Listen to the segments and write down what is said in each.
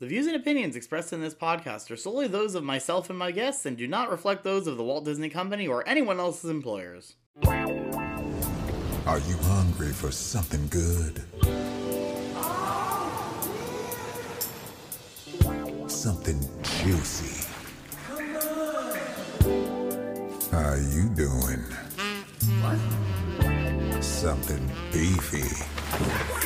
The views and opinions expressed in this podcast are solely those of myself and my guests and do not reflect those of the Walt Disney Company or anyone else's employers. Are you hungry for something good? Something juicy. How you doing? What? Something beefy.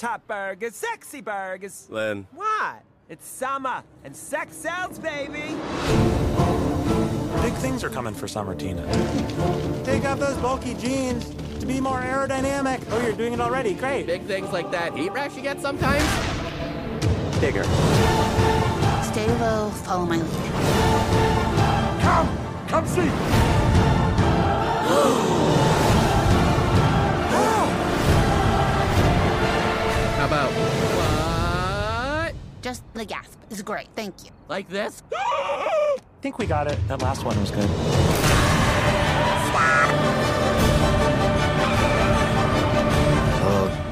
Hot burgers, sexy burgers. Len, What? It's summer, and sex sells, baby. Big things are coming for summer, Tina. Take off those bulky jeans to be more aerodynamic. Oh, you're doing it already. Great. big things like that heat rash you get sometimes? Bigger. Stay low, follow my lead. Come! Come see! Just the gasp is great, thank you. Like this? I think we got it. That last one was good.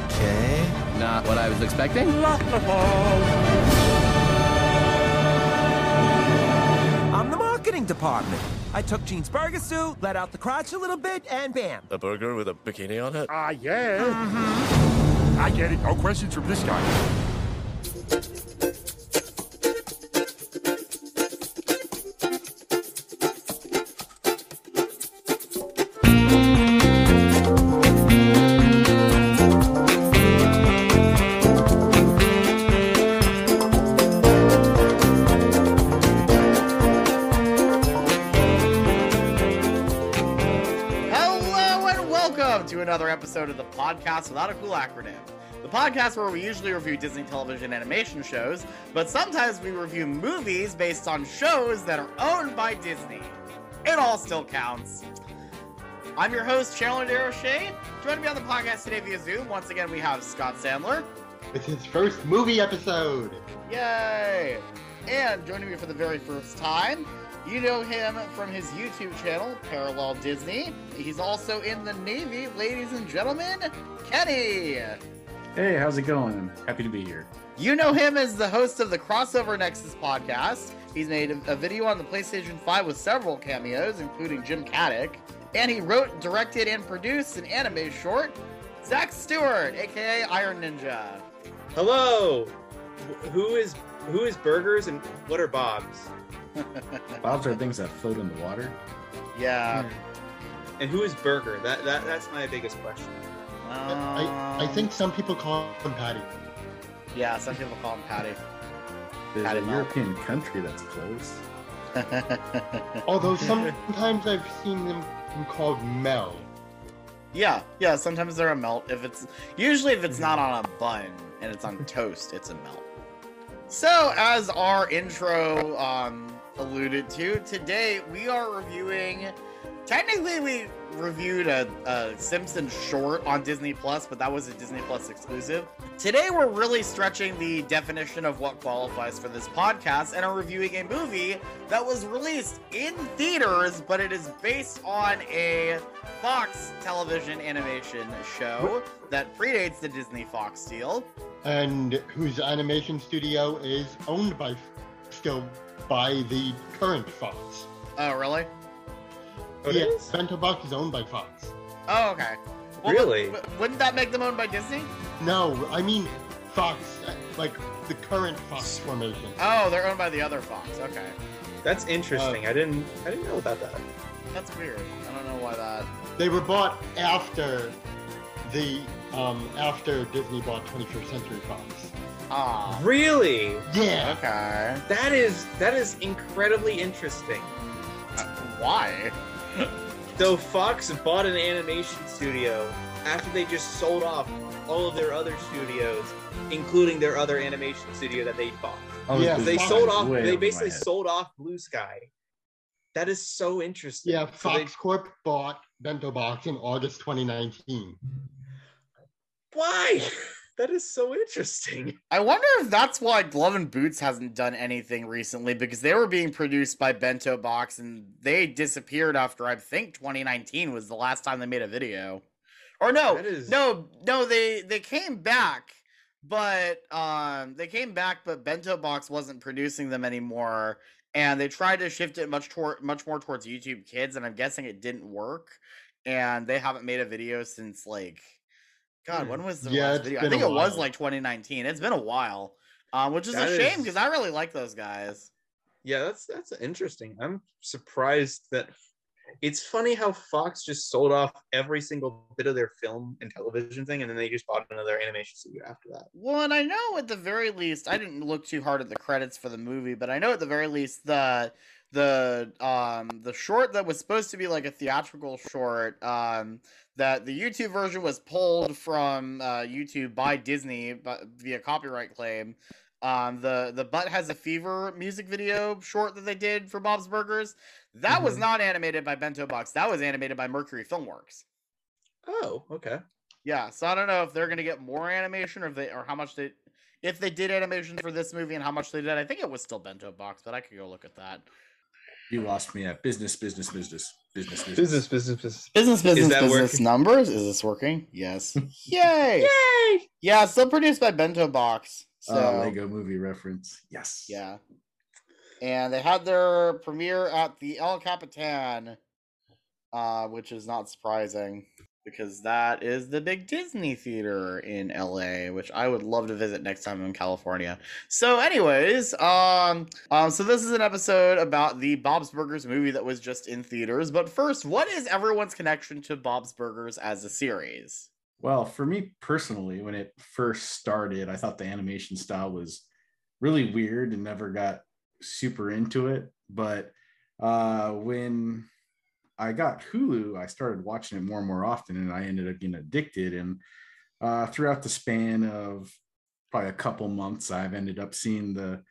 Okay. Not what I was expecting. I'm the marketing department. I took Jean's burger suit, let out the crotch a little bit, and bam. A burger with a bikini on it? Ah, yeah. I get it. No questions from this guy. Episode of the podcast without a cool acronym. The podcast where we usually review Disney television animation shows, but sometimes we review movies based on shows that are owned by Disney. It all still counts. I'm your host, Chandler DeRoche. Joining me on the podcast today via Zoom, once again, we have Scott Sandler. It's his first movie episode. Yay! And joining me for the very first time, you know him from his YouTube channel, Parallel Disney. He's also in the Navy, ladies and gentlemen, Kenny! Hey, how's it going? Happy to be here. You know him as the host of the Crossover Nexus podcast. He's made a, a video on the PlayStation 5 with several cameos, including Jim Caddick. And he wrote, directed, and produced an anime short, Zack Stewart, aka Iron Ninja. Hello. Who is who is burgers and what are bobs? Bobs are things that float in the water. Yeah. And who is burger? That that that's my biggest question. I, I Um, think some people call him Patty. Yeah, some people call him Patty. There's Patty a melt. European country that's close. Although sometimes I've seen them called Mel. yeah, yeah. Sometimes they're a melt. If it's usually if it's not on a bun and it's on toast, it's a melt. So, as our intro um, alluded to, today we are reviewing. Technically, we reviewed a, a Simpsons short on Disney Plus, but that was a Disney Plus exclusive. Today, we're really stretching the definition of what qualifies for this podcast and are reviewing a movie that was released in theaters, but it is based on a Fox television animation show that predates the Disney Fox deal. and whose animation studio is owned by still by the current Fox. Oh, really? Oh, it yeah, is? Bento Box is owned by Fox. Oh, okay. Really? wou- Wouldn't that make them owned by Disney? No, I mean Fox, like the current Fox formation. Oh, they're owned by the other Fox. Okay. That's interesting. Uh, I didn't I didn't know about that. That's weird. I don't know why that. They were bought after the um after Disney bought 21st Century Fox. Ah. Really? Yeah. Okay. That is that is incredibly interesting. Why? So Fox bought an animation studio after they just sold off all of their other studios, including their other animation studio that they bought. Oh, Yeah, they Fox- sold off. They basically sold off Blue Sky. That is so interesting. Yeah, So they- Fox Corp bought Bento Box in August 2019. why? That is so interesting. I wonder if that's why Glove and Boots hasn't done anything recently because they were being produced by Bento Box and they disappeared after I think 2019 was the last time they made a video. Or no, is- no, no. They they came back, but um, they came back, but Bento Box wasn't producing them anymore, and they tried to shift it much toward much more towards YouTube Kids, and I'm guessing it didn't work, and they haven't made a video since like, God, Hmm. when was the Yeah, last video? I think it was like 2019. It's been a while, um, which is That a shame is- because I really like those guys. Yeah, that's that's interesting. I'm surprised that it's funny how Fox just sold off every single bit of their film and television thing, and then they just bought another animation studio after that. Well, and I know at the very least, I didn't look too hard at the credits for the movie, but I know at the very least the the um the short that was supposed to be like a theatrical short um that the YouTube version was pulled from uh, YouTube by Disney but via copyright claim. Um, the the butt has a fever music video short that they did for Bob's Burgers that was Mhm. not animated by Bento Box. That was animated by Mercury Filmworks. Oh, okay. Yeah, so I don't know if they're gonna get more animation or if they or how much they if they did animation for this movie and how much they did. I think it was still Bento Box, but I could go look at that. You lost me at business, business, business, business, business. Business, business, business. Business, business, that business working? numbers. Is this working? Yes. Yay! Yay! Yeah, still produced by Bento Box. So Uh, Lego movie reference. Yes. yeah, and they had their premiere at the El Capitan, uh, which is not surprising because that is the big Disney theater in LA, which I would love to visit next time I'm in California. So, anyways, um, um, so this is an episode about the Bob's Burgers movie that was just in theaters. But first, what is everyone's connection to Bob's Burgers as a series? Well, for me personally, when it first started, I thought the animation style was really weird and never got super into it. But uh, when I got Hulu, I started watching it more and more often, and I ended up getting addicted. And uh, throughout the span of probably a couple months, I've ended up seeing the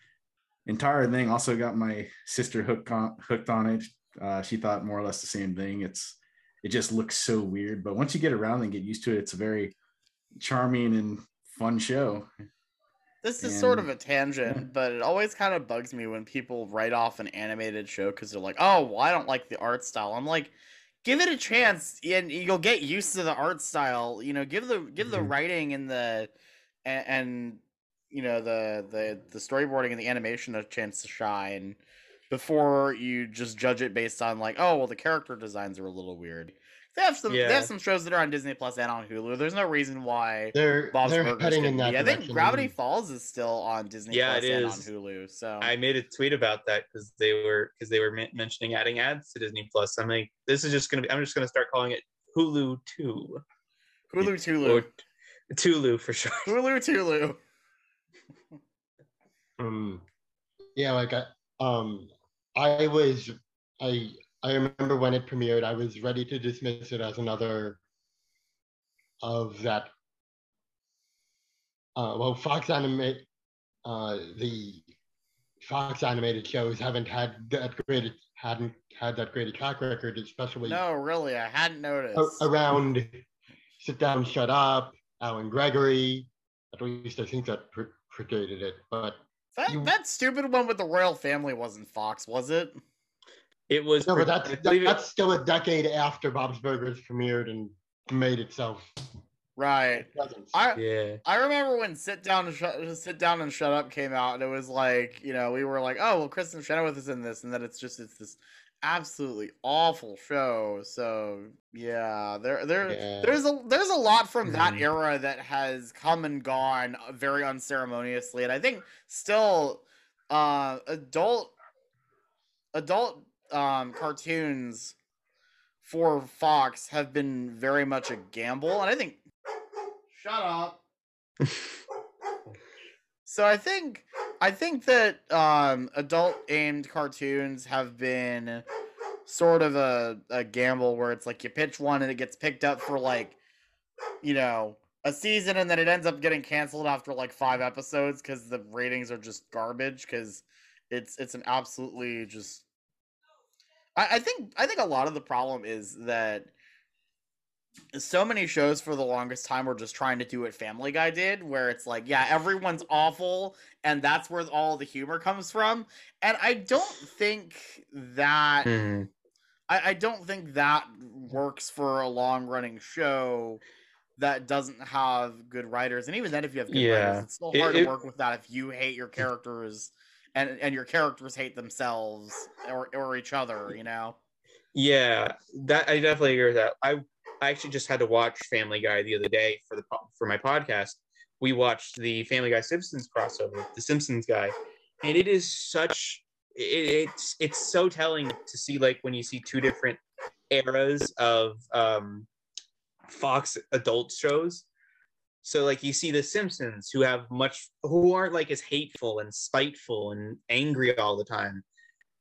entire thing. Also, got my sister hooked on hooked on it. Uh, she thought more or less the same thing. It's it just looks so weird, but once you get around and get used to it, it's a very charming and fun show. This is sort of a tangent, but it always kind of bugs me when people write off an animated show because they're like, "Oh, well, I don't like the art style." I'm like, give it a chance, and you'll get used to the art style. You know, give the give the Mhm. writing and the and, and you know the the the storyboarding and the animation a chance to shine before you just judge it based on like, oh, well, the character designs are a little weird. They have some they have some shows that are on Disney Plus and on Hulu. There's no reason why They're Bob's they're Burgers heading in couldn't that be. I think Gravity Falls is still on Disney Yeah, Plus it and on Hulu. So I made a tweet about that because they were because they were men- mentioning adding ads to Disney Plus. I'm like, this is just gonna be. I'm just gonna start calling it Hulu Two Hulu Tulu. or Tulu for sure. Hulu Tulu. Um, yeah, like I, um, I was, I, I remember when it premiered, I was ready to dismiss it as another of that. Uh, well, Fox Anime, uh, the Fox animated shows haven't had that great, hadn't had that great a track record, especially No, really, I hadn't noticed. a- around Sit Down, Shut Up, Allen Gregory. At least I think that pre- predated it, but that you- that stupid one with the royal family wasn't Fox, was it? It was. No, but that's that, believe it- that's still a decade after Bob's Burgers premiered and made itself Right. I yeah. I remember when Sit Down and Shut Sit Down and Shut Up came out, and it was like, you know, we were like, oh well, Kristin Chenoweth is in this, and then it's just it's this absolutely awful show. So yeah, there there Yeah. there's a there's a lot from that Mhm. era that has come and gone uh, very unceremoniously, and I think still uh adult adult um cartoons for Fox have been very much a gamble, and I think shut up. So I think I think that um, adult aimed cartoons have been sort of a, a gamble where it's like you pitch one and it gets picked up for like you know a season and then it ends up getting canceled after like five episodes because the ratings are just garbage because it's it's an absolutely just I, I think I think a lot of the problem is that so many shows for the longest time were just trying to do what Family Guy did, where it's like, yeah, everyone's awful, and that's where all the humor comes from. And I don't think that Mhm. I, I don't think that works for a long running show that doesn't have good writers. And even then, if you have good Yeah. writers, it's still It- hard it- to work with that if you hate your characters and and your characters hate themselves or or each other. You know. Yeah, that I definitely agree with that. I I actually just had to watch Family Guy the other day for the for my podcast. We watched the Family Guy Simpsons crossover, the Simpsons guy, and it is such it, it's it's so telling to see like when you see two different eras of um Fox adult shows. So like you see the Simpsons who have much who aren't like as hateful and spiteful and angry all the time.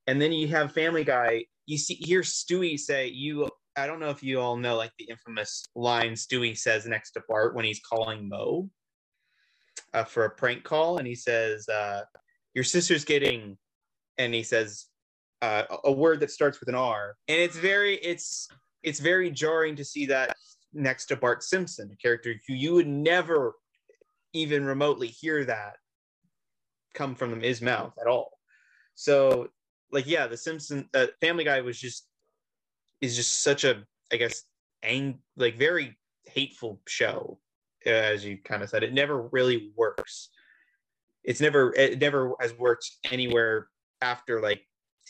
And then you have Family Guy. You see hear Stewie say you I don't know if you all know like the infamous line Stewie says next to Bart when he's calling Moe uh, for a prank call and he says uh your sister's getting and he says uh, a- a word that starts with an R and it's very it's it's very jarring to see that next to Bart Simpson, a character who you would never even remotely hear that come from his mouth at all. So, like, yeah, the Simpson uh, Family Guy was just is just such a, I guess, ang like very hateful show, uh, as you kind of said. It never really works. It's never it never has worked anywhere after like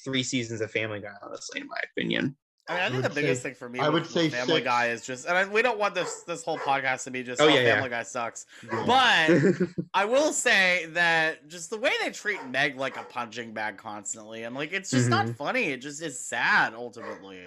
three seasons of Family Guy. Honestly, in my opinion. I mean, I think the biggest say- thing for me I would say Family six. Guy is just, and I, we don't want this this whole podcast to be just Oh, oh, yeah, yeah. Family Guy sucks. Yeah. But I will say that just the way they treat Meg like a punching bag constantly, and like it's just not Mhm. funny. It just is sad ultimately.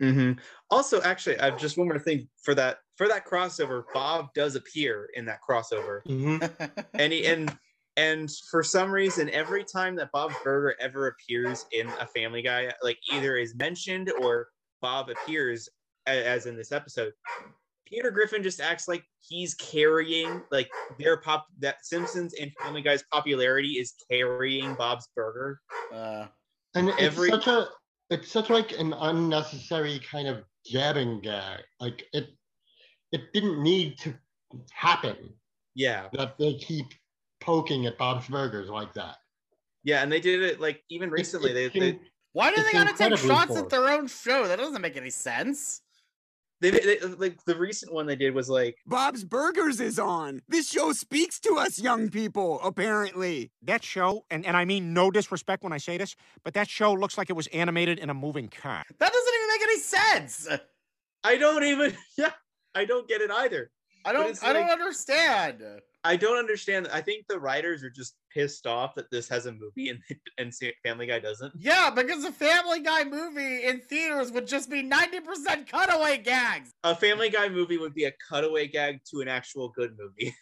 hmm Also, actually, I've just one more thing for that for that crossover. Bob does appear in that crossover, Mhm. and he, and and for some reason, every time that Bob's Burger ever appears in a Family Guy, like either is mentioned or Bob appears, as in this episode, Peter Griffin just acts like he's carrying like their pop that Simpsons and Family Guy's popularity is carrying Bob's Burger. Uh, And it's Every- such a it's such like an unnecessary kind of jabbing gag. Like it it didn't need to happen Yeah, that they keep poking at Bob's Burgers like that. yeah, and they did it like even It's- recently. They, it's they in- why do they It's gotta take shots forced. at their own show? That doesn't make any sense. They, they like the recent one they did was like Bob's Burgers is on. This show speaks to us young people, apparently. That show, and, and I mean no disrespect when I say this, but that show looks like it was animated in a moving car. That doesn't even make any sense. I don't even yeah I don't get it either. I don't. it's I don't understand. I don't understand. I think the writers are just pissed off that this has a movie and and Family Guy doesn't. Yeah, because a Family Guy movie in theaters would just be ninety percent cutaway gags. A Family Guy movie would be a cutaway gag to an actual good movie.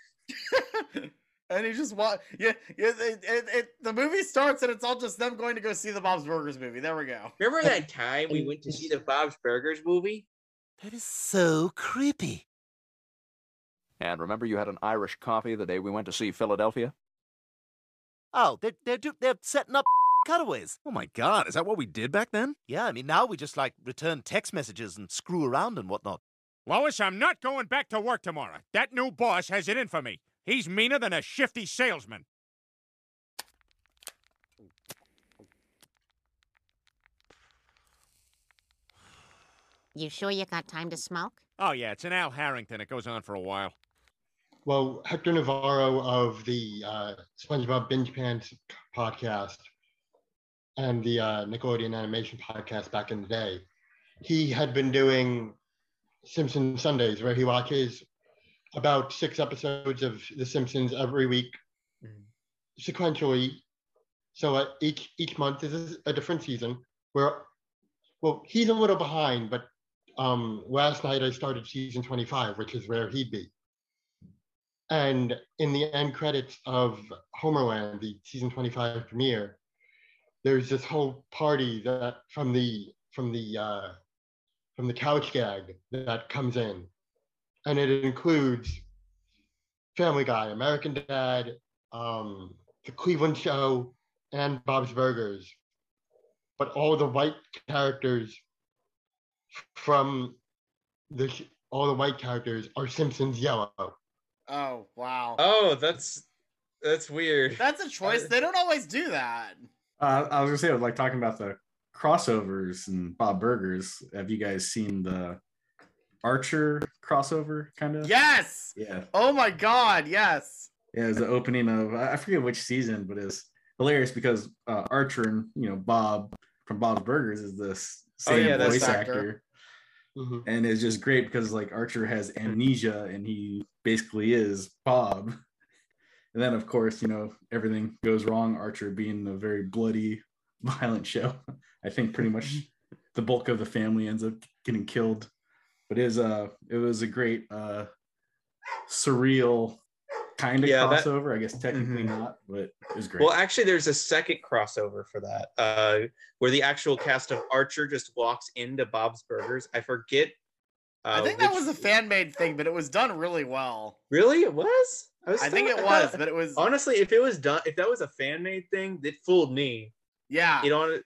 and he just wa Yeah, yeah. It, it, it, the movie starts and it's all just them going to go see the Bob's Burgers movie. There we go. Remember that time we went to see the Bob's Burgers movie? That is so creepy. And remember, you had an Irish coffee the day we went to see Philadelphia? Oh, they're they're do- they're setting up cutaways. Oh my god, is that what we did back then? Yeah, I mean now we just like return text messages and screw around and whatnot. Lois, I'm not going back to work tomorrow. That new boss has it in for me. He's meaner than a shifty salesman. You sure you got time to smoke? Oh, yeah, it's an Al Harrington. It goes on for a while. Well, Hector Navarro of the uh, SpongeBob Binge Pants podcast and the uh, Nickelodeon Animation podcast back in the day, he had been doing Simpson Sundays where he watches about six episodes of The Simpsons every week sequentially. So uh, each each month is a different season. Where, well, he's a little behind, but um, last night I started season 25, which is where he'd be. And in the end credits of Homerland, the season 25 premiere, there's this whole party that from the from the uh, from the couch gag that comes in, and it includes Family Guy, American Dad, um, The Cleveland Show, and Bob's Burgers, but all the white characters from the all the white characters are Simpsons yellow. Oh wow. Oh, that's that's weird. That's a choice. They don't always do that. Uh, I was gonna say, like talking about the crossovers and Bob Burgers, have you guys seen the Archer crossover kind of? Yes. Yeah. Oh my God. Yes. Yeah, it was the opening of I I forget which season, but it's hilarious because uh, Archer and you know Bob from Bob's Burgers is this Oh, same yeah, that's voice actor. Mhm. and it's just great because like Archer has amnesia and he basically is Bob, and then of course you know everything goes wrong. Archer being a very bloody, violent show, I think pretty much the bulk of the family ends up getting killed, but it is uh it was a great uh surreal kind of Yeah, that- crossover. I guess technically Mhm. not, but it was great. Well, actually, there's a second crossover for that, uh, where the actual cast of Archer just walks into Bob's Burgers. I forget. Uh, I think that was a fan made thing, but it was done really well. Really, it was. was I think it was, but it was honestly, if it was done, if that was a fan made thing, it fooled me. yeah. You know,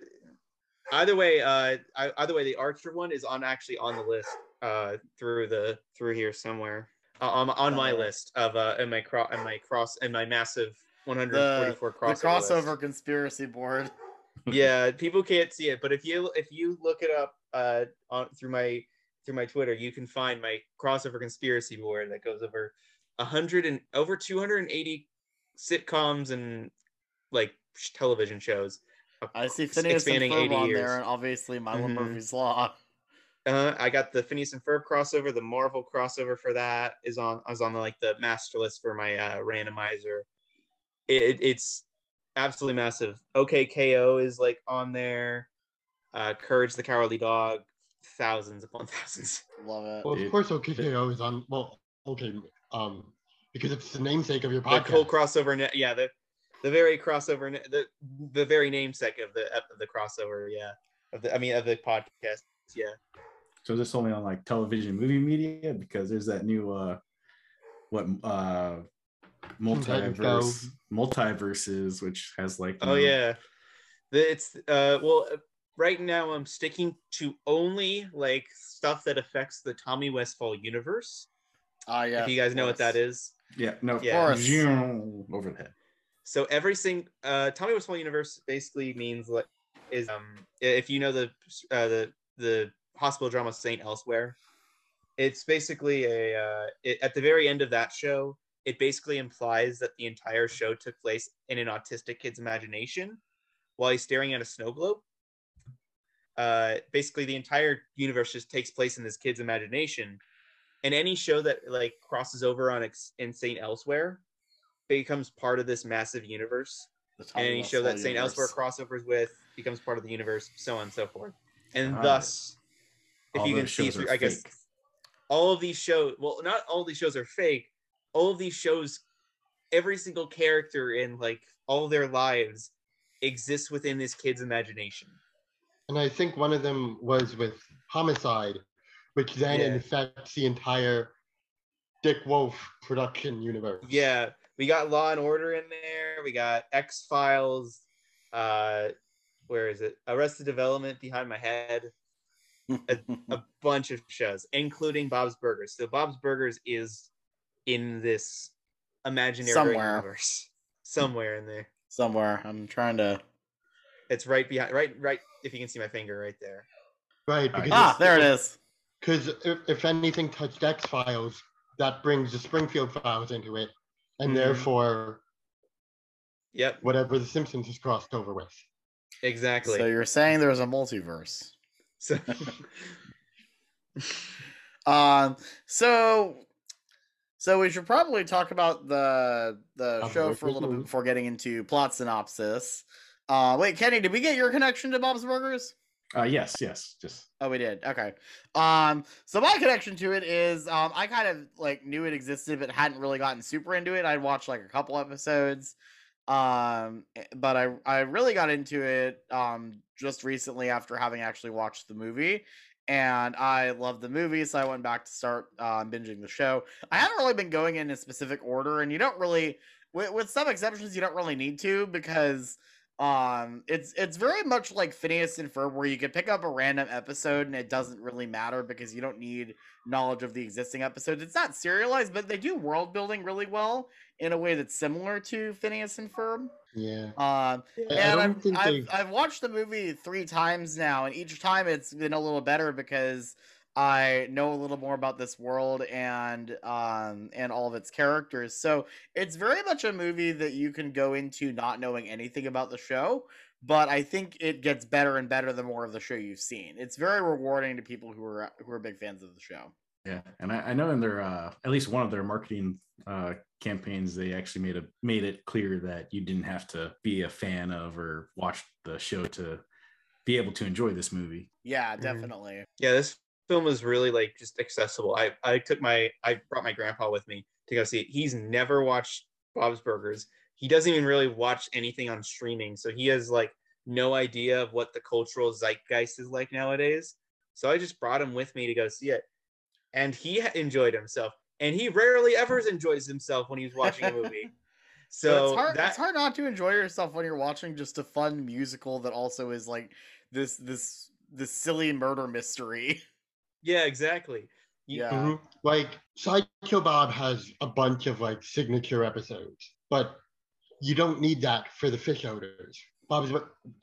either way, uh, I, either way, the Archer one is on actually on the list uh, through the through here somewhere on, on my Uh, list of uh, in my cross in my cross in my massive the, 144 the crossover. list. crossover conspiracy board. yeah people can't see it but if you if you look it up uh on through my through my twitter you can find my crossover conspiracy board that goes over 100 and over 280 sitcoms and like television shows I see Phineas and expanding Ferb 80 on years. there, and obviously Milo Mhm. Murphy's Law. Uh, I got the Phineas and Ferb crossover. The Marvel crossover for that is on. I was on the, like the master list for my uh, randomizer. It, it's absolutely massive. OKKO is like on there. Uh, Courage the Cowardly Dog, thousands upon thousands. Love it. Well, of Dude. course, OKKO is on. Well, okay, um, because it's the namesake of your The podcast. whole crossover, ne- yeah, the the very crossover, ne- the the very namesake of the of the crossover, yeah. Of the, I mean, of the podcast, yeah. So this only on like television movie media because there's that new uh what uh multiverse multiverses which has like Oh know, yeah, it's uh well uh, right now I'm sticking to only like stuff that affects the Tommy Westphall universe. Ah, yeah. if you guys know what that is. yeah no Yeah. course. zoom, over the head. So every single uh, Tommy Westphall universe basically means like is um if you know the uh, the the hospital drama Saint Elsewhere, it's basically a uh, it, at the very end of that show. It basically implies that the entire show took place in an autistic kid's imagination while he's staring at a snow globe. Uh, basically, the entire universe just takes place in this kid's imagination, and any show that like crosses over on ex- in Saint Elsewhere becomes part of this massive universe. And any show that Saint universe. Elsewhere crossovers with becomes part of the universe, so on and so forth. And Alright. thus, if All you can those see shows are through, I guess fake. all of these shows, well, not all these shows are fake. All of these shows, every single character in like all their lives exists within this kid's imagination. And I think one of them was with Homicide, which then Yeah. infects the entire Dick Wolf production universe. Yeah, we got Law and Order in there. We got X Files. Uh, where is it? Arrested Development behind my head. A, a bunch of shows, including Bob's Burgers. So Bob's Burgers is in this imaginary Somewhere. universe, somewhere in there. Somewhere. I'm trying to. It's right behind, right, right. If you can see my finger, right there. Right. Because Ah, there it is. Because if, if anything touched X Files, that brings the Springfield Files into it, and Mhm. therefore Yep, whatever the Simpsons is crossed over with. exactly. So you're saying there's a multiverse. So, Um. So. So we should probably talk about the the Bob's show for a little bit before getting into plot synopsis. Uh, wait, Kenny, did we get your connection to Bob's Burgers? Uh yes, yes, just Oh, we did. Okay. Um, so my connection to it is, um, I kind of like knew it existed, but hadn't really gotten super into it. I'd watched like a couple episodes, um, eh, but I I really got into it um just recently after having actually watched the movie, and I love the movie, so I went back to start um, binging the show. I haven't really been going in a specific order, and you don't really, with, with some exceptions, you don't really need to because um it's it's very much like Phineas and Ferb where you can pick up a random episode and it doesn't really matter because you don't need knowledge of the existing episodes. It's not serialized, but they do world building really well in a way that's similar to Phineas and Ferb. Yeah. Um, I and don't I've, think I've, they've- I've watched the movie three times now, and each time it's been a little better because I know a little more about this world and um and all of its characters. So it's very much a movie that you can go into not knowing anything about the show, but I think it gets better and better the more of the show you've seen. It's very rewarding to people who are who are big fans of the show. Yeah, and I, I know in their uh, at least one of their marketing uh, campaigns, they actually made a made it clear that you didn't have to be a fan of or watch the show to be able to enjoy this movie. Yeah, definitely. Yeah, this film was really like just accessible. I I took my I brought my grandpa with me to go see it. He's never watched Bob's Burgers. He doesn't even really watch anything on streaming, so he has like no idea of what the cultural zeitgeist is like nowadays. So I just brought him with me to go see it, and he enjoyed himself. And he rarely ever enjoys himself when he's watching a movie. So it's hard. that it's hard not to enjoy yourself when you're watching just a fun musical that also is like this this this silly murder mystery. Yeah, exactly. You- Yeah. Mhm. Like Sideshow Bob has a bunch of like signature episodes, but you don't need that for the fish odors. Bob's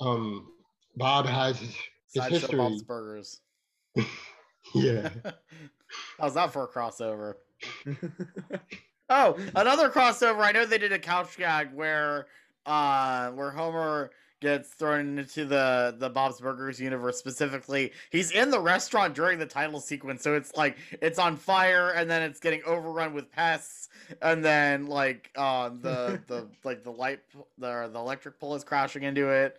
um Bob has his, his Sideshow history. Bob's Burgers. Yeah. How's that for a crossover? oh, another crossover. I know they did a couch gag where uh where Homer gets thrown into the the Bob's Burgers universe specifically. He's in the restaurant during the title sequence, so it's like it's on fire and then it's getting overrun with pests and then like uh the the like the light the the electric pole is crashing into it.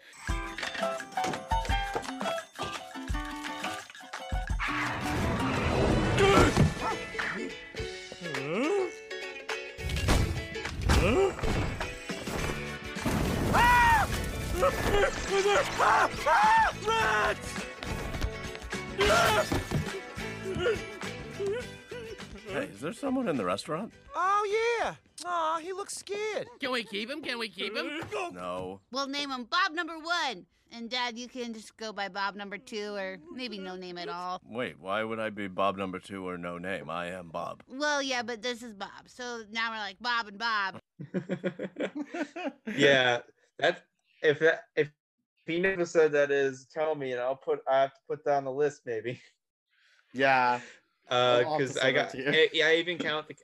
There someone in the restaurant? Oh, yeah. Aw, he looks scared. Can we keep him? Can we keep him? No. We'll name him Bob number one. And Dad, you can just go by Bob number two or maybe no name at all. Wait, why would I be Bob number two or no name? I am Bob. Well, yeah, but this is Bob. So now we're like Bob and Bob. yeah, that if that if he never said that is, tell me, and I'll put I have to put that on the list maybe. Yeah. Uh, I'll have to because send I got to. I, yeah, I even count the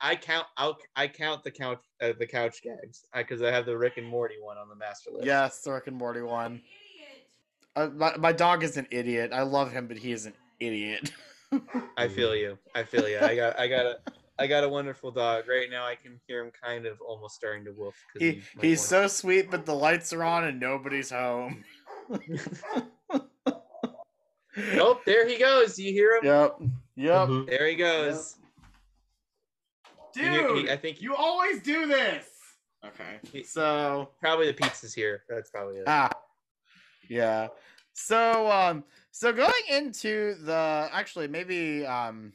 I count I'll, I count the couch uh, the couch gags because I, have the Rick and Morty one on the master list. Yes, the Rick and Morty one. Uh, my, my dog is an idiot. I love him, but he is an idiot. I feel you. I feel you. I got I got a I got a wonderful dog right now. I can hear him kind of almost starting to woof. 'cause He might he's want- so sweet, but the lights are on and nobody's home. Oh, there he goes. Do you hear him? Yep. Yep. Mhm. There he goes. Dude, He- he- I think you always do this. Okay. So probably the pizza's here. That's probably it. Ah, yeah. So, um, so going into the actually maybe um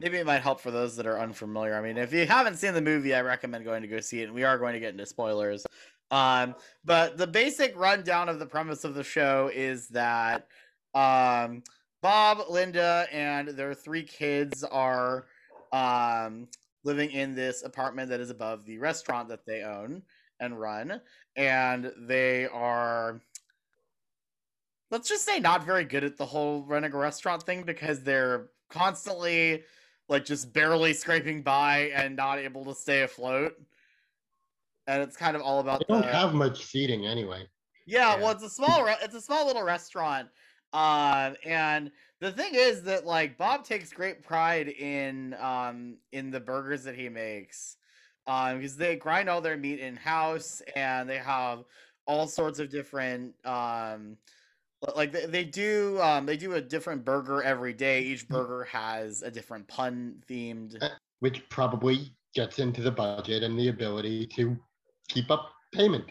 maybe it might help for those that are unfamiliar. I mean, if you haven't seen the movie, I recommend going to go see it. And we are going to get into spoilers. Um, but the basic rundown of the premise of the show is that um Bob, Linda, and their three kids are um living in this apartment that is above the restaurant that they own and run and they are let's just say not very good at the whole running a restaurant thing because they're constantly like just barely scraping by and not able to stay afloat and it's kind of all about They don't the- have much seating anyway. yeah, well, it's a small, re- it's a small little restaurant, um, and the thing is that like Bob takes great pride in um in the burgers that he makes, um, because they grind all their meat in house and they have all sorts of different um like they, they do um they do a different burger every day each burger has a different pun themed which probably gets into the budget and the ability to keep up payment.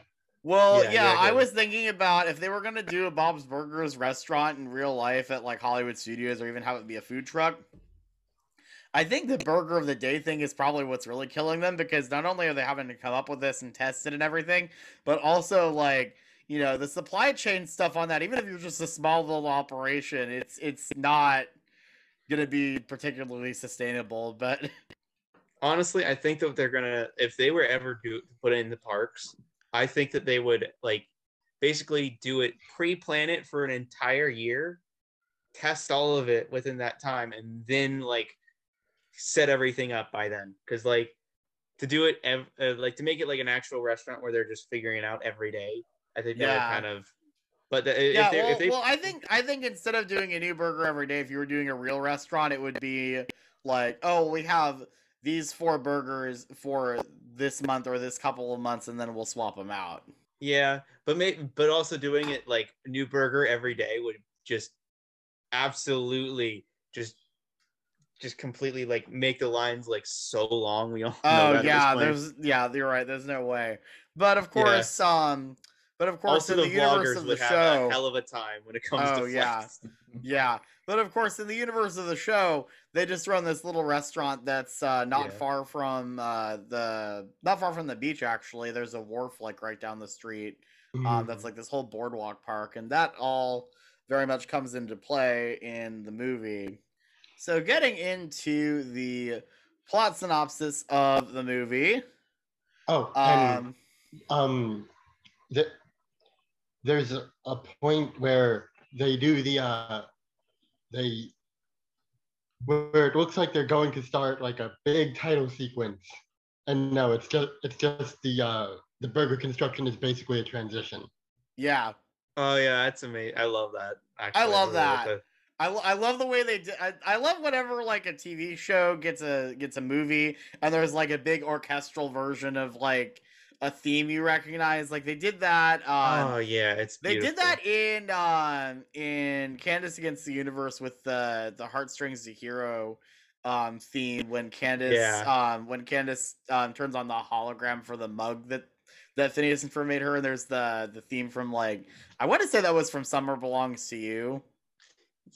Well, Yeah, yeah, yeah, I good. was thinking about if they were gonna do a Bob's Burgers restaurant in real life at like Hollywood Studios, or even have it be a food truck. I think the burger of the day thing is probably what's really killing them because not only are they having to come up with this and test it and everything, but also like you know the supply chain stuff on that. Even if you're just a small little operation, it's it's not gonna be particularly sustainable. But honestly, I think that they're gonna if they were ever do put it in the parks, I think that they would like basically do it pre-plan it for an entire year, test all of it within that time, and then like set everything up by then. Because like to do it ev- uh, like to make it like an actual restaurant where they're just figuring it out every day. I think that would kind of. But the, if yeah, they, well, if they well, I think I think instead of doing a new burger every day, if you were doing a real restaurant, it would be like, oh, we have these four burgers for this month or this couple of months, and then we'll swap them out. Yeah, but may, but also doing it like new burger every day would just absolutely just just completely like make the lines like so long. We all Oh yeah, there's yeah, you're right. There's no way. But of course, um, but of course, also in the the, universe vloggers would have show, a hell of a time when it comes oh to yeah, yeah. But of course, in the universe of the show, they just run this little restaurant that's uh, not Yeah. far from uh, the not far from the beach. Actually, there's a wharf like right down the street. Um, that's like this whole boardwalk park, and that all very much comes into play in the movie. So, getting into the plot synopsis of the movie. Oh, and Um, um, the, there's a, a point where they do the uh, they where it looks like they're going to start like a big title sequence, and no, it's just it's just the uh, the burger construction is basically a transition. yeah, Oh yeah, that's amazing. I love that. Actually, I love that. I, lo- I love the way they did. I, I love whenever like a TV show gets a gets a movie and there's like a big orchestral version of like a theme you recognize. Like they did that. Um, oh yeah, it's They did that in um in Candace Against the Universe with the the Heartstrings to Hero um theme when Candace Yeah. um when Candace um turns on the hologram for the mug that that Phineas and Ferb made her and there's the the theme from like I want to say that was from Summer Belongs to You.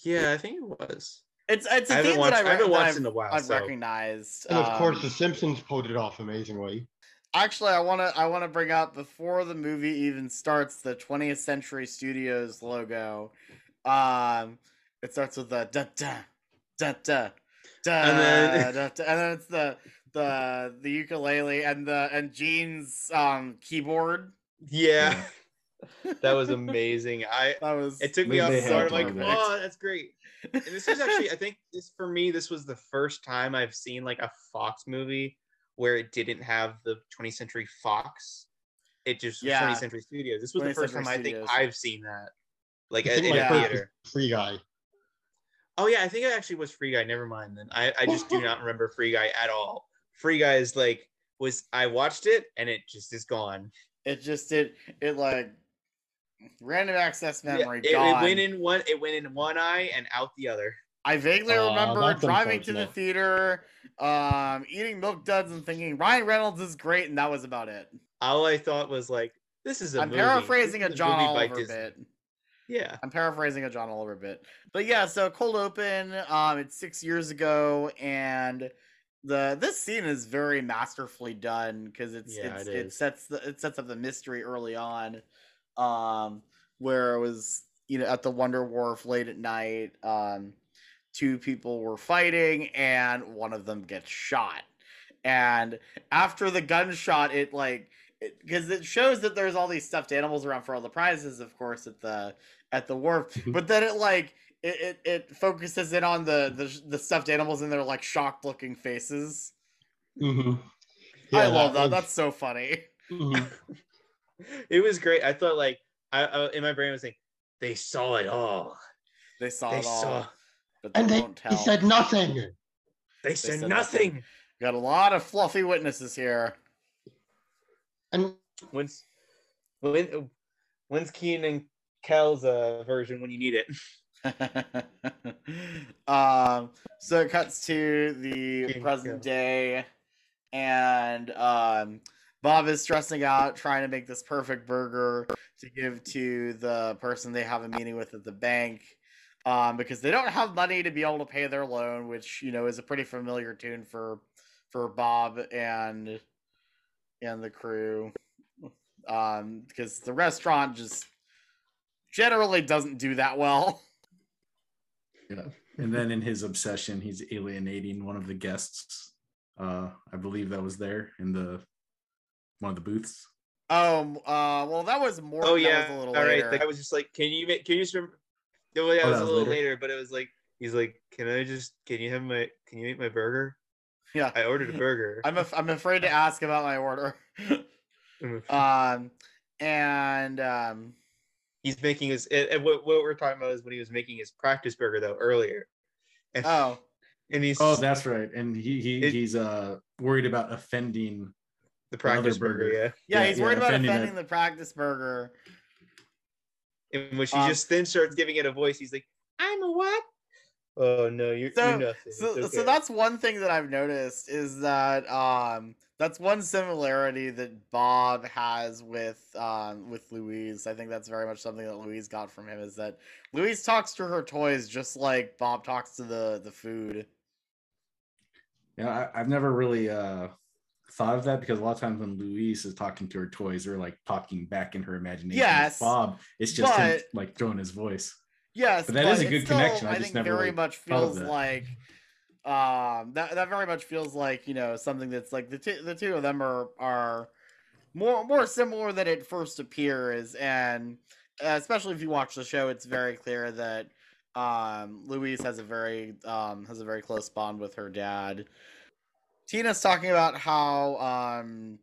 Yeah, I think it was. It's it's a I haven't theme watched- that I, I haven't re- watched I've, in a while, I've so- recognized. And of course, Um, The Simpsons pulled it off amazingly. Actually, I want to I want to bring up before the movie even starts the 20th Century Studios logo. Um, it starts with the da da da da da, And then- da, da, and then it's the the the ukulele and the and Gene's um keyboard. Yeah, that was amazing. I That was it took me off they guard. Like, perfect. oh, that's great. And this was actually, I think, this for me, this was the first time I've seen like a Fox movie where it didn't have the 20th Century Fox. It just Yeah. 20th Century Studios. This was the first Century time I think I've seen that, like I in think a my first theater. Free Guy. Oh yeah, I think it actually was Free Guy. Never mind then. I, I just do not remember Free Guy at all. Free Guy is like was I watched it and it just is gone. It just did it like random access Yeah, memory it, it gone. went in one it went in one eye and out the other. I vaguely Aw, remember that's driving to the theater, um, eating milk duds and thinking Ryan Reynolds is great, and that was about it. All I thought was like, this is a." I'm movie. paraphrasing This a is John movie by Oliver Disney. bit. Yeah. I'm paraphrasing a John Oliver bit. But yeah, so cold open, um, it's six years ago, and the this scene is very masterfully done because it's, Yeah, it's it it, is. sets the it sets up the mystery early on, um, where it was you know at the Wonder Wharf late at night, um, two people were fighting and one of them gets shot, and after the gunshot, it like because it, shows that there's all these stuffed animals around for all the prizes, of course, at the at the wharf. but then it like it, it, it focuses in on the, the the stuffed animals and their like shocked looking faces. hmm I love that. That's so funny. mhm. It was great. I thought like I, I in my brain I was like, they saw it all. They saw They it all, saw but they And they, won't tell. he said nothing. they said said nothing. nothing. Got a lot of fluffy witnesses here. And When's when when's Kenan and Kel's uh, version when you need it? um, so it cuts to the King present Phil. day, and um, Bob is stressing out trying to make this perfect burger to give to the person they have a meeting with at the bank. Um, because they don't have money to be able to pay their loan, which you know is a pretty familiar tune for for Bob and and the crew. Um, because the restaurant just generally doesn't do that well. Yeah. And then in his obsession, he's alienating one of the guests Uh, I believe that was there in the one of the booths. Um. Uh. Well, that was more. Oh yeah, Was a little all right. later. The guy was just like, "Can you make? Can you just?" Remember? No, yeah, Oh, it was that a little later? later, but it was like he's like, "Can I just? Can you have my? Can you eat my burger?" Yeah. I ordered a burger. I'm. Af- I'm afraid to ask about my order. um. And um. he's making his. And and what what we're talking about is when he was making his practice burger though earlier. And, Oh. and he's Oh, that's right. And he he It- he's uh worried about offending the the practice burger, yeah. Yeah, he's worried about offending offending the practice burger. In which he Um, just then starts giving it a voice. He's like, "I'm a what?" Oh no, you're, So, you're nothing. so, It's so that's one thing that I've noticed is that um that's one similarity that Bob has with um with Louise. I think that's very much something that Louise got from him is that Louise talks to her toys just like Bob talks to the the food. Yeah, I, I've never really uh thought of that because a lot of times when Louise is talking to her toys, they're like talking back in her imagination. Yes, Bob, it's just him like throwing his voice. Yes, But that is a good still, connection. I I, just think never, very much feels like um that that very much feels like you know something that's like the two the two of them are are more more similar than it first appears, and uh, especially if you watch the show, it's very clear that um Louise has a very um has a very close bond with her dad. Tina's talking about how um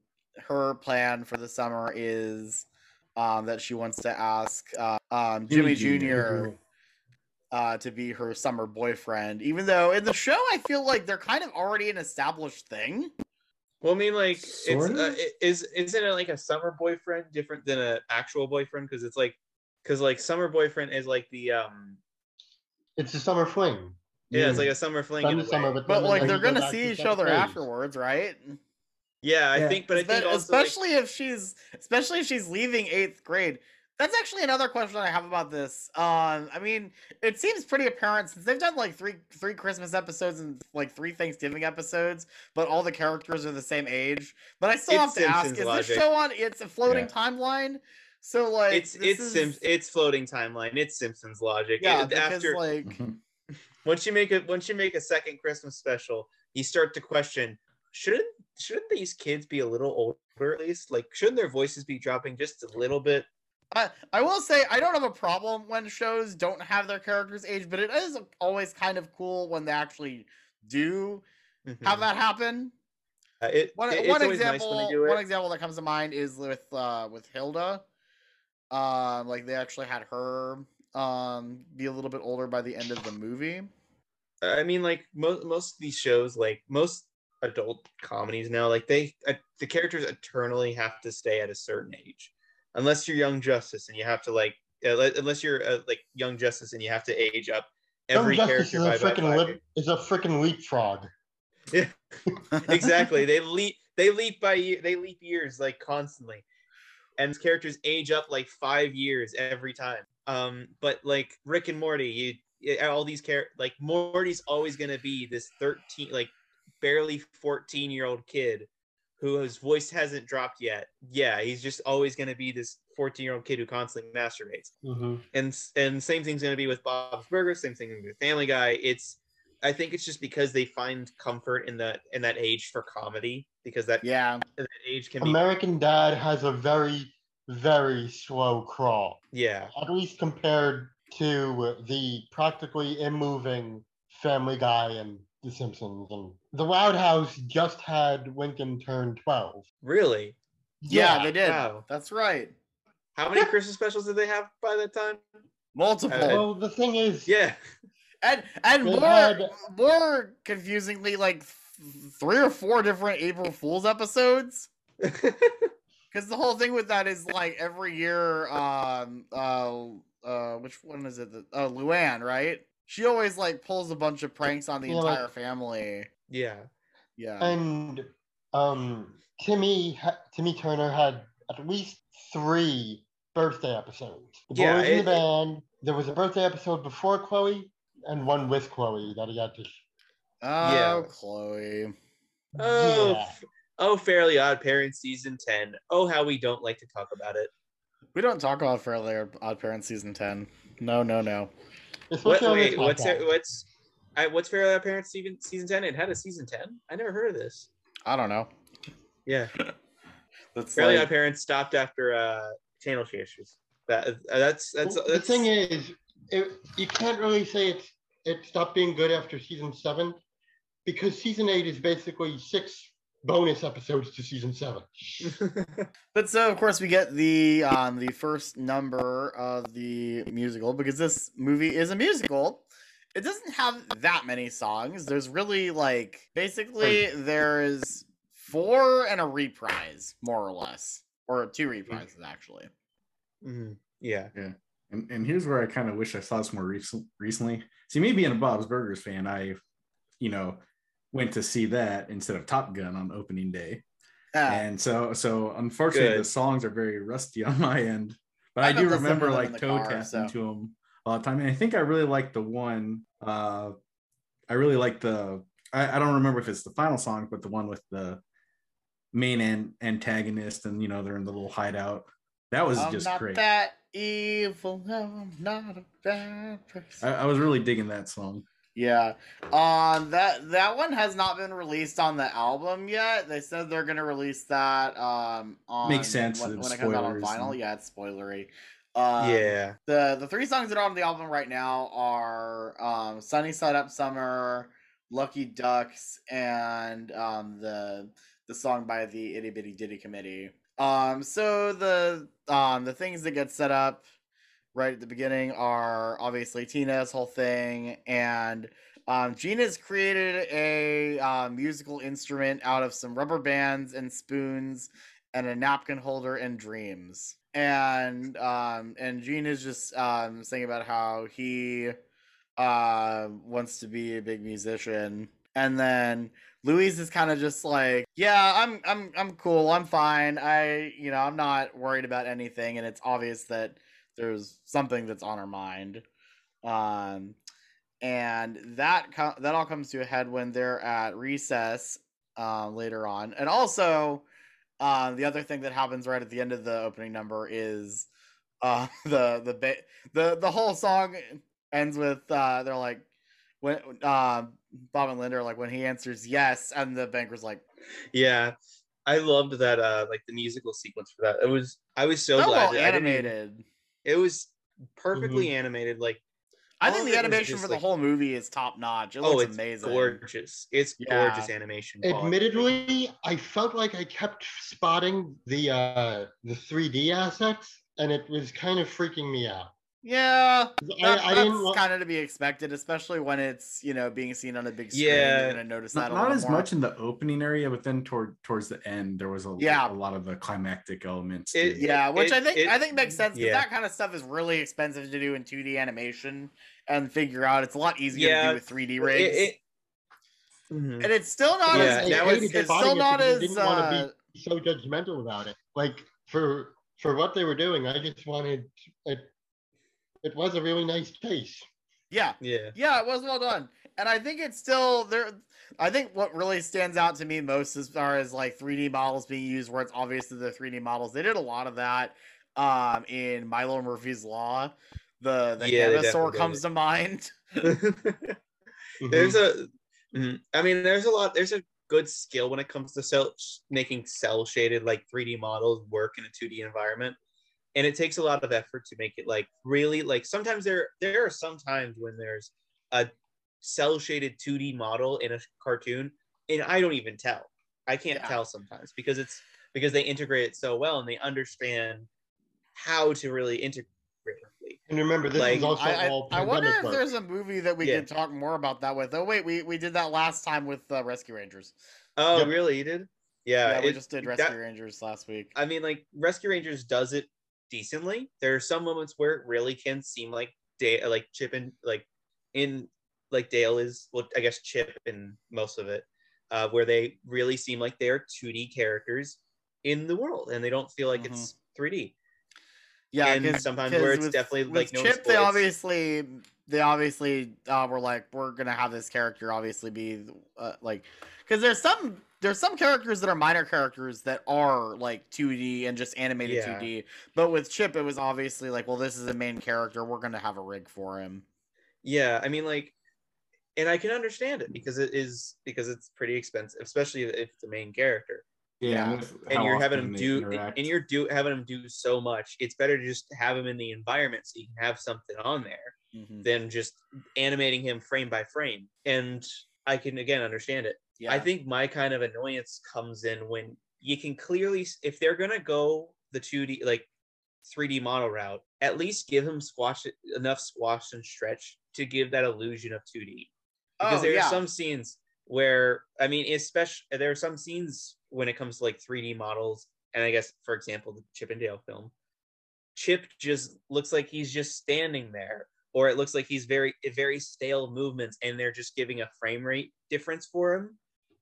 her plan for the summer is um that she wants to ask uh, um Jimmy, Jimmy Jr. Uh, to be her summer boyfriend, even though in the show I feel like they're kind of already an established thing. Well, I mean, like, it's uh, of? i- is isn't it like a summer boyfriend different than an actual boyfriend? Because it's like, because like summer boyfriend is like the um, It's a summer fling. Yeah, it's like a summer fling. Done in the summer, but, But like they're gonna back see to each other phase. afterwards, right? Yeah, I Yeah. think, but I think Espe- also like, especially if she's especially if she's leaving eighth grade. That's actually another question I have about this. Um, I mean, it seems pretty apparent since they've done like three three Christmas episodes and like three Thanksgiving episodes, but all the characters are the same age. But I still It's have to ask: Simpsons Is this show on? It's a floating Yeah. timeline. So like, it's it's is, Sim- it's floating timeline. It's Simpsons logic. yeah, It- because after like Mm-hmm. Once you make it once you make a second Christmas special, you start to question shouldn't shouldn't these kids be a little older at least? Like shouldn't their voices be dropping just a little bit? I, I will say I don't have a problem when shows don't have their characters age, but it is always kind of cool when they actually do have that happen. Uh, it, One, it- one nice example, when they do it. one example that comes to mind is with uh, with Hilda. Um, like they actually had her um be a little bit older by the end of the movie. I mean, like most most of these shows, like most adult comedies now, like they uh, the characters eternally have to stay at a certain age, unless you're Young Justice and you have to like, uh, unless you're uh, like Young Justice and you have to age up every Young Justice character is a by, by freaking five lip, is a freaking leapfrog. Yeah, exactly. They leap. They leap by year. They leap years like constantly, and characters age up like five years every time. Um, but like Rick and Morty, you all these char like Morty's always gonna be this thirteen, like barely fourteen year old kid who his voice hasn't dropped yet. Yeah, he's just always gonna be this fourteen year old kid who constantly masturbates Mm-hmm. and and same thing's going to be with Bob's Burgers. Same thing with Family Guy. It's I think it's just because they find comfort in that in that age for comedy because that yeah that age can be American Dad has a very, very slow crawl. yeah At least compared to the practically immoving Family Guy and The Simpsons. And The Loud House just had Lincoln turn 12. really Yeah, they did. Wow. That's right. How many Christmas specials did they have by that time? Multiple. Uh, Well, the thing is, Yeah, and and more had- more confusingly, like th- three or four different April Fools episodes. Because the whole thing with that is like every year, um, uh, uh, which one is it? The- Uh, Luann, right? She always like pulls a bunch of pranks on the Yeah, entire family. yeah. Yeah. and um, Timmy ha- Timmy Turner had at least three birthday episodes. The Yeah, boys in the band. There was a birthday episode before Chloe, and one with Chloe that he had to. oh, yeah. Chloe. Oh, Yeah. F- oh, Fairly Odd Parents season ten. Oh, how we don't like to talk about it. We don't talk about Fairly Odd Parents season ten. No, no, no. What? Especially on this Wait, what's podcast. what's I, what's Fairly Odd Parents season season ten? It had a season ten. I never heard of this. I don't know. Yeah. That's Fairly like- Odd Parents stopped after uh, channel issues. That uh, that's that's, Well, that's the thing is, it, you can't really say it's it stopped being good after season seven, because season eight is basically six bonus episodes to season seven. But so of course we get the um the first number of the musical because this movie is a musical. It doesn't have that many songs. There's really like basically there's four and a reprise, more or less. Or two reprises actually. Mhm. yeah. Yeah. And, and here's where I kind of wish I saw this more recent, recently. See, me being a Bob's Burgers fan, I, you know, went to see that instead of Top Gun on opening day. Ah. And so, so unfortunately, Good. the songs are very rusty on my end. But I, I do got to listen to remember like toe car, tapping so. to them all the time. And I think I really like the one. Uh, I really like the. I, I don't remember if it's the final song, but the one with the main an- antagonist, and you know they're in the little hideout. That was I'm just not great. that evil. I'm not a bad person. I, I was really digging that song. Yeah. Um that that one has not been released on the album yet. They said they're gonna release that um on Makes sense, when, when it comes out on vinyl. and- Yeah, it's spoilery. Um, Yeah. The the three songs that are on the album right now are um Sunny Side Up Summer, Lucky Ducks, and um the the song by the Itty Bitty Ditty Committee. Um so the um the things that get set up right at the beginning are obviously Tina's whole thing, and um, Gene's created a uh, musical instrument out of some rubber bands and spoons and a napkin holder and dreams. And um, and Gene's just um, saying about how he uh, wants to be a big musician, and then Louise is kind of just like, yeah, I'm I'm I'm cool, I'm fine. I you know I'm not worried about anything, and it's obvious that there's something that's on her mind. Um, and that that all comes to a head when they're at recess uh, later on, and also uh, the other thing that happens right at the end of the opening number is uh, the the ba- the the whole song ends with uh, they're like when uh, Bob and Linda are like when he answers yes, and the banker's like, Yeah. I loved that uh like the musical sequence for that. It was I was so so glad well animated. It was perfectly animated like I think the animation just, for the whole movie is top notch. It oh looks it's amazing. gorgeous. It's Yeah. gorgeous animation. quality. Admittedly, I felt like I kept spotting the uh, the 3D assets, and it was kind of freaking me out. Yeah, I- that, I didn't that's kind of to be expected, especially when it's you know being seen on a big screen. Yeah. you're gonna notice Not, that a not as more. much in the opening area, but then toward towards the end, there was a, Yeah. a lot of the climactic elements. It- to Yeah, which It- I think it- I think makes sense because yeah. that kind of stuff is really expensive to do in 2D animation and figure out. It's a lot easier to do with 3D rigs, It, it, Mhm. and it's still not Yeah, as I that hated was- it's spotting still not because as didn't want uh, to be so judgmental about it. Like for for what they were doing, I just wanted it. It was a really nice case. yeah yeah. Yeah, it was well done. And I think it's still there. I think what really stands out to me most as far as like 3D models being used, where it's obvious obviously the 3D models, they did a lot of that um, in Milo Murphy's Law. The the Yeah, they Hanosaur definitely did comes to mind. there's a Mhm. i mean there's a lot there's a good skill when it comes to cell making cel shaded like 3d models work in a 2d environment and it takes a lot of effort to make it like really like sometimes there there are some times when there's a cel shaded 2d model in a cartoon and i don't even tell i can't Yeah. tell sometimes because it's because they integrate it so well and they understand how to really integrate it. And remember, this Like, is also I, I, all I wonder if work. there's a movie that we Yeah. could talk more about that with. Oh wait, we, we did that last time with uh, Rescue Rangers. oh Yep. really you did yeah, Yeah, we just did that- Rescue Rangers last week. I mean, like Rescue Rangers does it decently. There are some moments where it really can seem like Dale, like Chip and like in like Dale is well, I guess Chip in most of it, uh, where they really seem like they are 2D characters in the world, and they don't feel like it's 3D. Yeah, and 'cause- sometimes 'cause where it's with- definitely with like Chip. noticeable, They obviously, they obviously uh, were like, we're gonna have this character obviously be uh, like, because there's some there's some characters that are minor characters that are like 2D and just animated Yeah. 2D. But with Chip, it was obviously like, well, this is a main character. We're gonna have a rig for him. Yeah, I mean, like and I can understand it because it is because it's pretty expensive, especially if it's the main character. Yeah, with and how you're having often him do interact. and you're do having him do so much. It's better to just have him in the environment so you can have something on there Mhm. than just animating him frame by frame. And I can again understand it. I think my kind of annoyance comes in when you can clearly, if they're gonna go the 2D like 3D model route, at least give him squash enough squash and stretch to give that illusion of 2D. Because Oh, there yeah. are some scenes where I mean, especially there are some scenes when it comes to like 3D models, and I guess for example the Chip and Dale film, Chip just looks like he's just standing there, or it looks like he's very very stale movements, and they're just giving a frame rate difference for him,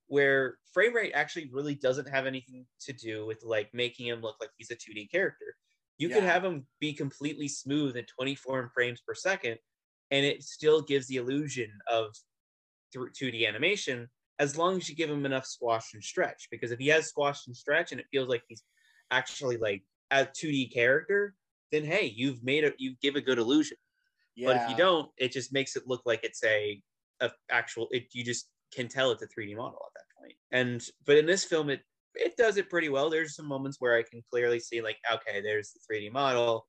where frame rate actually really doesn't have anything to do with like making him look like he's a 2D character. You could have him be completely smooth at 24 frames per second, and it still gives the illusion of 2D animation as long as you give him enough squash and stretch. Because if he has squash and stretch and it feels like he's actually like a 2D character, then hey, you've made a you give a good illusion. But if you don't, it just makes it look like it's a, a actual. It you just can tell it's a 3D model at that point. And but in this film, it it does it pretty well. There's some moments where I can clearly see like, okay, there's the 3D model,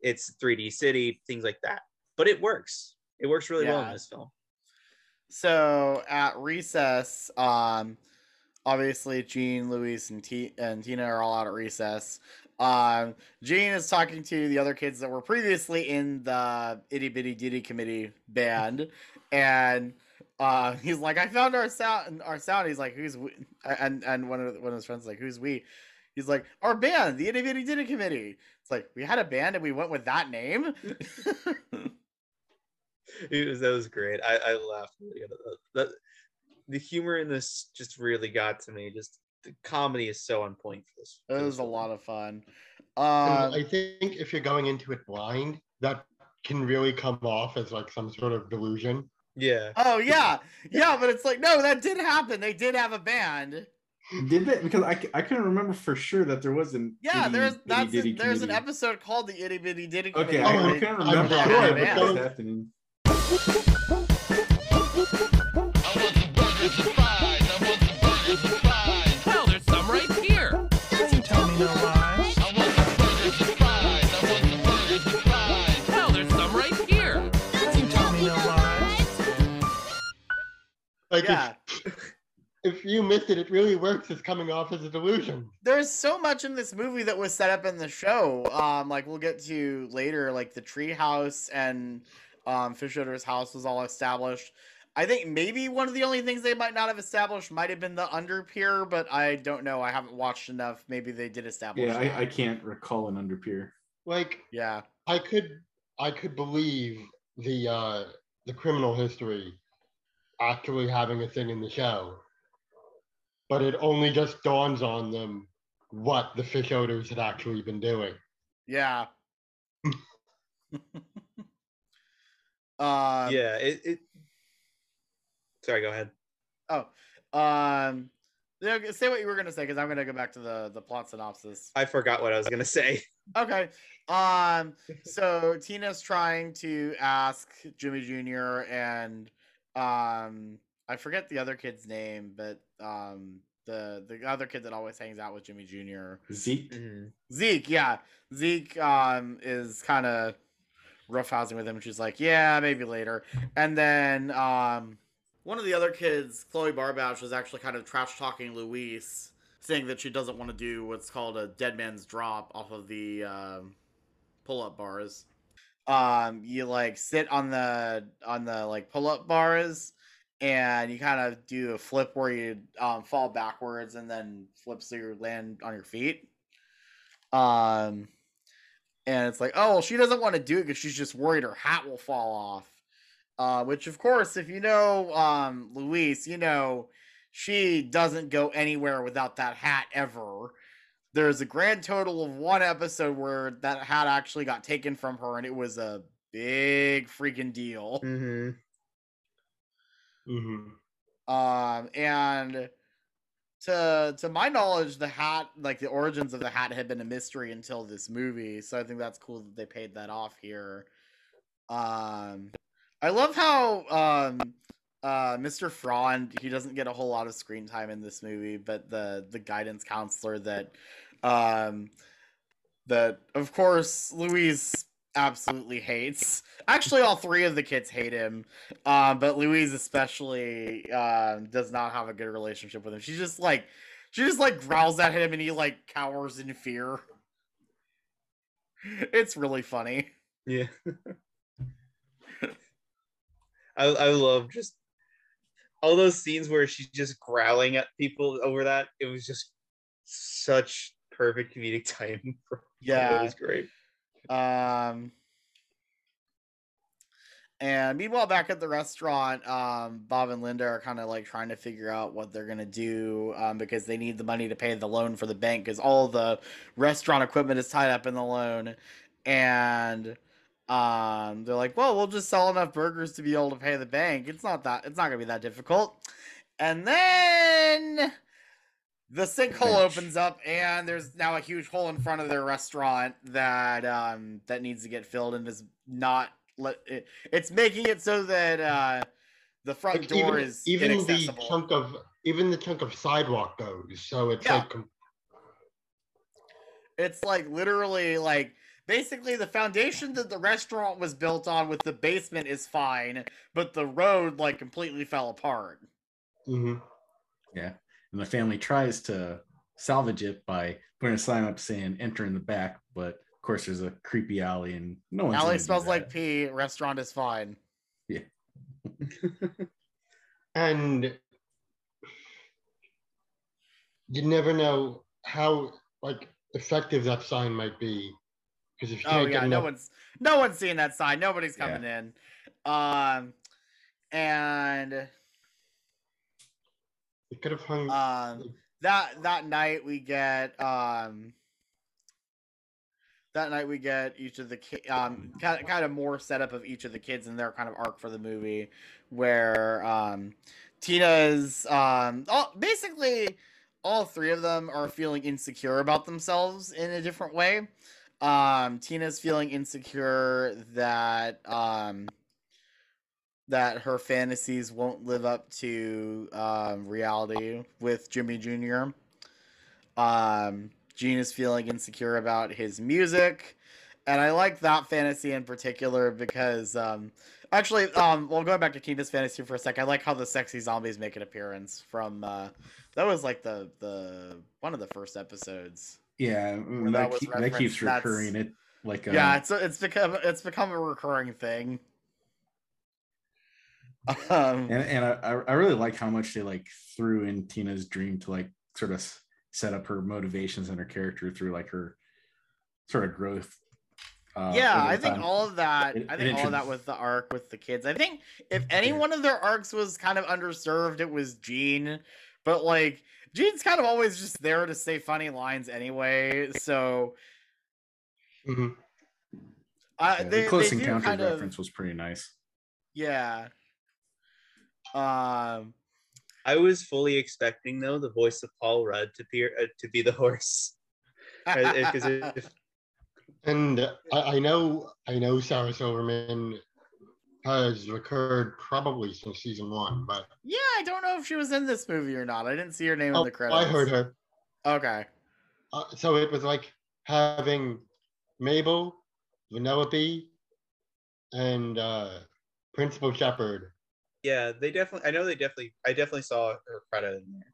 it's 3D city, things like that. But it works. It works really well in this film. So at recess, um, obviously Gene, Louise, and T and Tina are all out at recess. Um, Gene is talking to the other kids that were previously in the itty bitty ditty committee band, and uh, he's like, "I found our sound. Our sound." He's like, "Who's we?" And and one of one of his friends is like, "Who's we?" He's like, "Our band, the itty bitty ditty committee." It's like we had a band and we went with that name. it was that was great. I, I laughed really good at that. that. The humor in this just really got to me. Just the comedy is so on point for this. It was a lot of fun. And Um, I think if you're going into it blind, that can really come off as like some sort of delusion. Yeah. Oh yeah, yeah, but it's like no, that did happen. They did have a band. Did they? Because I, I couldn't remember for sure that there was an Yeah, itty there's bitty that's ditty a, there's an committee. episode called the Itty Bitty Ditty Okay, Committee. I, where I they- couldn't I'm remember sure, what but was those- happening. Like Yeah. if, if you missed it, it really works as coming off as a delusion. There's so much in this movie that was set up in the show. Um, like we'll get to later, like the tree house and um, Fish house was all established. I think maybe one of the only things they might not have established might have been the under pier, but I don't know. I haven't watched enough. Maybe they did establish. Yeah. I, I can't recall an under underpier. Like yeah. I could I could believe the uh the criminal history actually having a thing in the show. But it only just dawns on them what the Fischoeders had actually been doing. Yeah. um, yeah. It, it. Sorry. Go ahead. Oh, um, say what you were gonna say because I'm gonna go back to the the plot synopsis. I forgot what I was gonna say. Okay. Um. So Tina's trying to ask Jimmy Jr. and um, I forget the other kid's name, but um, the the other kid that always hangs out with Jimmy Jr. Zeke. Zeke, yeah. Zeke um is kind of roughhousing with him. She's like, yeah, maybe later. And then um one of the other kids, Chloe Barbash, was actually kind of trash talking Louise, saying that she doesn't want to do what's called a dead man's drop off of the um, pull up bars. Um, you like sit on the on the like pull up bars and you kind of do a flip where you um, fall backwards and then flip so you land on your feet. Um, and it's like, oh, well, she doesn't want to do it because she's just worried her hat will fall off. Uh, which, of course, if you know um, Louise, you know she doesn't go anywhere without that hat ever. There's a grand total of one episode where that hat actually got taken from her, and it was a big freaking deal. Mm-hmm. Mm-hmm. Um, and to to my knowledge, the hat, like the origins of the hat, had been a mystery until this movie. So I think that's cool that they paid that off here. Um, I love how um uh, Mr. Frond, he doesn't get a whole lot of screen time in this movie, but the the guidance counselor that um that of course Louise absolutely hates. Actually, all three of the kids hate him, um, but Louise especially um, does not have a good relationship with him. She just like she just like growls at him and he like cowers in fear. It's really funny. Yeah. I I love just all those scenes where she's just growling at people over that. It was just such perfect comedic timing. For, Yeah. it was great. Um, and meanwhile, back at the restaurant, um, Bob and Linda are kind of like trying to figure out what they're gonna do um, because they need the money to pay the loan for the bank because all the restaurant equipment is tied up in the loan, and um, they're like, "Well, we'll just sell enough burgers to be able to pay the bank. It's not that. It's not gonna be that difficult." And then the sinkhole opens up and there's now a huge hole in front of their restaurant that um that needs to get filled and is not let it, it's making it so that uh the front Like, door even, is even the chunk of even the chunk of sidewalk goes. So it's Yeah. like It's like literally like basically the foundation that the restaurant was built on with the basement is fine, but the road like completely fell apart. mhm. Yeah. And the family tries to salvage it by putting a sign up saying enter in the back, but of course there's a creepy alley and no one's Alley smells like pee, restaurant is fine. Yeah. and you never know how like effective that sign might be because if you Oh can't yeah, get no enough, one's no one's seeing that sign. Nobody's coming in. Um and it could have hung. um that that night we get um that night we get each of the ki- um kind kind of more setup of each of the kids and their kind of arc for the movie where um Tina's um all, basically all three of them are feeling insecure about themselves in a different way. Um Tina's feeling insecure that um that her fantasies won't live up to um, reality with Jimmy Jr. Um, Gene is feeling insecure about his music, and I like that fantasy in particular because um, actually, um, well, going back to Tina's fantasy for a sec, I like how the sexy zombies make an appearance from uh, that was like the the one of the first episodes. Yeah, that, that keep- that keeps recurring. It like yeah, um, it's it's become it's become a recurring thing. Um, and and I, I really like how much they like threw in Tina's dream to like sort of set up her motivations and her character through like her sort of growth. Uh, yeah, I think all of that. It- I think all of that with the arc with the kids. I think if any one of their arcs was kind of underserved, it was Gene. But like Gene's kind of always just there to say funny lines anyway. So Mhm. uh, Yeah, they, the close encounter kind of reference was pretty nice. yeah. Um. I was fully expecting though the voice of Paul Rudd to be uh, to be the horse. Because And uh, I, I know I know Sarah Silverman has recurred probably since season one, but Yeah, I don't know if she was in this movie or not. I didn't see her name oh, in the credits. I heard her. Okay. Uh, so it was like having Mabel, Vanellope, and uh, Principal Shepherd. Yeah, they definitely. I know they definitely. I definitely saw her credit in there.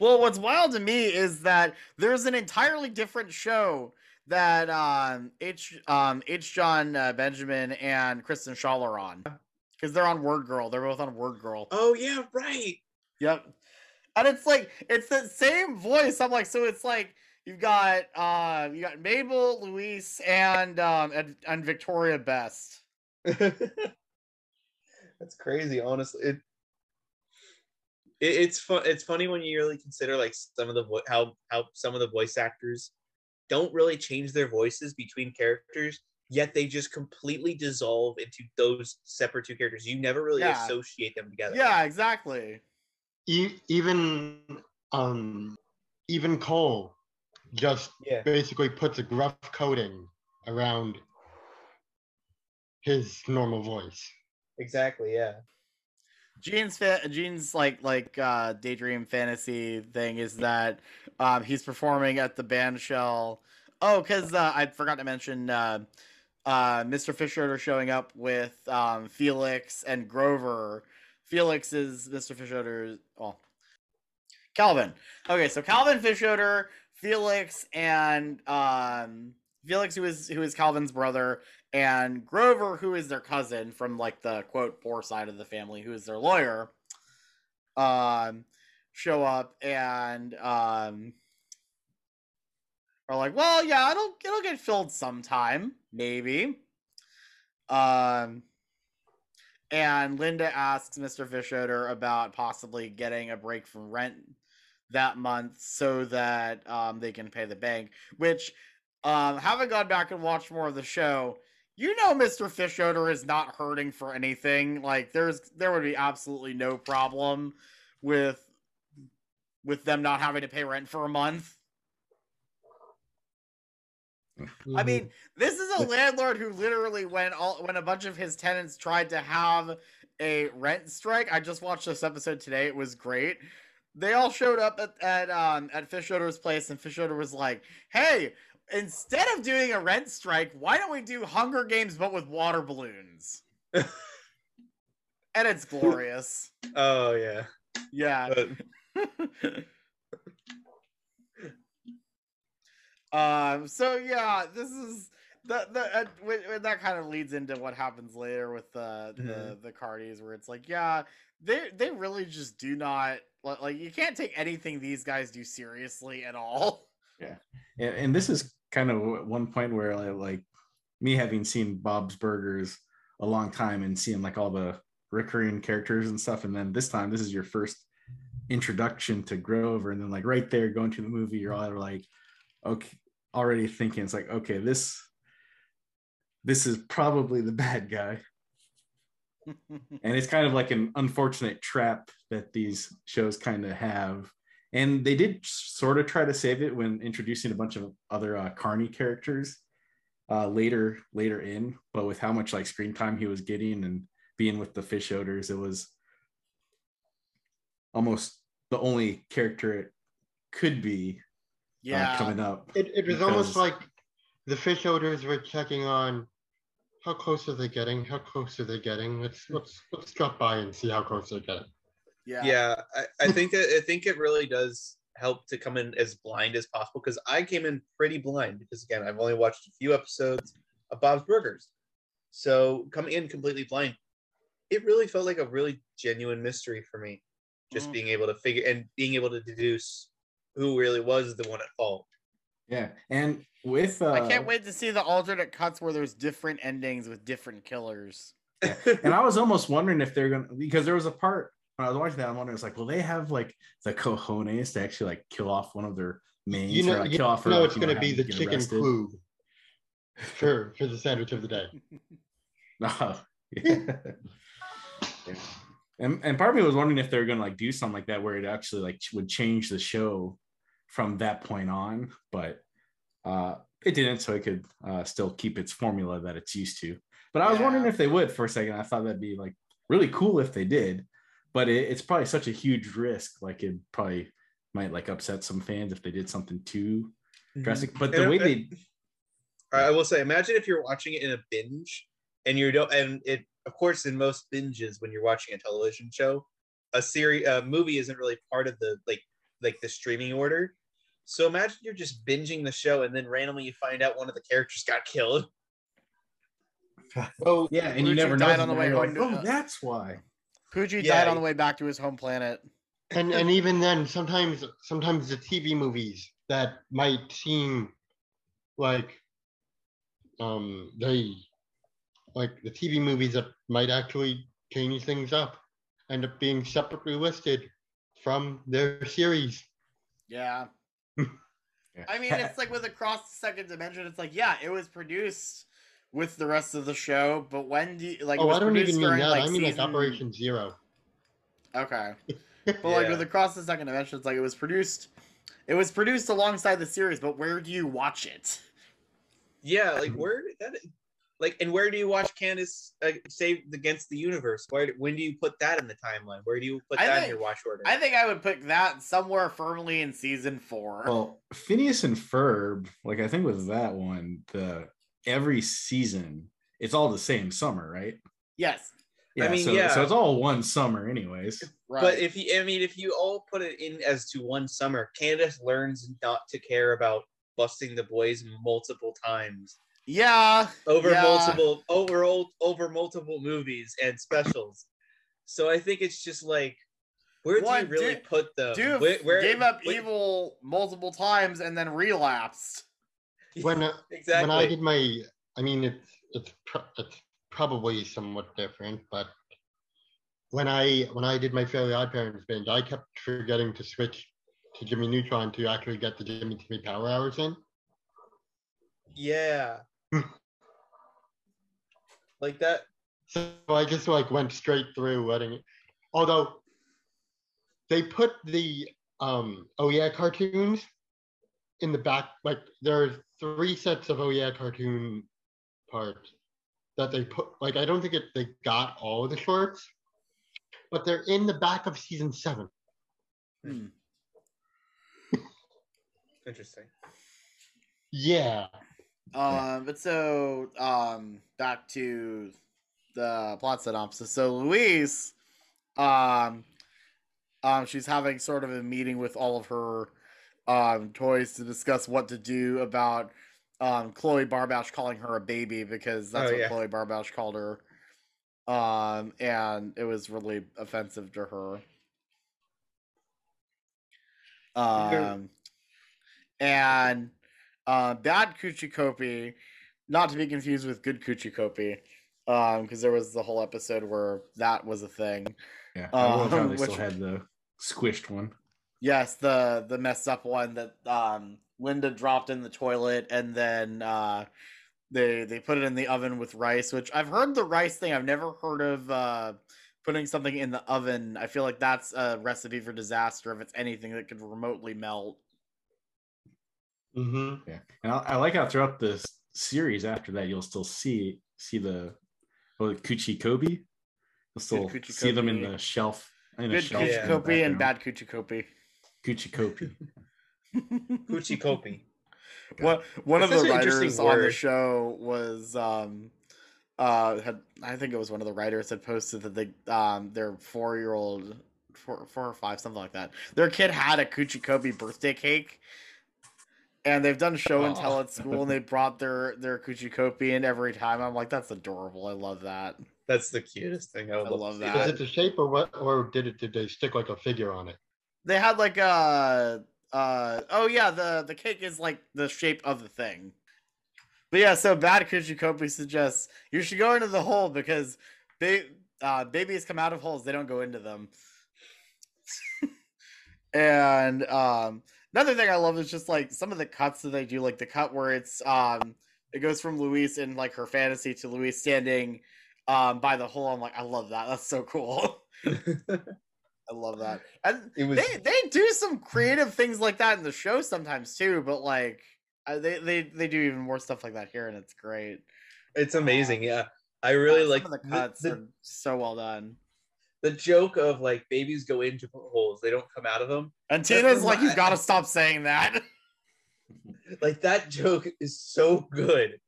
Well, what's wild to me is that there's an entirely different show that um H um H Jon uh, Benjamin and Kristen Schaal are on because they're on Word Girl. They're both on Word Girl. Oh yeah, right. Yep. And it's like it's the same voice. I'm like, so it's like you've got uh you got Mabel, Louise, and um and, and Victoria Best. That's crazy, honestly. It, it it's fun. It's funny when you really consider like some of the vo- how how some of the voice actors don't really change their voices between characters, yet they just completely dissolve into those separate two characters. You never really Yeah. associate them together. Yeah, exactly. E- even um, even Cole just Yeah. basically puts a gruff coating around his normal voice. Exactly. Yeah. Gene's fa- Gene's like like uh daydream fantasy thing is that um he's performing at the band shell. Oh, because uh, I forgot to mention uh uh Mr. Fischoeder are showing up with um Felix and Grover. Felix is Mr. Fischoeder. Oh, Calvin. Okay, so Calvin Fischoeder, Felix, and um Felix, who is who is Calvin's brother, and Grover, who is their cousin from like the quote poor side of the family, who is their lawyer, um, show up and um are like, well, yeah, it'll it'll get filled sometime, maybe. Um and Linda asks Mr. Fischoeder about possibly getting a break from rent that month so that um, they can pay the bank. Which, um, having gone back and watched more of the show, you know, Mr. Fischoeder is not hurting for anything. Like, there's there would be absolutely no problem with with them not having to pay rent for a month. I mean, this is a landlord who literally, when all when a bunch of his tenants tried to have a rent strike, I just watched this episode today. It was great. They all showed up at at um at Fischoeder's place, and Fischoeder was like, "Hey, instead of doing a rent strike, why don't we do Hunger Games but with water balloons?" and it's glorious. Oh yeah. Yeah. Um. So yeah, this is the the uh, when that kind of leads into what happens later with the the Mhm. the Cardis, where it's like, yeah, they they really just do not like you can't take anything these guys do seriously at all. Yeah, and, and this is kind of one point where I, like me having seen Bob's Burgers a long time and seeing like all the recurring characters and stuff, and then this time this is your first introduction to Grover, and then like right there going to the movie, you're all like, okay, already thinking it's like, okay, this this is probably the bad guy. and it's kind of like an unfortunate trap that these shows kind of have and they did sort of try to save it when introducing a bunch of other uh, carney characters uh, later later in but with how much like screen time he was getting and being with the Fischoeders it was almost the only character it could be uh, coming up It, it was almost like the Fischoeders were checking on how close are they getting? How close are they getting? Let's let's let's drop by and see how close they're getting. Yeah. Yeah, I, I think that I think it really does help to come in as blind as possible because I came in pretty blind because again I've only watched a few episodes of Bob's Burgers, so coming in completely blind, it really felt like a really genuine mystery for me, just Mhm. being able to figure and being able to deduce who really was the one at fault. yeah and with uh, I can't wait to see the alternate cuts where there's different endings with different killers. and I was almost wondering if they're gonna because there was a part when I was watching that, I'm wondering, it's like, will they have like the cojones to actually like kill off one of their mains You know, or like you kill off? know like, it's going to be the chicken arrested? clue for for the sandwich of the day. Oh, yeah. Yeah. And, and part of me was wondering if they were gonna like do something like that where it actually like would change the show from that point on, but uh it didn't, so it could uh still keep its formula that it's used to. But I was wondering if they would for a second. I thought that'd be like really cool if they did, but it, it's probably such a huge risk. Like it probably might like upset some fans if they did something too mm-hmm. drastic. But the And- way and- they I will say, imagine if you're watching it in a binge and you don't, and it, of course, in most binges, when you're watching a television show, a series, a movie isn't really part of the like, like the streaming order. So imagine you're just binging the show and then randomly you find out one of the characters got killed. Oh yeah, and you never know. died on the way home like, oh, that's why. Poochie Yeah, died on the way back to his home planet. and and even then sometimes sometimes the tv movies that might seem like um they like the tv movies that might actually change things up end up being separately listed from their series Yeah. Yeah. I mean, it's like with Across the Second Dimension, it's like, yeah, it was produced with the rest of the show, but when do you, like, it oh was i don't produced even mean during, that like, i mean like season- operation zero Okay. But like Yeah. with Across the Second Dimension, it's like it was produced, it was produced alongside the series, but where do you watch it? Yeah, like where did that? like, and where do you watch Candace uh, Saved Against the Universe? Where when do you put that in the timeline? Where do you put I that in your watch order? I think I would put that somewhere firmly in season four. Well, Phineas and Ferb, like I think with that one, the every season it's all the same summer, right? yes. Yeah, mean, so, yeah. so it's all one summer, anyways. Right. But if you, I mean, if you all put it in as to one summer, Candace learns not to care about busting the boys multiple times yeah. over yeah. multiple over old over multiple movies and specials. So I think it's just like, where do you really dude- put them? Dude Where, where- gave up where- evil multiple times and then relapsed. when uh, exactly. when I did my, I mean it's it's pro- it's probably somewhat different, but when I when I did my Fairly Odd Parents binge, I kept forgetting to switch to Jimmy Neutron to actually get the Jimmy Timmy Power Hours in. Yeah. like that. So I just like went straight through letting it. Although they put the um oh yeah cartoons in the back, like there are three sets of oh yeah cartoon parts that they put. Like I don't think it they got all of the shorts, but they're in the back of season seven. Hmm. Interesting. Yeah. Um, but so um, back to the plot synopsis. So Louise, um, um, she's having sort of a meeting with all of her um toys to discuss what to do about um Chloe Barbash calling her a baby because that's Oh, what yeah. Chloe Barbash called her. Um, and it was really offensive to her. Um, and uh, bad Kuchikopi, not to be confused with good Kuchikopi, um, because there was the whole episode where that was a thing. Yeah, I love how Um, they which- still had the squished one. Yes, the the messed up one that um Linda dropped in the toilet and then uh they they put it in the oven with rice, which I've heard the rice thing. I've never heard of uh putting something in the oven. I feel like that's a recipe for disaster if it's anything that could remotely melt. Mm-hmm. Yeah, and I, I like how throughout this series after that you'll still see see the oh, Kuchi Kopi. You'll still see them in the shelf. In Good shelf in the Kuchikopi and background. bad Kuchikopi. Kuchi Kopi. Gucci Kopi. One one of the such an interesting writers on the show was um uh had I think it was one of the writers had posted that they um their four year old four four or five something like that their kid had a Kuchikopi birthday cake and they've done show and tell at school and they brought their their Kuchikopi in every time I'm like that's adorable I love that That's the cutest thing. I, would I love, love to that. Was it the shape or what? Or did it? Did they stick like a figure on it? They had like a uh oh yeah the the cake is like the shape of the thing. But yeah so bad Kuchikopi suggests you should go into the hole because they uh babies come out of holes they don't go into them. And um another thing i love is just like some of the cuts that they do like the cut where it's um it goes from Louise in like her fantasy to Louise standing um by the hole. I'm like i love that. That's so cool I love that. And It was- they they do some creative things like that in the show sometimes too, but like uh, they they they do even more stuff like that here, and it's great. It's amazing. Yeah, I really like the the- cuts the, are so well done. the joke of like babies go into holes, they don't come out of them. And Tina's like, "You've got to stop saying that." like that joke is so good.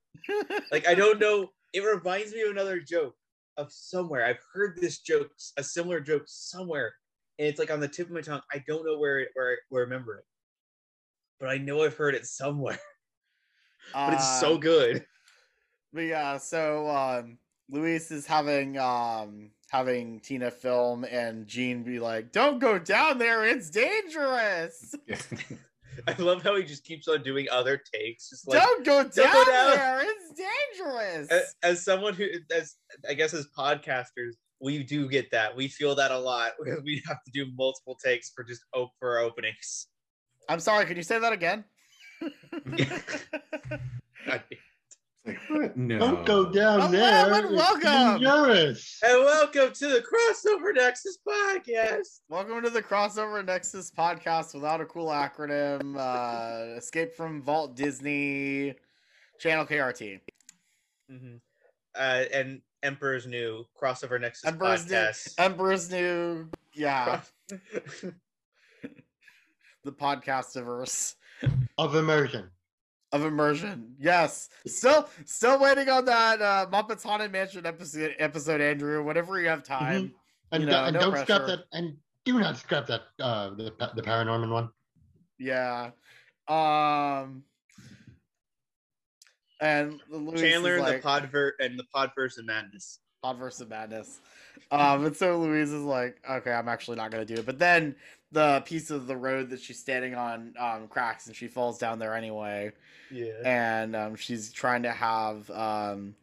like I don't know, it reminds me of another joke of somewhere. I've heard this joke, a similar joke somewhere, and it's like on the tip of my tongue. I don't know where it, where I, where I remember it, but I know I've heard it somewhere. but it's so Um, good. But yeah, so um Louise is having um having Tina film and Gene be like, "Don't go down there, it's dangerous. I love how he just keeps on doing other takes. Just like don't go "Don't down, go down." there, it's dangerous." as, as someone who as I guess as podcasters, we do get that. We feel that a lot. We have to do multiple takes for just op- for our openings. I'm sorry, can you say that again? Like. No. Don't go down Hello there. and welcome. dangerous. And welcome to the Crossover Nexus podcast. Welcome to the Crossover Nexus podcast without a cool acronym. Uh, Escape from Vault Disney Channel KRT. Mm-hmm. uh, and Emperor's New crossover Nexus Emperor's new, podcast. Emperor's new, yeah, the podcastiverse of immersion. of immersion. Yes, still, still waiting on that uh, Muppets Haunted Mansion episode. Episode, Andrew. Whenever you have time, And, you do- know, and no don't scrap that. And do not scrap that. Uh, the the Paranorman one. Yeah. Um. And Louis Chandler is and like, the Podver and the Podverse of Madness. Podverse of Madness. Um, and so Louise is like, okay, I'm actually not gonna do it. But then the piece of the road that she's standing on um, cracks and she falls down there anyway. Yeah. And um, she's trying to have um,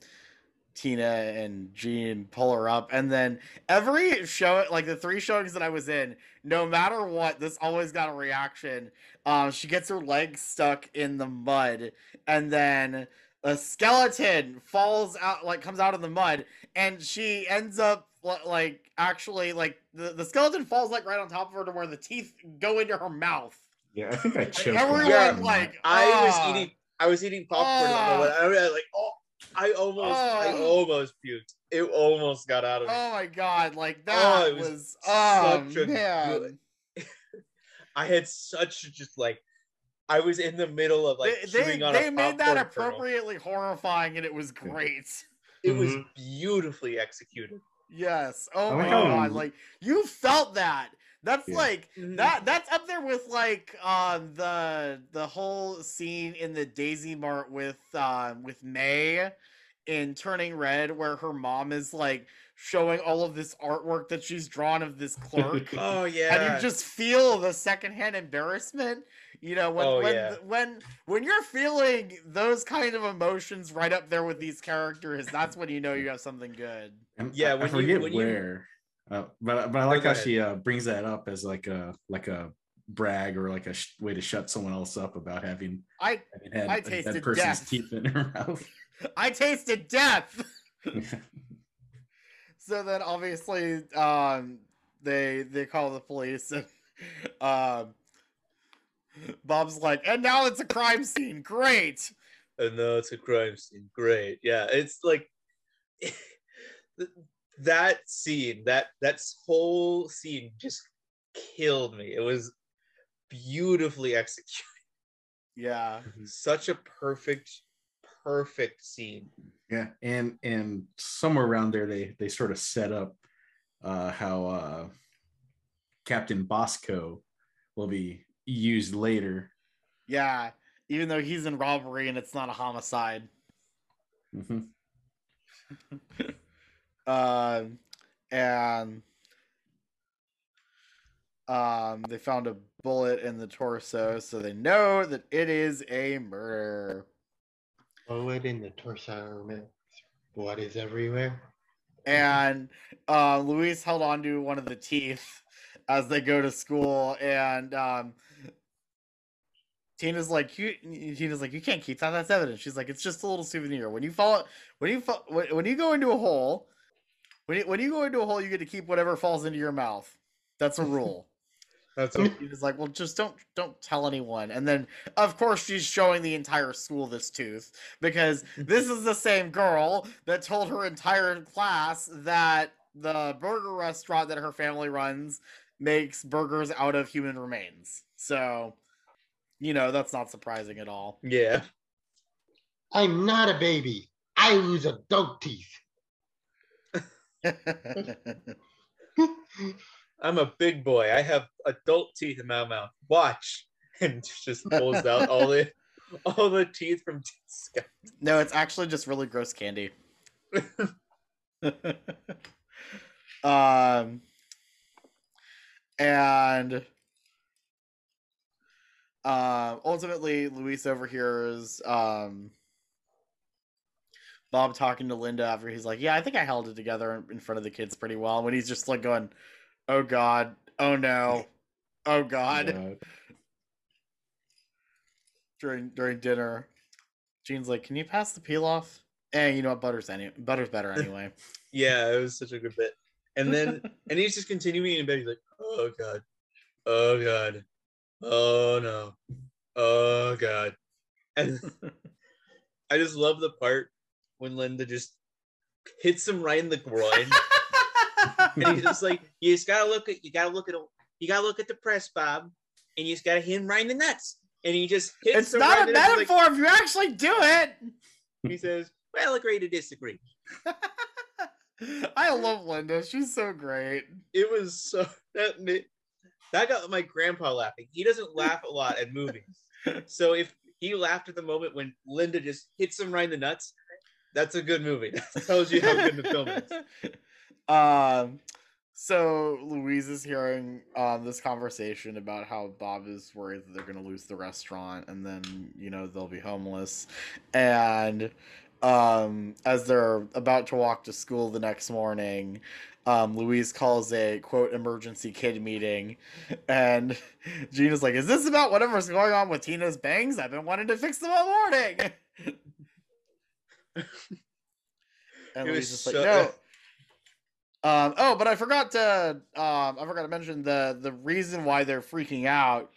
Tina and Gene pull her up. And then every show, like the three showings that I was in, no matter what, this always got a reaction. Um, she gets her legs stuck in the mud, and then a skeleton falls out, like comes out of the mud, and she ends up like actually like the, the skeleton falls like right on top of her to where the teeth go into her mouth. Yeah, I think I choked. everyone, on that. like, I ah. was eating. I was eating popcorn. Ah. and I was like, oh, I almost, I Ah. almost puked. It almost got out of me. Oh my god, like Oh, that it was was, oh such a man. good- I had such just like, I was in the middle of like they they, on they a made that popcorn kernel. appropriately horrifying and it was great. It was Mm-hmm. beautifully executed. Yes. Oh I my like god, like you felt that. That's Yeah. like Mhm. that that's up there with like um the the whole scene in the Daisy Mart with um with Mei in Turning Red where her mom is like showing all of this artwork that she's drawn of this clerk. Oh yeah. and yeah. you just feel the secondhand embarrassment you know when Oh, when yeah. when when you're feeling those kind of emotions right up there with these characters that's when you know you have something good And Yeah, I, I when you- forget when you- where. Uh, but but I like go how ahead. she uh, brings that up as like a like a brag or like a sh- way to shut someone else up about having, i having had I a dead tasted person's death. teeth in her mouth. i tasted death so then obviously um they they call the police and um bob's like and now it's a crime scene great And no, it's a crime scene. Great. Yeah, it's like that scene, that that whole scene just killed me. It was beautifully executed. yeah Such a perfect, perfect scene. Yeah, and and somewhere around there they they sort of set up uh how uh Captain Bosco will be used later. yeah even though he's in robbery and it's not a homicide Mhm. um, and um, they found a bullet in the torso, so they know that it is a murder. Bullet in the torso. man. Blood is everywhere. And uh, Louise held on to one of the teeth as they go to school, and um, Tina's like, "You." Tina's like, "You can't keep that. That's evidence." She's like, "It's just a little souvenir. When you fall, when you fall, when, when you go into a hole, when you, when you go into a hole, you get to keep whatever falls into your mouth. That's a rule." That's So was like, "Well, just don't don't tell anyone." And then, of course, she's showing the entire school this tooth because this is the same girl that told her entire class that the burger restaurant that her family runs makes burgers out of human remains. So, you know, that's not surprising at all. Yeah. I'm not a baby. I use adult teeth. I'm a big boy. I have adult teeth in my mouth. Watch. And just pulls out all the all the teeth from no, it's actually just really gross candy. um, and uh, ultimately, Louise overhears um, Bob talking to Linda after he's like, "Yeah, I think I held it together in front of the kids pretty well." When he's just like going, "Oh God, oh no, oh God." During during dinner. Gene's like, "Can you pass the peel off?" And you know what? Butter's any butter's better anyway. Yeah, it was such a good bit. And then and he's just continuing in bed. He's like, oh god. Oh god. Oh no. Oh god. And I just love the part when Linda just hits him right in the groin. and he's just like, you just gotta look at you gotta look at you gotta look at the press, Bob, and you just gotta hit him right in the nuts. And he just hits It's him not right a in the like- metaphor if you actually do it. he says, Well, agree to disagree. I love Linda. She's so great. It was so that that got my grandpa laughing. He doesn't laugh a lot at movies. So if he laughed at the moment when Linda just hits him right in the nuts, that's a good movie. That tells you how good the film is. Um, so Louise is hearing um this conversation about how Bob is worried that they're going to lose the restaurant, and then you know they'll be homeless, and um as they're about to walk to school the next morning. Um, Louise calls a quote emergency kid meeting, and Gina's like, "Is this about whatever's going on with Tina's bangs? I've been wanting to fix them all morning." and It Louise is like, "No, um, oh, but I forgot to um, I forgot to mention the the reason why they're freaking out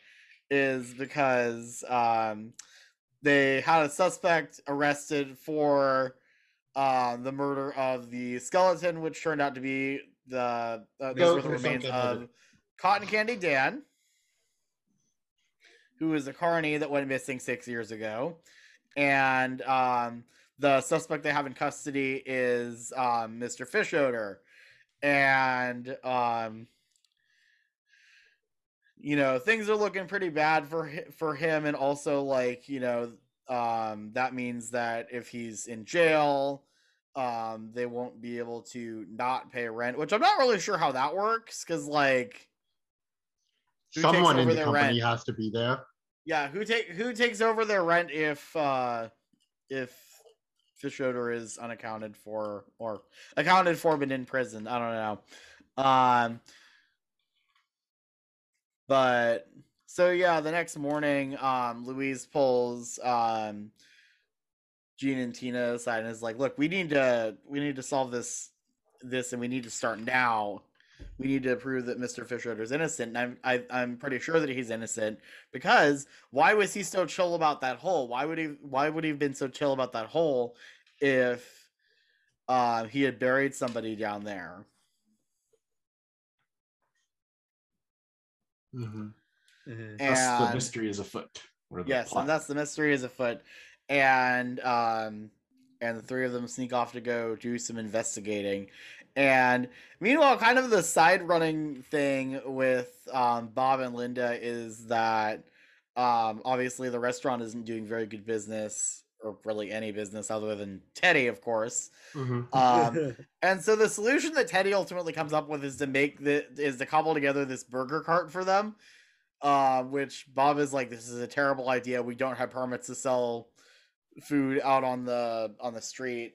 is because um, they had a suspect arrested for uh, the murder of the skeleton, which turned out to be the uh, these were the remains of. Cotton Candy Dan, who is a carney that went missing six years ago, and um, the suspect they have in custody is um, Mr. Fischoeder, and um, you know things are looking pretty bad for for him, and also like you know um, that means that if he's in jail. Um, they won't be able to not pay rent, which I'm not really sure how that works, because like Someone in the company rent? has to be there. Yeah, who take who takes over their rent if uh if Fischoeder is unaccounted for or accounted for but in prison? I don't know. Um but so yeah, the next morning, um Louise pulls um Gene and Tina aside and is like, look, we need to we need to solve this this and we need to start now. We need to prove that Mr. Fischoeder is innocent. And I'm I, I'm pretty sure that he's innocent because why was he so chill about that hole? Why would he why would he have been so chill about that hole if uh, he had buried somebody down there? Mm-hmm. Thus, the And- mystery is afoot. or yes, plot. and that's the mystery is afoot. And um and the three of them sneak off to go do some investigating. And meanwhile, kind of the side running thing with um, Bob and Linda is that um, obviously the restaurant isn't doing very good business, or really any business other than Teddy, of course. Mm-hmm. Um, and so the solution that Teddy ultimately comes up with is to make the is to cobble together this burger cart for them. Uh, which Bob is like, this is a terrible idea. We don't have permits to sell food out on the on the street.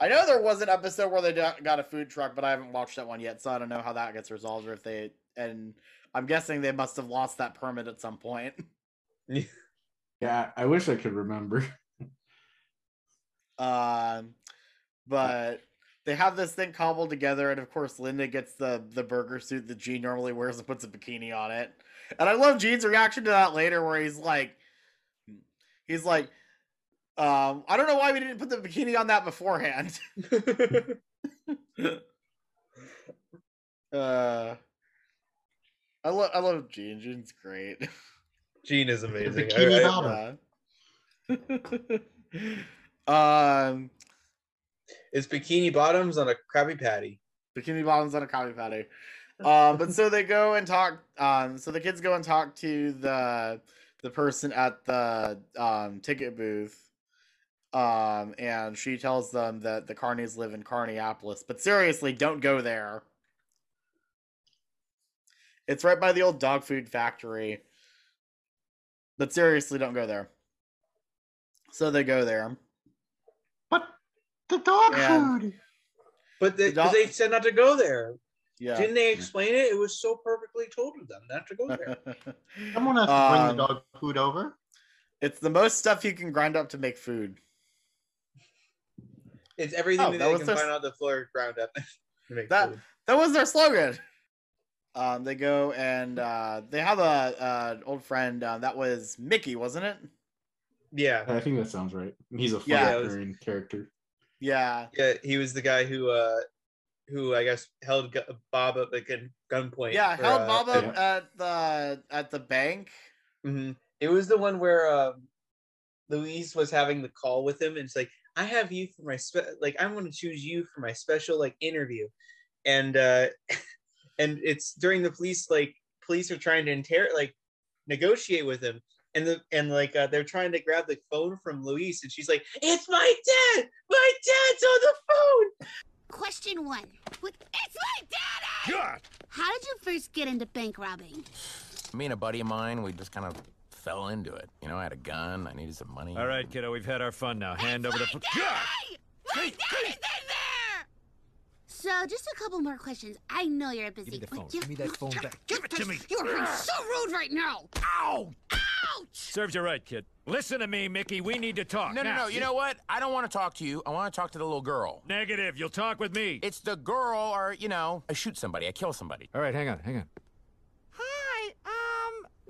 I know there was an episode where they got a food truck, but I haven't watched that one yet, so I don't know how that gets resolved or if they and I'm guessing they must have lost that permit at some point. Yeah, I wish I could remember. Um, but they have this thing cobbled together, and of course, Linda gets the the burger suit that Gene normally wears and puts a bikini on it. And I love Gene's reaction to that later, where he's like, he's like, um, I don't know why we didn't put the bikini on that beforehand. uh, I love I love Gene. Gene's great. Gene is amazing. Bikini I- I- Bottom. um, it's bikini bottoms on a Krabby Patty. Bikini bottoms on a Krabby Patty. Um, but so they go and talk. Um, so the kids go and talk to the the person at the um, ticket booth. Um, and she tells them that the Carneys live in Carneapolis, but seriously, don't go there. It's right by the old dog food factory. But seriously, don't go there. So they go there. But the dog And- food. But they, The dog- they said not to go there. Yeah. Didn't they explain it? It was so perfectly told to them not to go there. Someone has to bring Um, the dog food over. It's the most stuff you can grind up to make food. It's everything Oh, that, that they can their- find on the floor ground up. That food. that was their slogan. Um, they go and uh, they have a, uh old friend uh, that was Mickey, wasn't it? Yeah. I think that sounds right. He's a fun Yeah, was- recurring character. Yeah. Yeah, he was the guy who uh who I guess held gu- Bob up like at gunpoint. Yeah, for, held uh, Bob up at the at the bank. hmm It was the one where um, Louise was having the call with him, and it's like, "I have you for my spe- like I'm going to choose you for my special like interview," and uh, and it's during the police like police are trying to inter like negotiate with him, and the and like uh, they're trying to grab the phone from Louise, and she's like, "It's my dad! My dad's on the phone!" Question one. What, it's my daddy! God! How did you first get into bank robbing? Me and a buddy of mine, we just kind of fell into it. You know, I had a gun, I needed some money. All right, kiddo, we've had our fun now. Hand over the. My daddy's in there! So, just a couple more questions. I know you're busy. Give me the phone. Give, give me that phone back. Give it to me. You are being so rude right now. Ow! Ouch! Serves you right, kid. Listen to me, Mickey. We need to talk. No, no, no. You know what? I don't want to talk to you. I want to talk to the little girl. Negative. You'll talk with me. It's the girl, or, you know, I shoot somebody, I kill somebody. All right, hang on, hang on.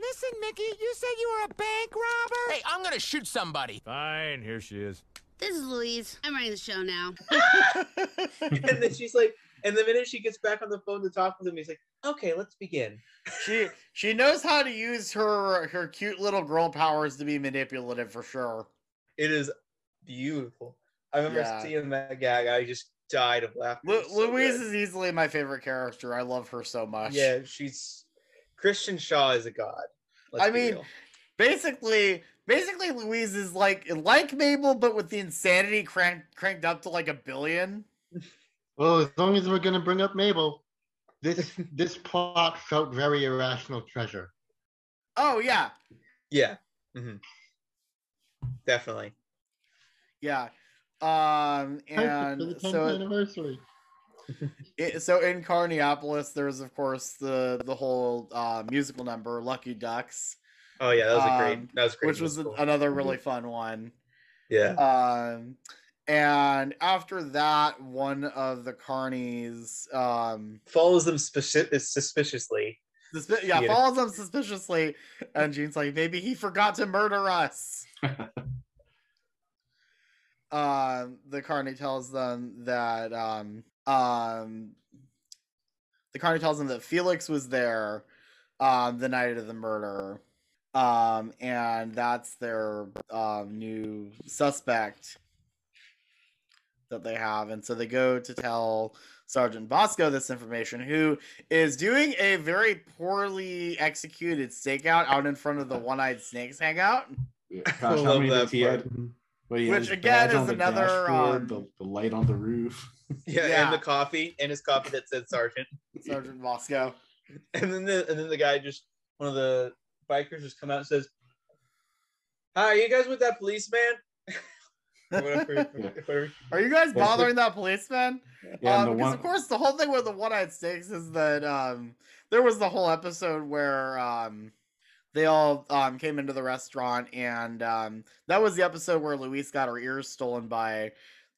Hi, listen, Mickey, you said you were a bank robber? Hey, I'm gonna shoot somebody. Fine, here she is. This is Louise. I'm running the show now. and then she's like, and the minute she gets back on the phone to talk with him, he's like, "Okay, let's begin." She she knows how to use her her cute little girl powers to be manipulative for sure. It is beautiful. I remember Yeah. seeing that gag. I just died of laughter. Lu- so Louise good. is easily my favorite character. I love her so much. Yeah, she's Kristen Schaal is a god. Let's I mean, real. basically, basically Louise is like like Mabel, but with the insanity cranked cranked up to like a billion. Well, as long as we're gonna bring up Mabel, this this plot felt very irrational treasure. Oh yeah, yeah, Mm-hmm. definitely. yeah. Um, Perfect for and the 10th so anniversary. It, so in Carneopolis, there's of course the the whole uh, musical number "Lucky Ducks." Oh yeah, that was a um, great. That was great. which was another really fun one. Yeah. Um, and after that, one of the carnies, um, follows them speci- suspiciously. suspi- yeah, Yeah. follows them suspiciously, and Gene's like, maybe he forgot to murder us. um, the carney tells them that um, um, the carny tells them that Felix was there um, the night of the murder, um, and that's their um, new suspect that they have, and so they go to tell Sergeant Bosco this information, who is doing a very poorly executed stakeout out in front of the One-Eyed Snakes hangout. Gosh, how love many that does he part. had? Well, he had Which again is another, um, the, the light on the roof. Yeah, Yeah. and the coffee, and his coffee that said Sergeant. Sergeant Moscow. And then the and then the guy just one of the bikers just come out and says, "Hi, you guys with that policeman?" Whatever, whatever. Are you guys bothering that policeman? Yeah, um, because one- of course the whole thing with the one-eyed snakes is that um, there was the whole episode where um, they all um, came into the restaurant, and um, that was the episode where Louise got her ears stolen by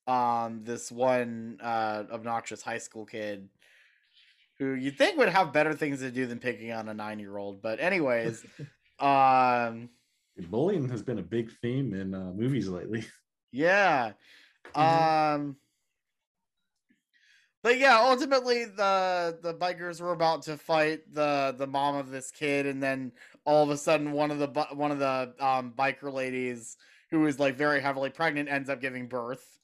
um, this one uh, obnoxious high school kid who you'd think would have better things to do than picking on a nine-year-old. But anyways, um, Bullying has been a big theme in uh, movies lately. Yeah. Um But yeah, ultimately the the bikers were about to fight the the mom of this kid and then all of a sudden one of the bu- one of the um biker ladies who is like very heavily pregnant ends up giving birth.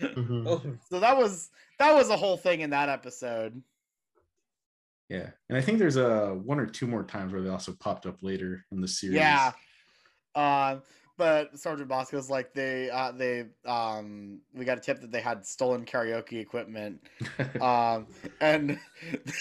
Mhm. Oh, So that was that was a whole thing in that episode. Yeah, and I think there's a one or two more times where they also popped up later in the series. Yeah. Um, but Sergeant Bosco's like they uh they um we got a tip that they had stolen karaoke equipment. um and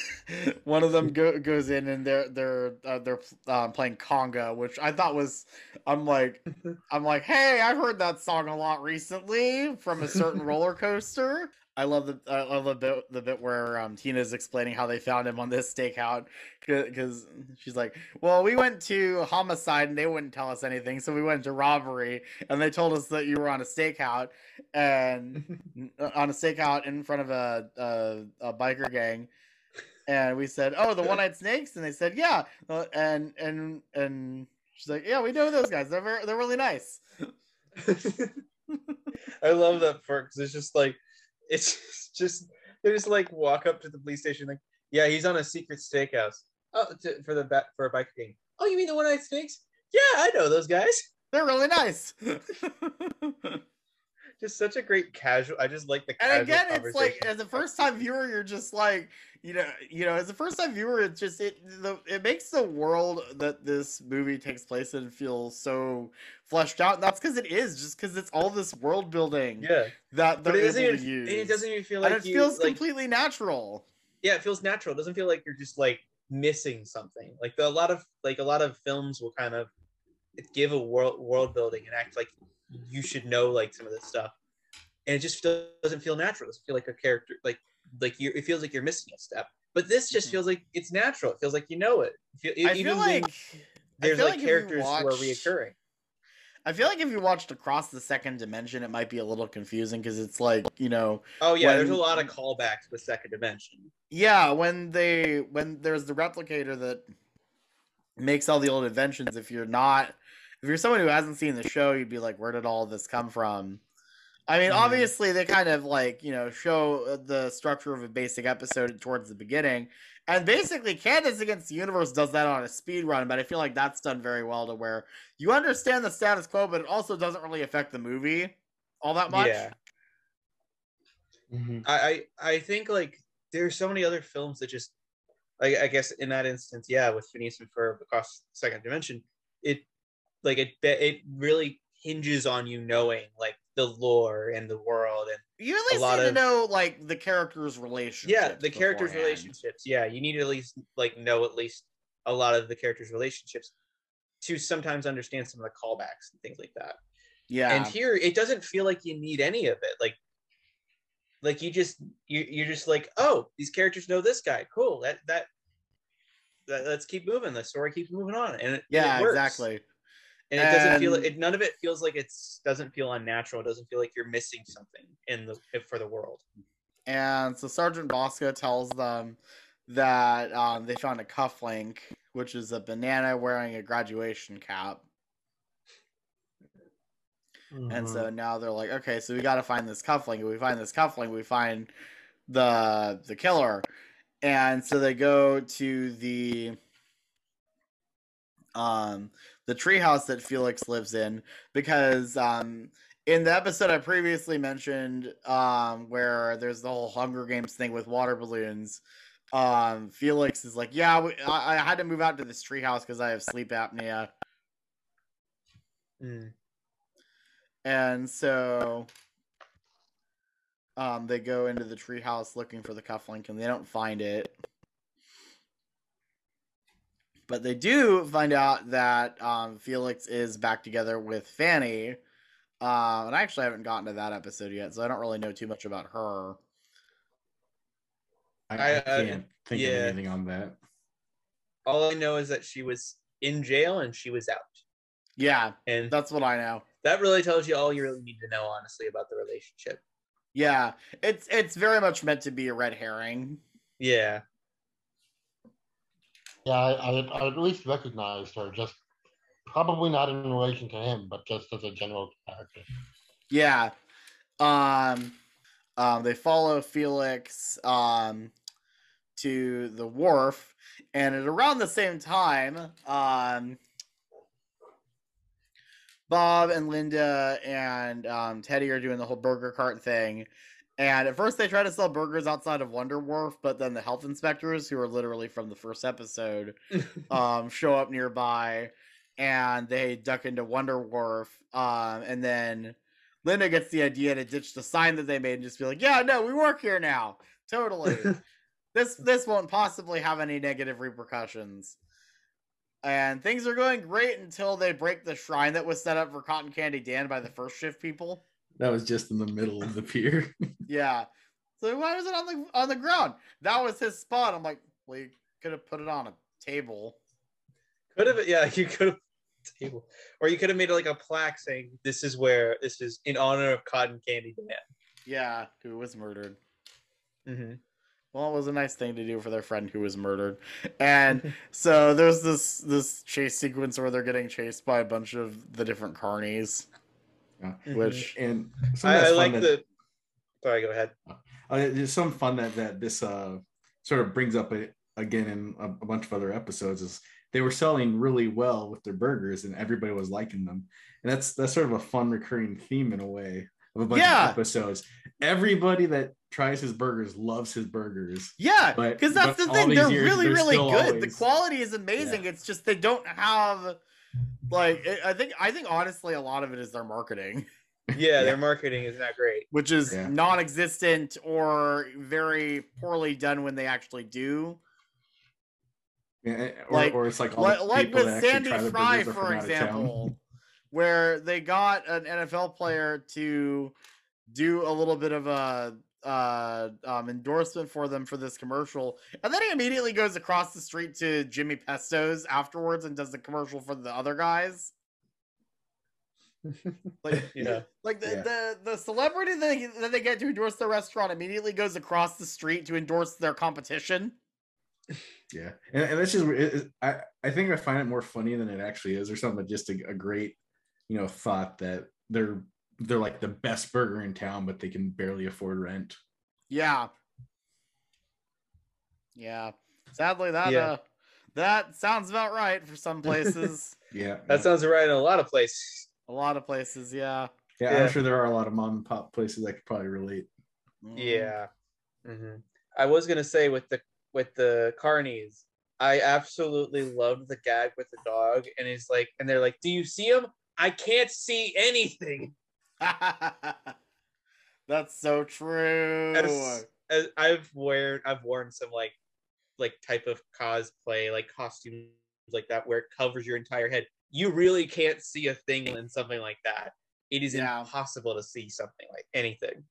one of them go, goes in and they're they're uh, they're um, playing conga, which I thought was I'm like I'm like, "Hey, I've heard that song a lot recently from a certain roller coaster." I love the I love the bit the bit where um, Tina's explaining how they found him on this stakeout because she's like, "Well, we went to homicide and they wouldn't tell us anything, so we went to robbery and they told us that you were on a stakeout and on a stakeout in front of a a, a biker gang." And we said, "Oh, the one-eyed snakes," and they said, "Yeah," and and and she's like, "Yeah, we know those guys. They're very, they're really nice." I love that part because it's just like it's just they just like walk up to the police station like, yeah, he's on a secret steakhouse. Oh, to, for the ba- for a biker gang. Oh, you mean the one eyed snakes? Yeah, I know those guys. They're really nice. just such a great casual. I just like the and again, it's like as a first time viewer, you're just like, you know, you know, as a first time viewer, it's just it the it makes the world that this movie takes place in feel so fleshed out. And that's because it is, just because it's all this world building. Yeah. that But they're it doesn't able even to use. it doesn't even feel and like it you, feels like- completely natural. yeah, it feels natural. It doesn't feel like you're just like missing something. Like the, a lot of like a lot of films will kind of give a world world building and act like you should know like some of this stuff, and it just doesn't feel natural. It doesn't feel like a character like like you. It feels like you're missing a step. But this just mm-hmm. feels like it's natural. It feels like you know it. Feel, I even feel like there's feel like, like characters who are reoccurring. I feel like if you watched Across the Second Dimension, it might be a little confusing because it's like you know. Oh yeah, there's a lot of callbacks with Second Dimension. Yeah, when they when there's the replicator that makes all the old inventions, if you're not if you're someone who hasn't seen the show, you'd be like, where did all this come from? I mean, Mhm. obviously they kind of like, you know, show uh, the structure of a basic episode towards the beginning. And basically Candace Against the Universe does that on a speed run, but I feel like that's done very well to where you understand the status quo, but it also doesn't really affect the movie all that much. Yeah. I, I I think like there's so many other films that just like I guess in that instance, yeah, with Phineas and Ferb across the second dimension, it like it it really hinges on you knowing like the lore and the world and You at least need to know like the characters' relationships. yeah the characters relationships. Yeah you need to at least like know at least a lot of the characters relationships to sometimes understand some of the callbacks and things like that. Yeah. and here it doesn't feel like you need any of it. Like like you just you, you're just like oh these characters know this guy. Cool. That that, that let's keep moving. The story keeps moving on. And it, yeah, it exactly. And it doesn't feel it none of it feels like it's doesn't feel unnatural it doesn't feel like you're missing something in the for the world And so Sergeant Bosco tells them that um, they found a cufflink, which is a banana wearing a graduation cap. And so now they're like, okay, so we got to find this cufflink. If we find this cufflink, we find the the killer. And so they go to the um the treehouse that Felix lives in because um in the episode I previously mentioned um where there's the whole Hunger Games thing with water balloons um Felix is like yeah we, I, I had to move out to this treehouse because I have sleep apnea. And so um they go into the treehouse looking for the cufflink and they don't find it but they do find out that um, Felix is back together with Fanny. Uh, and I actually haven't gotten to that episode yet, so I don't really know too much about her. I, I- I I- can't think yeah. of anything on that. all i know is that she was in jail and she was out Yeah, and that's what I know. that really tells you all you really need to know honestly about the relationship Yeah, it's it's very much meant to be a red herring. yeah Yeah, I, I, at least recognized her, just probably not in relation to him, but just as a general character. Yeah. Um um they follow Felix um to the wharf and at around the same time um Bob and Linda and um, Teddy are doing the whole burger cart thing. And at first, they try to sell burgers outside of Wonder Wharf, but then the health inspectors, who are literally from the first episode, um, show up nearby and they duck into Wonder Wharf. Um, and then Linda gets the idea to ditch the sign that they made and just be like, "Yeah, no, we work here now. Totally. this this won't possibly have any negative repercussions." And things are going great until they break the shrine that was set up for Cotton Candy Dan by the first shift people. That was just in the middle of the pier. Yeah. So why was it on the on the ground? That was his spot. I'm like, well, you could have put it on a table. Could have, yeah, you could have table, or you could have made it like a plaque saying, "This is where this is in honor of Cotton Candy Dan." Yeah, who was murdered. Mm-hmm. Well, it was a nice thing to do for their friend who was murdered. And so there's this this chase sequence where they're getting chased by a bunch of the different carnies. Yeah. Which- and I, I like that- the. Sorry, go ahead. uh, there's some fun that that this uh sort of brings up a, again in a, a bunch of other episodes is they were selling really well with their burgers and everybody was liking them and that's that's sort of a fun recurring theme in a way of a bunch Yeah. of episodes everybody that tries his burgers loves his burgers Yeah, But- because that's the thing. They're years, really, they're really still good. The quality is amazing. It's just they don't have like I- I think I think honestly a lot of it is their marketing, Yeah, their marketing is not great. which is Yeah. non-existent or very poorly done when they actually do. Yeah, or, Like or it's like all li- the like people with that actually Sandy try the Fry, burgers are for from out of town. example, where they got an NFL player to do a little bit of a uh, um, endorsement for them for this commercial, and then he immediately goes across the street to Jimmy Pesto's afterwards and does the commercial for the other guys. Like, Yeah. like the, Yeah. the the celebrity that they, that they get to endorse the restaurant immediately goes across the street to endorse their competition. Yeah, and, and that's just it, it- I I think I find it more funny than it actually is, or something. Just a, a great, you know, thought that they're they're like the best burger in town, but they can barely afford rent. Yeah. Yeah. Sadly, that Yeah. uh, that sounds about right for some places. Yeah, That sounds right in a lot of places. a lot of places, yeah. yeah, yeah. I'm sure there are a lot of mom and pop places that could probably relate. Mm. Yeah. hmm I was gonna say with the with the carnies, I absolutely loved the gag with the dog, and he's like, and they're like, "Do you see him? I can't see anything." That's so true. As, as I've worn, I've worn some like like type of cosplay, like costumes like that, where it covers your entire head. You really can't see a thing in something like that. It is Yeah. impossible to see something like anything.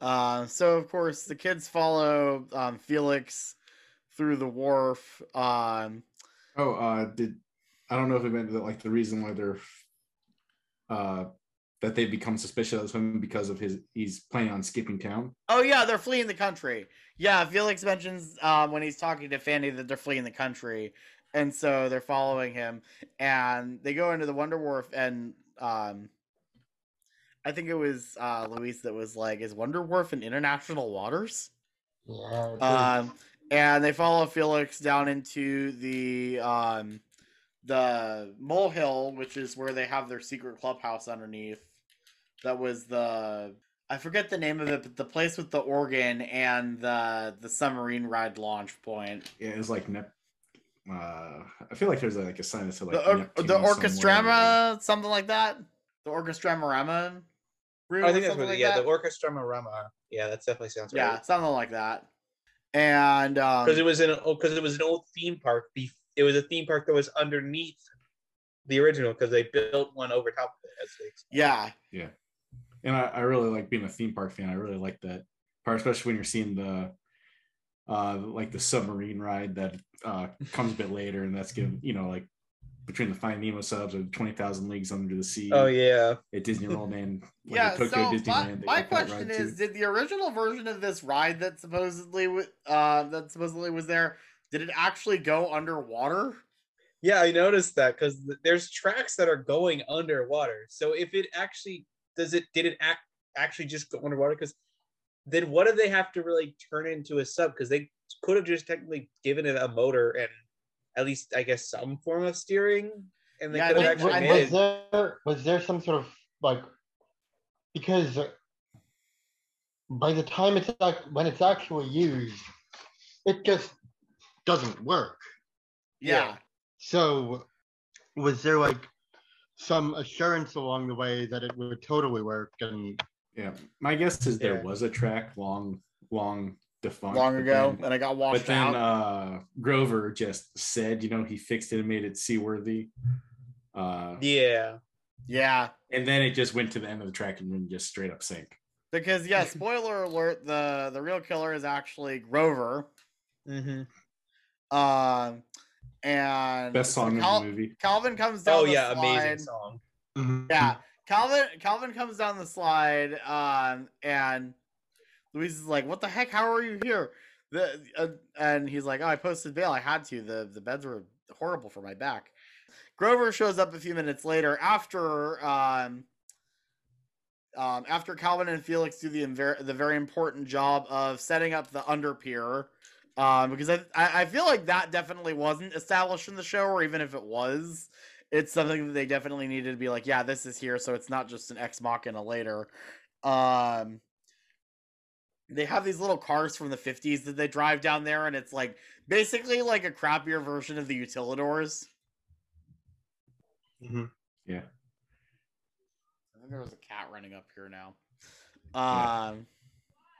Uh, so of course the kids follow um, Felix through the wharf. Um, Oh, uh, did I don't know if it meant that like the reason why they're uh that they become suspicious of him because of his he's planning on skipping town. oh yeah, they're fleeing the country. Yeah, Felix mentions um, when he's talking to Fanny that they're fleeing the country, and so they're following him, and they go into the Wonder Wharf, and um, I think it was uh, Louise that was like, "Is Wonder Wharf in international waters?" Yeah. Um, and they follow Felix down into the um, the molehill, which is where they have their secret clubhouse underneath. That was the I forget the name of it, but the place with the organ and the the submarine ride launch point. Yeah, was like Nep- uh I feel like there's like a sign that said like The or, the somewhere. orchestrama, something like that. The orchestramorama. room I think that's what, like yeah, that? the orchestra marama. Yeah, that definitely sounds yeah, right. something like that. And um, Because it was in because it was an old theme park. It was a theme park that was underneath the original because they built one over top of it. As they yeah, Yeah. And I, I really like being a theme park fan. I really like that part, especially when you're seeing the uh like the submarine ride that uh comes a bit later and that's given you know like between the Finding Nemo subs or twenty thousand leagues under the sea. Oh yeah. At Disney World and like, yeah. Tokyo So Disneyland. they my question ride, too. is: Did the original version of this ride that supposedly uh, that supposedly was there, did it actually go underwater? Yeah, I noticed that because there's tracks that are going underwater. So if it actually does it, did it act, actually just go underwater? Because then what do they have to really turn into a sub? Because they could have just technically given it a motor and at least I guess some form of steering, and they Yeah, I could have actually I made was there was there some sort of like because by the time it's ac- when it's actually used, it just doesn't work. Yeah. So was there like some assurance along the way that it would totally work and Yeah, my guess is there Yeah. was a track long, long defunct. Long ago, then- and I got washed But then out. uh, Grover just said, you know, he fixed it and made it seaworthy. Uh, Yeah. Yeah. and then it just went to the end of the track and then just straight up sank. Because yeah, spoiler alert: the the real killer is actually Grover. Mm-hmm. Um, and Best song Cal- in the movie. Calvin comes down. Oh the yeah, amazing slide. song. Yeah, Calvin Calvin comes down the slide, um, and Louise is like, "What the heck? How are you here?" The uh, and he's like, "Oh, I posted bail. I had to. the The beds were horrible for my back." Grover shows up a few minutes later after um, um, after Calvin and Felix do the inver- the very important job of setting up the under pier, um, because I, I I feel like that definitely wasn't established in the show, or even if it was, it's something that they definitely needed to be like, yeah, this is here, so it's not just an ex machina later. Um, they have these little cars from the 50s that they drive down there, and it's like basically like a crappier version of the Utilidors. Yeah. I think there was a cat running up here now. Um,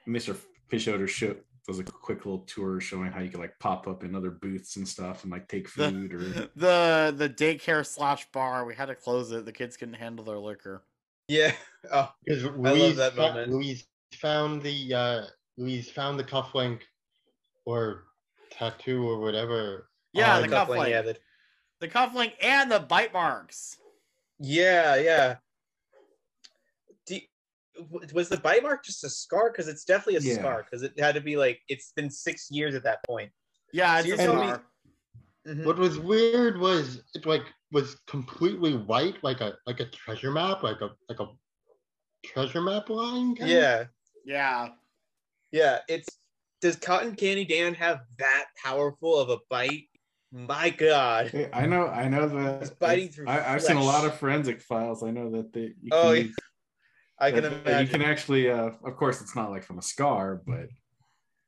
Mr. Fischoeder show does a quick little tour showing how you can like pop up in other booths and stuff and like take food or the the daycare slash bar. We had to close it. The kids couldn't handle their liquor. Yeah. Oh, Because I love Louise, that fo- moment. Louise found the uh, Louise found the cufflink or tattoo or whatever. Yeah, on- the cufflink. yeah, the- The cufflink and the bite marks. Yeah, yeah. Do you- w- was the bite mark just a scar? Because it's definitely a Yeah. scar. Because it had to be like it's been six years at that point. Yeah, it's you're a telling me- scar. Mhm. What was weird was it like was completely white, like a like a treasure map, like a like a treasure map line. kinda? Yeah, yeah, yeah. It's does Cotton Candy Dan have that powerful of a bite? My God. Hey, I know, I know that He's biting through I, I've seen a lot of forensic files. I know that they. You Oh, can yeah. I can that- imagine. You can actually, uh, of course, it's not like from a scar, but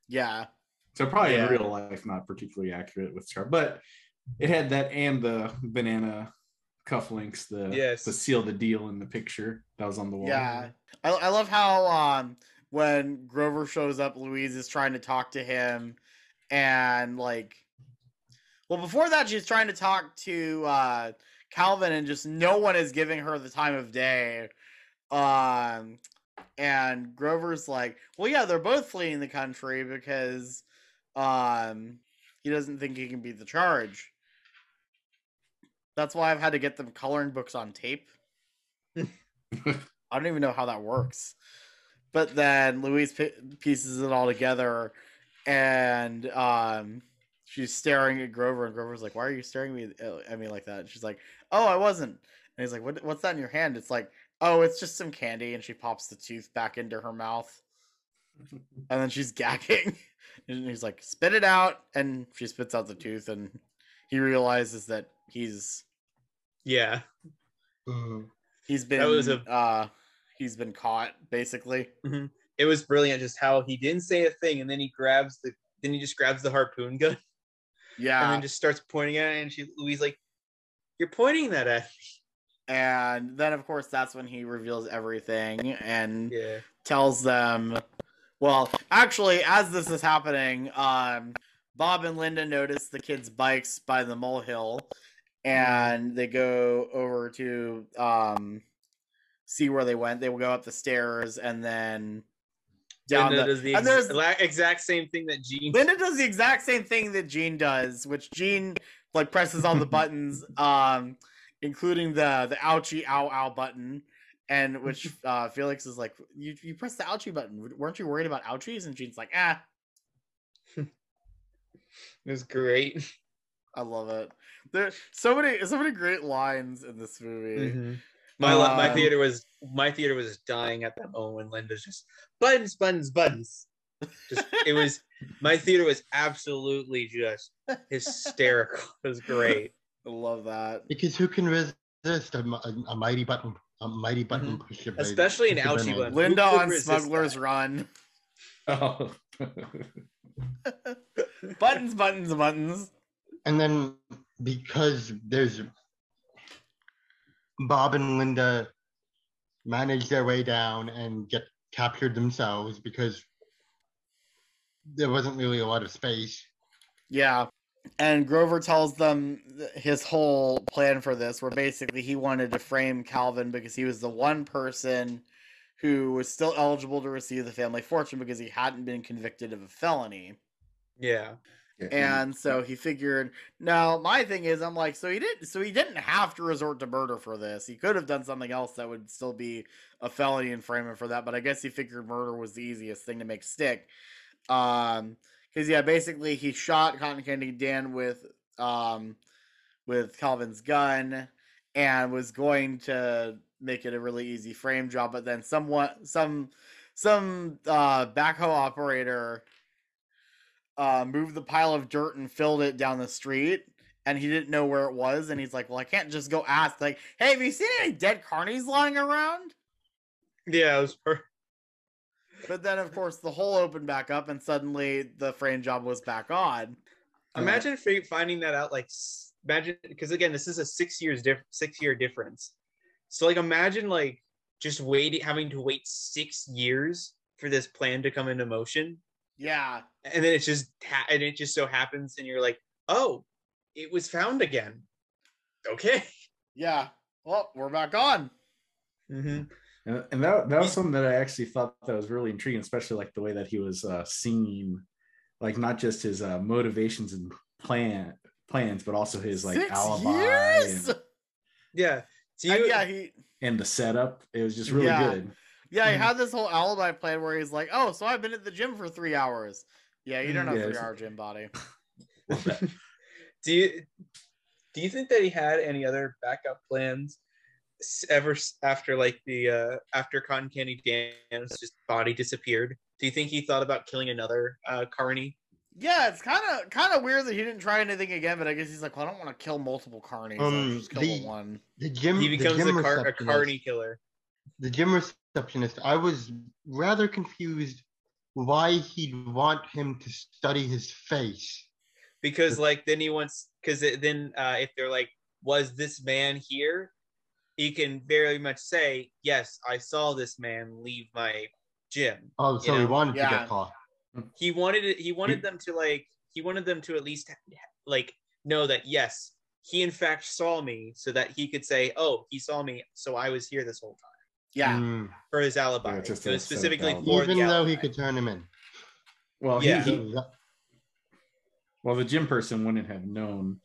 Yeah. so probably Yeah. in real life, not particularly accurate with scar, but it had that and the banana cufflinks, the Yes. to seal the deal in the picture that was on the wall. Yeah. I, I love how um when Grover shows up, Louise is trying to talk to him and like well before that she's trying to talk to uh Calvin and just no one is giving her the time of day. Um and Grover's like, "Well, yeah, they're both fleeing the country because um he doesn't think he can beat the charge." That's why I've had to get them coloring books on tape. I don't even know how that works. But then Louise pi- pieces it all together, and um, she's staring at Grover, and Grover's like, "Why are you staring at me, at me like that?" And she's like, "Oh, I wasn't." And he's like, what, "What's that in your hand?" It's like, "Oh, it's just some candy." And she pops the tooth back into her mouth, and then she's gagging. And he's like, "Spit it out," and she spits out the tooth, and he realizes that he's Yeah. he's been That was a- uh he's been caught basically. Mhm. It was brilliant just how he didn't say a thing and then he grabs the then he just grabs the harpoon gun Yeah. and then just starts pointing at it and she Louise like you're pointing that at me. And then of course that's when he reveals everything and Yeah. tells them well actually as this is happening um bob and linda notice the kids bikes by the molehill and they go over to um see where they went they will go up the stairs and then down Linda the, does the and ex- there's exact same thing that Gene Linda does the exact same thing that Gene does, which Gene like presses all the buttons, um, including the the ouchie ow ow button, and which uh, Felix is like, you you press the ouchie button. weren't you worried about ouchies? And Gene's like, ah, It was great. I love it. There's so many so many great lines in this movie. Mhm. My li- my Um, theater was my theater was dying at that moment when Linda's just buttons, buttons, buttons. Just it was my theater was absolutely just hysterical. It was great. I love that. Because who can resist a, a, a mighty button, a mighty button push of a- Mm-hmm. Especially an push ouchie button. Linda on resist Smuggler's Run. Oh. buttons, buttons, buttons. And then because there's Bob and Linda manage their way down and get captured themselves because there wasn't really a lot of space. Yeah. And Grover tells them his whole plan for this, where basically he wanted to frame Calvin because he was the one person who was still eligible to receive the family fortune because he hadn't been convicted of a felony. Yeah. And so he figured. Now my thing is, I'm like, so he didn't. So he didn't have to resort to murder for this. He could have done something else that would still be a felony and frame him for that. But I guess he figured murder was the easiest thing to make stick. Um, because yeah, basically he shot Cotton Candy Dan with um, with Calvin's gun, and was going to make it a really easy frame job, but then somewhat some some uh backhoe operator uh moved the pile of dirt and filled it down the street and he didn't know where it was and he's like, Well, I can't just go ask like, hey, have you seen any dead carnies lying around? Yeah, it was But then of course the hole opened back up and suddenly the frame job was back on. Imagine fi- finding that out. Like, imagine because again, this is a six years diff- six year difference. So like, imagine like just waiting, having to wait six years for this plan to come into motion, Yeah. and then it's just ha- and it just so happens, and you're like, oh, it was found again. Okay. Yeah. Well, we're back on. Mm-hmm. And, and that that was something that I actually thought that was really intriguing, especially like the way that he was uh, singing, like not just his uh, motivations and plan plans, but also his like Six alibi years? and, Yeah. So And you, yeah, he and the setup. It was just really Yeah. good. Yeah, he Mhm. had this whole alibi plan where he's like, "Oh, so I've been at the gym for three hours." Yeah, you don't Mm, have yeah, three-hour gym body. do you do you think that he had any other backup plans s- ever after like the uh after cotton candy dan's just body disappeared do you think he thought about killing another uh carney Yeah, it's kind of kind of weird that he didn't try anything again, but I guess he's like, well, I don't want to kill multiple carnies. I'll Um, just kill the- one. The gym. he becomes gym a, car- a carney killer The gym receptionist. I was rather confused why he'd want him to study his face. because like then he wants because then uh if they're like was this man here he can very much say yes i saw this man leave my gym Oh, you so he know? wanted to get caught. he wanted it he wanted them to like he wanted them to at least like know that yes he in fact saw me so that he could say oh he saw me so i was here this whole time Yeah, Mm. for his alibi Yeah, just so a it's set of specifically alibi. for Even the though he could turn him in. Well, Yeah. he, he well the gym person wouldn't have known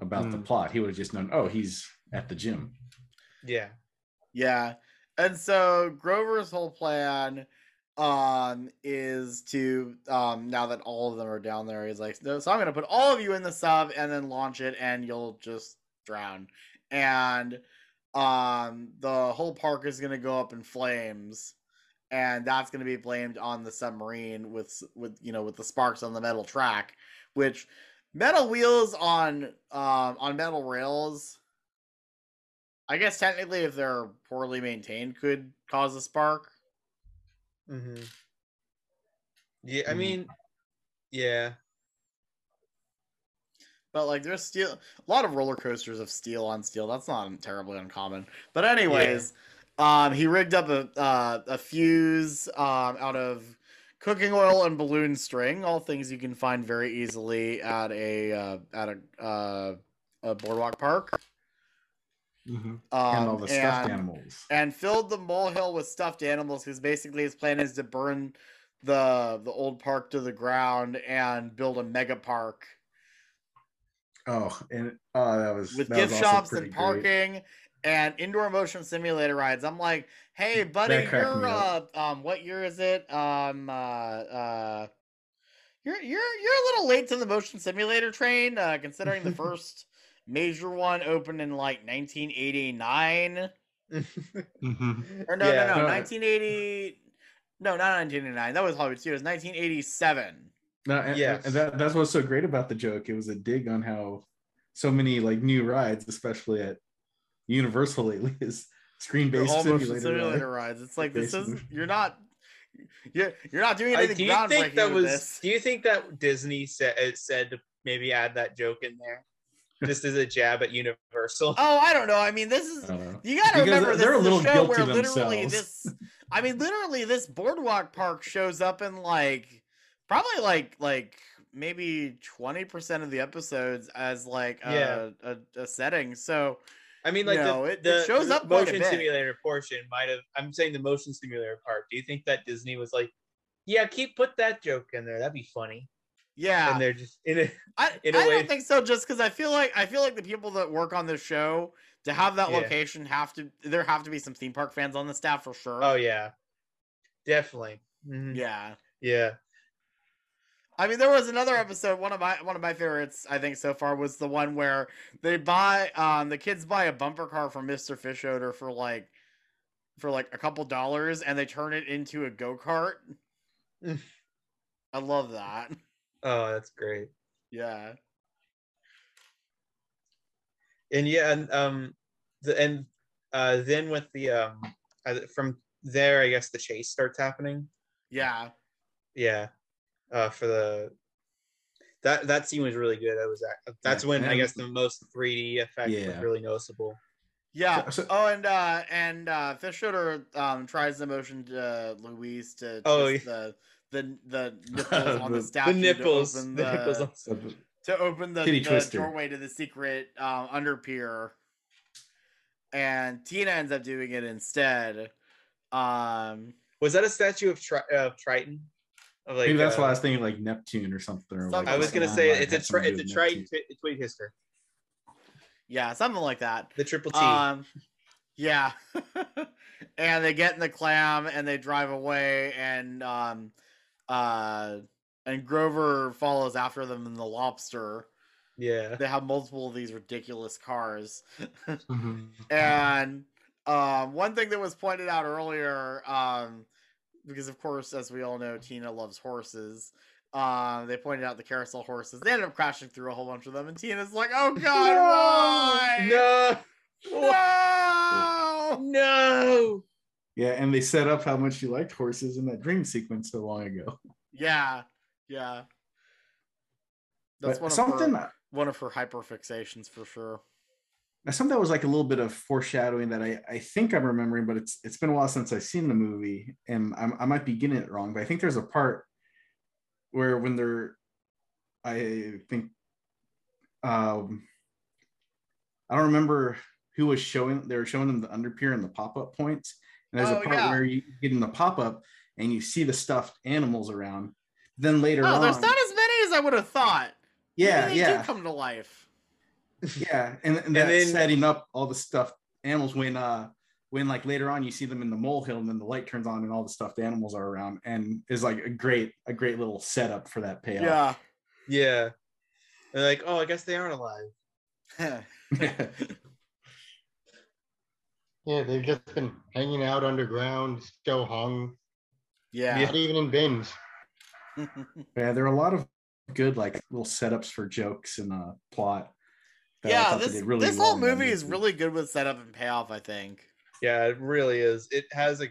about the Mm. plot. He would have just known, oh, he's at the gym. Yeah yeah. And so Grover's whole plan um is to um now that all of them are down there he's like no, so i'm gonna put all of you in the sub and then launch it and you'll just drown and um the whole park is gonna go up in flames and that's gonna be blamed on the submarine with with you know with the sparks on the metal track which metal wheels on um on metal rails i guess technically if they're poorly maintained could cause a spark hmm yeah i Mhm. mean yeah But like there's steel a lot of roller coasters of steel on steel. That's not terribly uncommon. But anyways, um he rigged up a uh, a fuse um out of cooking oil and balloon string, all things you can find very easily at a uh, at a uh, a boardwalk park. Mhm. Um, and all the stuffed and- animals. and filled the molehill with stuffed animals because basically his plan is to burn the the old park to the ground and build a mega park Oh, and oh, that was with that gift was shops and great. parking and indoor motion simulator rides. I'm like, hey buddy, you're uh um what year is it? Um uh uh you're you're you're a little late to the motion simulator train, uh considering the first major one opened in like 1989. Mhm. Or no, Yeah. no, no, No. 1980 No, not 1989. That was Hollywood Studios. 1987. No, and, Yes. and that, that's what's so great about the joke. It was a dig on how so many like new rides, especially at Universal lately, is screen based simulator. simulator rides. It's like this is you're not you're, you're not doing I- anything do you think that was this. do you think that disney said said to maybe add that joke in there just is a jab at universal Oh, I don't know. I mean, this is I don't know. you got to Because remember this they're a little a show guilty where literally themselves. this. I mean, literally this boardwalk park shows up in like probably like like maybe twenty percent of the episodes as like a, Yeah. a, a setting. So I mean, like You the, it- the it shows up motion simulator portion might have. I'm saying the motion simulator part. Do you think that Disney was like, yeah, keep put that joke in there. That'd be funny. Yeah, And they're just in it. I, in a I way- don't think so. Just because I feel like I feel like the people that work on this show to have that Yeah. location have to there have to be some theme park fans on the staff for sure. Oh yeah, definitely. Mhm. yeah. Yeah. I mean, there was another episode. One of my one of my favorites, I think, so far was the one where they buy um the kids buy a bumper car from Mister Fischoeder for like for like a couple dollars, and they turn it into a go kart. I love that. Oh, that's great. Yeah. and yeah, and um, the and uh, then with the um, uh, from there, I guess the chase starts happening. Yeah. Yeah, uh, for the that that scene was really good. That was ac- that's Yeah, when I guess the most 3D effect was really noticeable. Yeah. So- so- oh, and uh and uh Fischoeder um tries to motion to Louise to Oh, yeah. the the the nipples on the The- statue the nipples, to open the the, nipples on- to open the, Titty the twister. doorway to the secret um under pier. And Tina ends up doing it instead. Um Was that a statue of Tri- of Triton? Of like, Maybe that's uh, why I was thinking like Neptune or something. Or like I was gonna say it's a tri- it's a do with Triton Neptune. twi- Hister. yeah, something like that. The triple T. Um, yeah. and they get in the clam and they drive away and um uh and Grover follows after them in the lobster. yeah. They have multiple of these ridiculous cars. Mhm. and um one thing that was pointed out earlier um because of course as we all know Tina loves horses. Um, they pointed out the carousel horses. They ended up crashing through a whole bunch of them, and Tina's like, "Oh God, why? No. No! No. Yeah, and they set up how much you liked horses in that dream sequence so long ago. Yeah, yeah. That's But one of something her, one of her hyperfixations for sure. now something that was like a little bit of foreshadowing that I, I think I'm remembering, but it's it's been a while since I've seen the movie, and I'm, I might be getting it wrong, but I think there's a part where when they're, I think, um, I don't remember who was showing. They were showing them the underpier and the pop up points, and there's Oh, a part yeah. where you get in the pop up and you see the stuffed animals around. Then later Oh, on, there's not as many as I would have thought. Maybe yeah, they yeah. do come to life. yeah and, and And then- setting up all the stuffed animals when uh when like later on you see them in the molehill and then the light turns on and all the stuffed animals are around and is like a great a great little setup for that payoff Yeah. Yeah. They're like, oh, I guess they aren't alive. Yeah, they've just been hanging out underground, still hung, yeah. not even in bins. yeah there are a lot of good like little setups for jokes and uh plot that I yeah, thought this really this well whole movie is really good with setup and payoff. I think. Yeah, it really is. It has a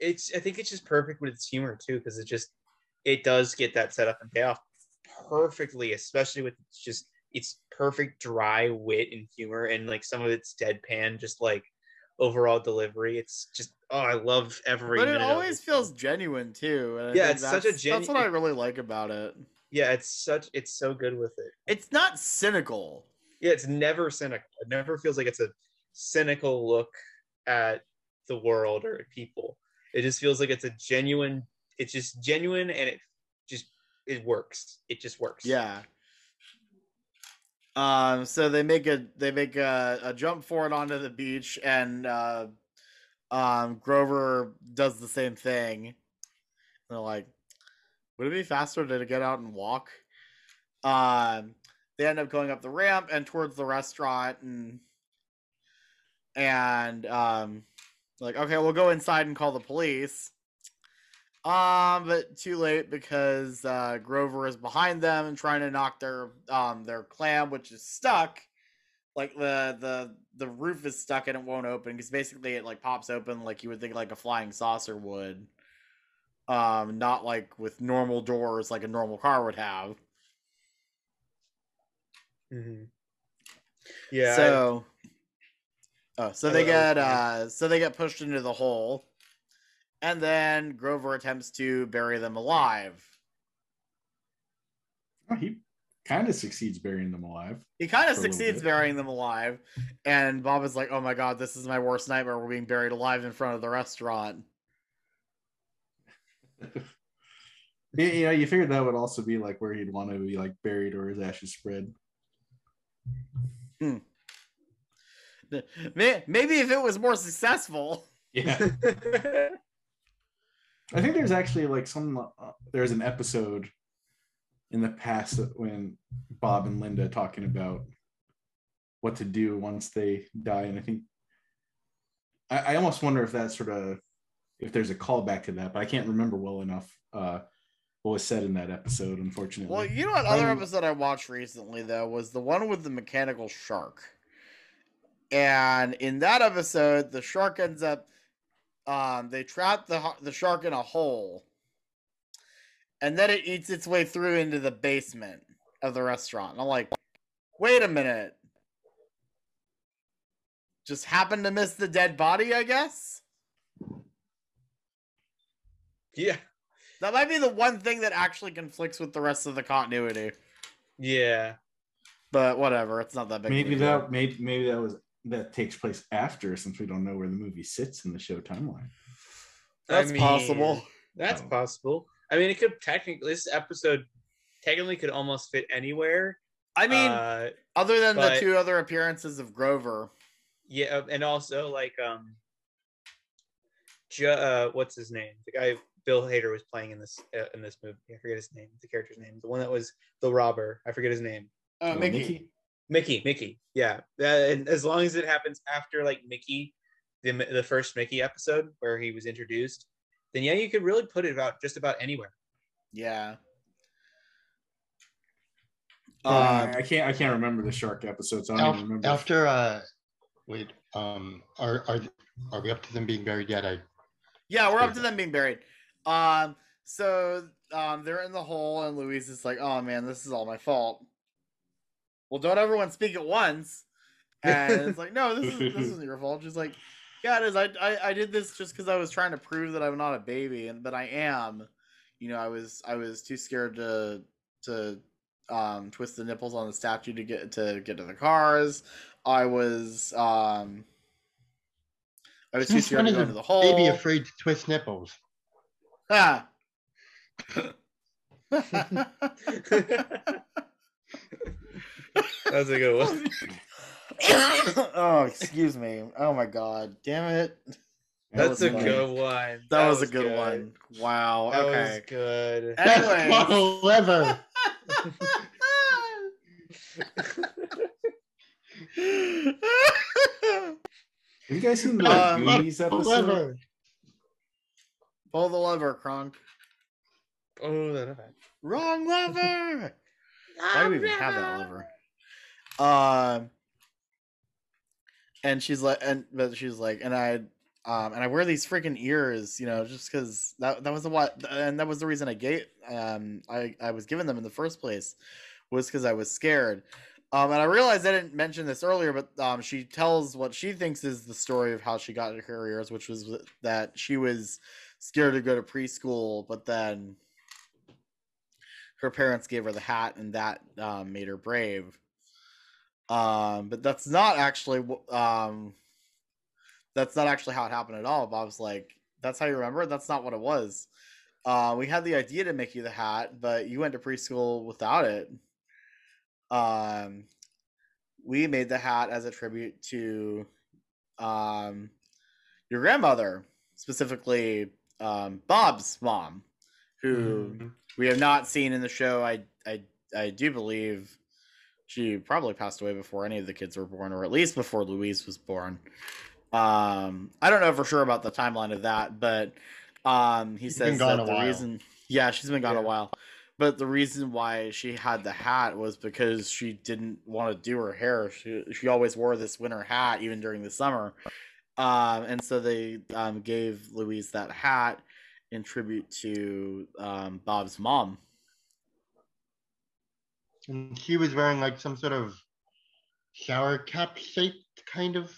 it's I think it's just perfect with its humor too, because it just it does get that setup and payoff perfectly, especially with just it's perfect dry wit and humor and like some of its deadpan, just like overall delivery. It's just oh, I love every But it always feels genuine too. and Yeah, it's such a that's- genu- That's what I really like about it. Yeah, it's such it's so good with it. It's not cynical. Yeah, it's never cynical. It never feels like it's a cynical look at the world or at people. It just feels like it's a genuine. It's just genuine, and it just it works. It just works. Yeah. Um. So they make a they make a, a jump forward onto the beach, and uh, um, Grover does the same thing. They're like, "Would it be faster to get out and walk?" Um. They end up going up the ramp and towards the restaurant, and and um, like, okay, we'll go inside and call the police. Um, but too late because uh, Grover is behind them and trying to knock their um their clam, which is stuck. Like the the the roof is stuck and it won't open because basically it like pops open like you would think like a flying saucer would. Um, not like with normal doors like a normal car would have. hmm Yeah. I- So, oh, so they get uh, so they get pushed into the hole, and then Grover attempts to bury them alive. Oh, he kind of succeeds burying them alive He kind of For a little succeeds burying them alive, and Bob is like, "Oh my god, this is my worst nightmare. We're being buried alive in front of the restaurant." Yeah, you know, you figured that would also be like where he'd want to be like buried or his ashes spread. Hmm. May- Maybe if it was more successful. Yeah. I think there's actually like some uh, there's an episode in the past when Bob and Linda talking about what to do once they die, and I think I, I almost wonder if that's sort of if there's a callback to that, but I can't remember well enough uh, what was said in that episode. Unfortunately, Well, you know what other Um, episode I watched recently though was the one with the mechanical shark. And in that episode, the shark ends up um they trap the the shark in a hole. And then it eats its way through into the basement of the restaurant. And I'm like, "Wait a minute. Just happened to miss the dead body, I guess?" Yeah. That might be the one thing that actually conflicts with the rest of the continuity. Yeah. But whatever, it's not that big. maybe that maybe maybe that was that takes place after, since we don't know where the movie sits in the show timeline. That's I mean, possible. That's Oh. possible. I mean, it could technically. This episode technically could almost fit anywhere. I mean, Uh, other than the two other appearances of Grover. yeah, and also like um, Ju- uh, what's his name? The guy Bill Hader was playing in this uh, in this movie. I forget his name. The character's name. The one that was the robber. I forget his name. Uh, Oh, Mickey. Mickey, Mickey, yeah. And as long as it happens after like Mickey, the the first Mickey episode where he was introduced, then yeah, you could really put it about just about anywhere. Yeah. Uh, Uh, I can't I can't remember the shark episode, so I don't even Af- remember. after uh, wait, um, are are are we up to them being buried yet? I yeah, we're up to them being buried. Um, so um, they're in the hole, and Louise is like, "Oh man, this is all my fault." Well, don't everyone speak at once. And it's like, no, this is this isn't your fault. She's like, yeah, it is. I I, I did this just because I was trying to prove that I'm not a baby, and but I am. You know, I was I was too scared to to um twist the nipples on the statue to get to get to the cars. I was um I was too Since scared to go into the hole. baby afraid to twist nipples? Ah. That's a good one. oh, excuse me. Oh my god. Damn it. That That's a funny. good one. That, was, a good, one. Wow. That okay. was good. Anyway. That's clever. Have you guys seen the Uh, Goonies episode? Clever. Pull the lever, Kronk. Oh, that Wrong lever. Why do we even have that lever? Um, and she's like, and but she's like, and I, um, and I wear these freaking ears, you know, just because that that was the what, and that was the reason I gave, um, I I was given them in the first place, was because I was scared. Um, and I realized I didn't mention this earlier, but um, she tells what she thinks is the story of how she got her ears, which was that she was scared to go to preschool, but then her parents gave her the hat, and that um, made her brave. Um, but that's not actually um, that's not actually how it happened at all. Bob's like, "That's how you remember it? That's not what it was. Uh, we had the idea to make you the hat, but you went to preschool without it. Um, we made the hat as a tribute to um, your grandmother, specifically um, Bob's mom, who we have not seen in the show. I I I do believe she probably passed away before any of the kids were born, or at least before Louise was born. Um, I don't know for sure about the timeline of that, but um, he She's says that the while. reason, yeah, she's been gone a while. But the reason why she had the hat was because she didn't want to do her hair. She she always wore this winter hat even during the summer, um, and so they um, gave Louise that hat in tribute to um, Bob's mom. And she was wearing like some sort of shower cap shaped kind of.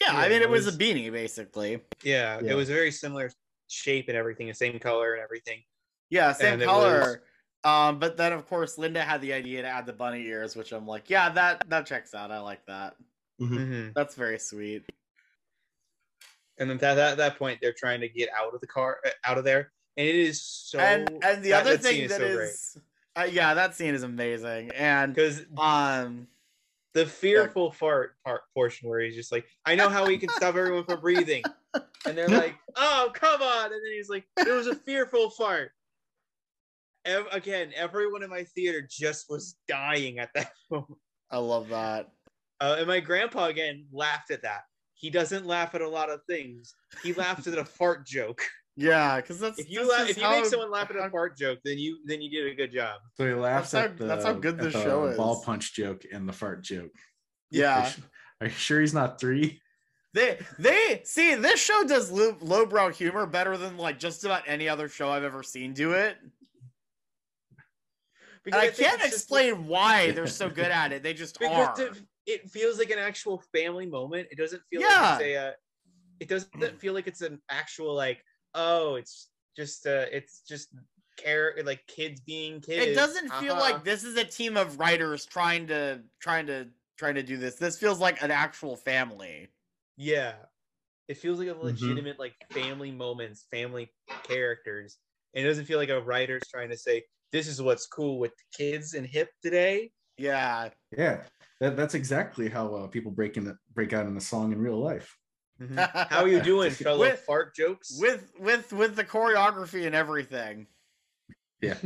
Yeah, I mean it it was, was- a beanie basically. Yeah, Yeah. it was a very similar shape and everything, the same color and everything. Yeah, same And it color. Um, but then of course Linda had the idea to add the bunny ears, which I'm like, yeah, that that checks out. I like that. Mm-hmm. That's very sweet. And then that, that at that point, they're trying to get out of the car, uh, out of there, and it is so. and and the that- other that thing that so great. is, uh, yeah, that scene is amazing. And because um, the fearful fart part portion where he's just like, I know how we can stop everyone from breathing, and they're like, Oh, come on! And then he's like, It was a fearful fart. ev- again, everyone in my theater just was dying at that moment. I love that. Uh, and my grandpa again laughed at that. He doesn't laugh at a lot of things. He laughed at a fart joke. Yeah, because that's If you that's laugh, if you how- make someone laugh at a fart joke, then you then you did a good job. So he laughs That's how- at the, that's how good this the show is. ball punch joke and the fart joke. Yeah. Are you sure he's not three? They they see this show does low, lowbrow humor better than like just about any other show I've ever seen do it. And I I can't it's just explain why they're so good at it. They just because are. it, it feels like an actual family moment. It doesn't feel Yeah. like it's a. Uh, it doesn't feel like it's an actual like. Oh, it's just uh, it's just care like kids being kids. It doesn't feel like this is a team of writers trying to trying to trying to do this. This feels like an actual family. Yeah. It feels like a legitimate like family moments, family characters. And it doesn't feel like a writer's trying to say, this is what's cool with the kids and hip today. Yeah. Yeah, that, that's exactly how uh, people break in break out in a song in real life. How are you doing, fellow With- fart jokes? With with with the choreography and everything. Yeah.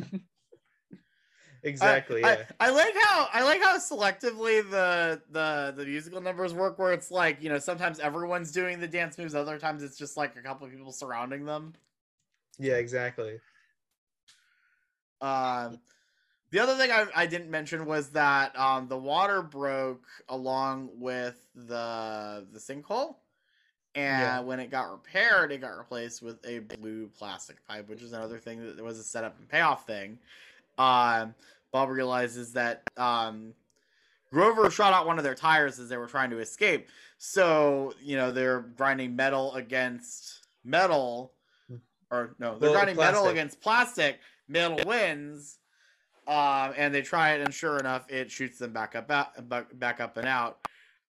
exactly. I, yeah. I, I like how I like how selectively the the the musical numbers work where it's like, you know, sometimes everyone's doing the dance moves, other times it's just like a couple of people surrounding them. yeah, exactly. Um, the other thing I, I didn't mention was that um, the water broke along with the the sinkhole, and Yeah. when it got repaired, it got replaced with a blue plastic pipe, which is another thing that was a setup and payoff thing. Um, Bob realizes that um, Grover shot out one of their tires as they were trying to escape, so you know they're grinding metal against metal, or no, they're Well, grinding metal against plastic. Metal wins, um, and they try it, and sure enough, it shoots them back up, out, back up and out.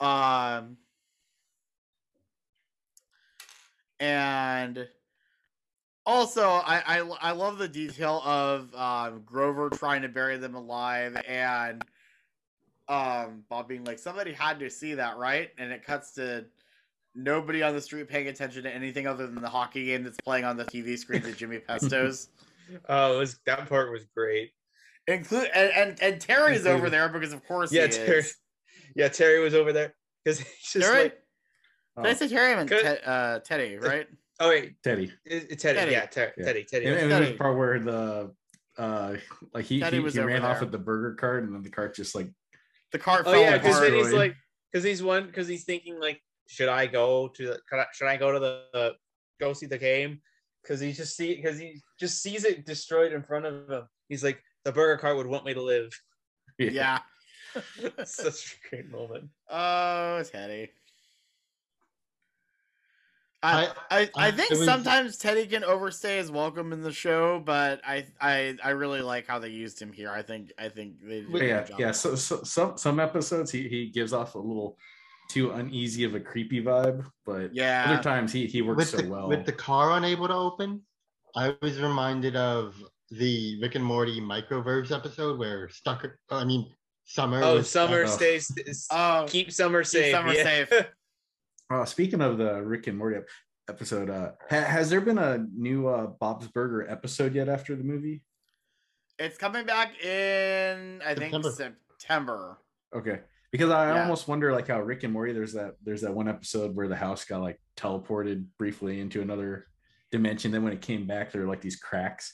Um, and also, I, I I love the detail of um, Grover trying to bury them alive, and um, Bob being like, "Somebody had to see that, right?" And it cuts to nobody on the street paying attention to anything other than the hockey game that's playing on the TV screens at Jimmy Pesto's. Oh, it was that part was great. Include and, and and Terry's over there because of course Yeah, he Terry. is. Yeah, Terry was over there because he's just Terry? like. Did I say Terry? I meant Good. Te- uh, Teddy, right? Oh wait, Teddy. it- it's Teddy. Teddy. Yeah, Ter- Yeah. Teddy. Teddy. And, and there's Teddy. the part where the uh like he Teddy he, was he over ran off there. with the burger cart and then the cart just like The cart Oh fell yeah, because then he's like, because he's one, because he's thinking like, should I go to the, could should I go to the, uh, go see the game? Because he just see, because he just sees it destroyed in front of him. He's like, the burger cart would want me to live. Yeah. Such a great moment. Oh, Teddy. I, I- I, I I- think it sometimes Teddy can overstay his welcome in the show, but I I I really like how they used him here. I think I think they did a good yeah, job. yeah. So, so some some episodes he he gives off a little too uneasy of a creepy vibe, but Yeah. other times he he works with so the, well. with the car unable to open, I was reminded of the Rick and Morty microverse episode where stuck. I mean, Summer. Oh, was summer stuck- stays, Oh, keep summer safe. summer yeah. safe. Uh, speaking of the Rick and Morty episode, uh, ha- has there been a new uh, Bob's Burger episode yet after the movie? It's coming back in I think September. September. Okay, because I Yeah. almost wonder like how Rick and Morty. There's that there's that one episode where the house got like teleported briefly into another dimension. Then when it came back, there were like these cracks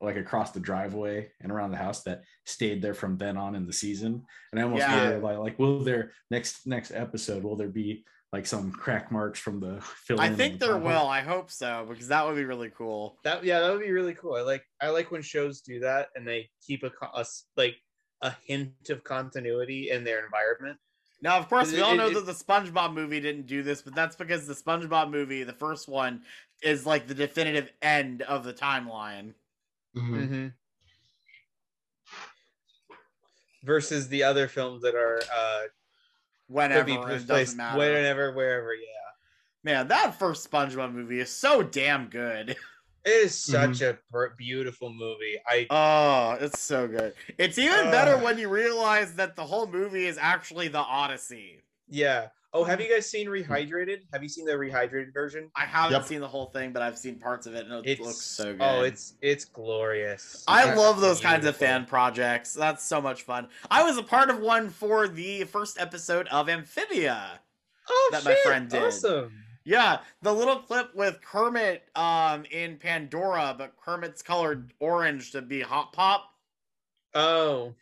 like across the driveway and around the house that stayed there from then on in the season. And I almost Yeah. wonder like like will there next next episode will there be like some crack marks from the fill I think there will. I hope so because that would be really cool. That yeah, that would be really cool. I like I like when shows do that and they keep a, co- a s- like a hint of continuity in their environment. Now, of course, It- we all know it- that the SpongeBob movie didn't do this, but that's because the SpongeBob movie, the first one, is like the definitive end of the timeline. Mhm. Mm-hmm. Versus the other films that are uh Whenever be it doesn't matter. whenever, wherever. Yeah, Man, that first SpongeBob movie is so damn good. it is mhm. such a beautiful movie. I Oh, it's so good. It's even better when you realize that the whole movie is actually the Odyssey. yeah. Oh, have you guys seen Rehydrated? Have you seen the rehydrated version? I haven't Yep. seen the whole thing, but I've seen parts of it, and it It looks so good. Oh, it's it's glorious. I It's love those kinds of fan projects. That's so much fun. I was a part of one for the first episode of Amphibia. Oh, that my friend did. Awesome. Yeah, the little clip with Kermit um in Pandora, but Kermit's colored orange to be Hop Pop. Oh,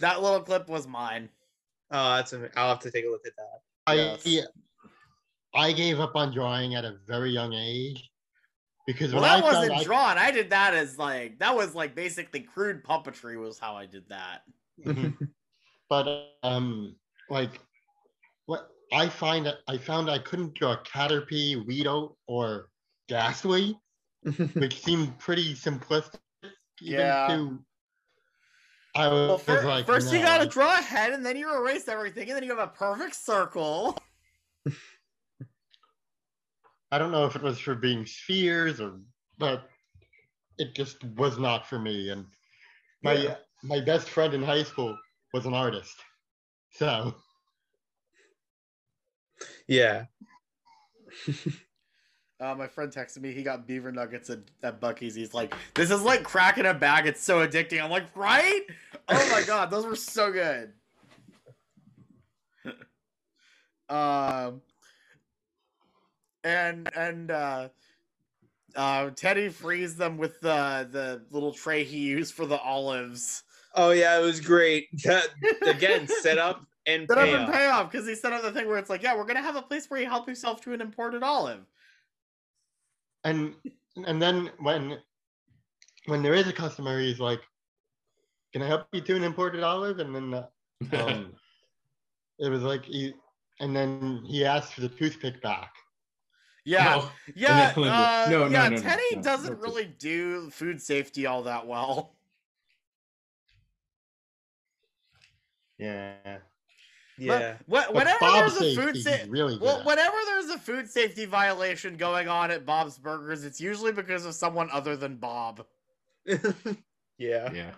That little clip was mine. oh, that's. am- I'll have to take a look at that. I Yes. I gave up on drawing at a very young age because Well, when that I wasn't I- drawn. I did that as like that was like basically crude puppetry was how I did that. but um like what I find that I found I couldn't draw Caterpie, Weedle, or Gastly, which seemed pretty simplistic. Even Yeah. To, I was Well, fir- like, first you gotta draw a head, and then you erase everything, and then you have a perfect circle. I don't know if it was for being spheres or, but it just was not for me. And my Yeah. my best friend in high school was an artist, so Yeah. Uh, my friend texted me. He got beaver nuggets at, at Buc-ee's. He's like, "This is like cracking a bag. It's so addicting." I'm like, "Right? Oh my god, those were so good." um, and and uh, uh, Teddy frees them with the the little tray he used for the olives. Oh yeah, it was great. That, again, set up and Set up pay and payoff because he set up the thing where it's like, "Yeah, we're gonna have a place where you help yourself to an imported olive." And and then when when there is a customer, he's like, "Can I help you to an imported olive?" And then uh, um, it was like he, and then he asked for the toothpick back. Yeah, Oh, yeah, and then Linda- uh, no, no, yeah. no, no, Teddy no, doesn't no, really do food safety all that well. Yeah. Yeah. What, But whenever Bob there's a food safety, sa- really well, at. whenever there's a food safety violation going on at Bob's Burgers, it's usually because of someone other than Bob. Yeah. Yeah.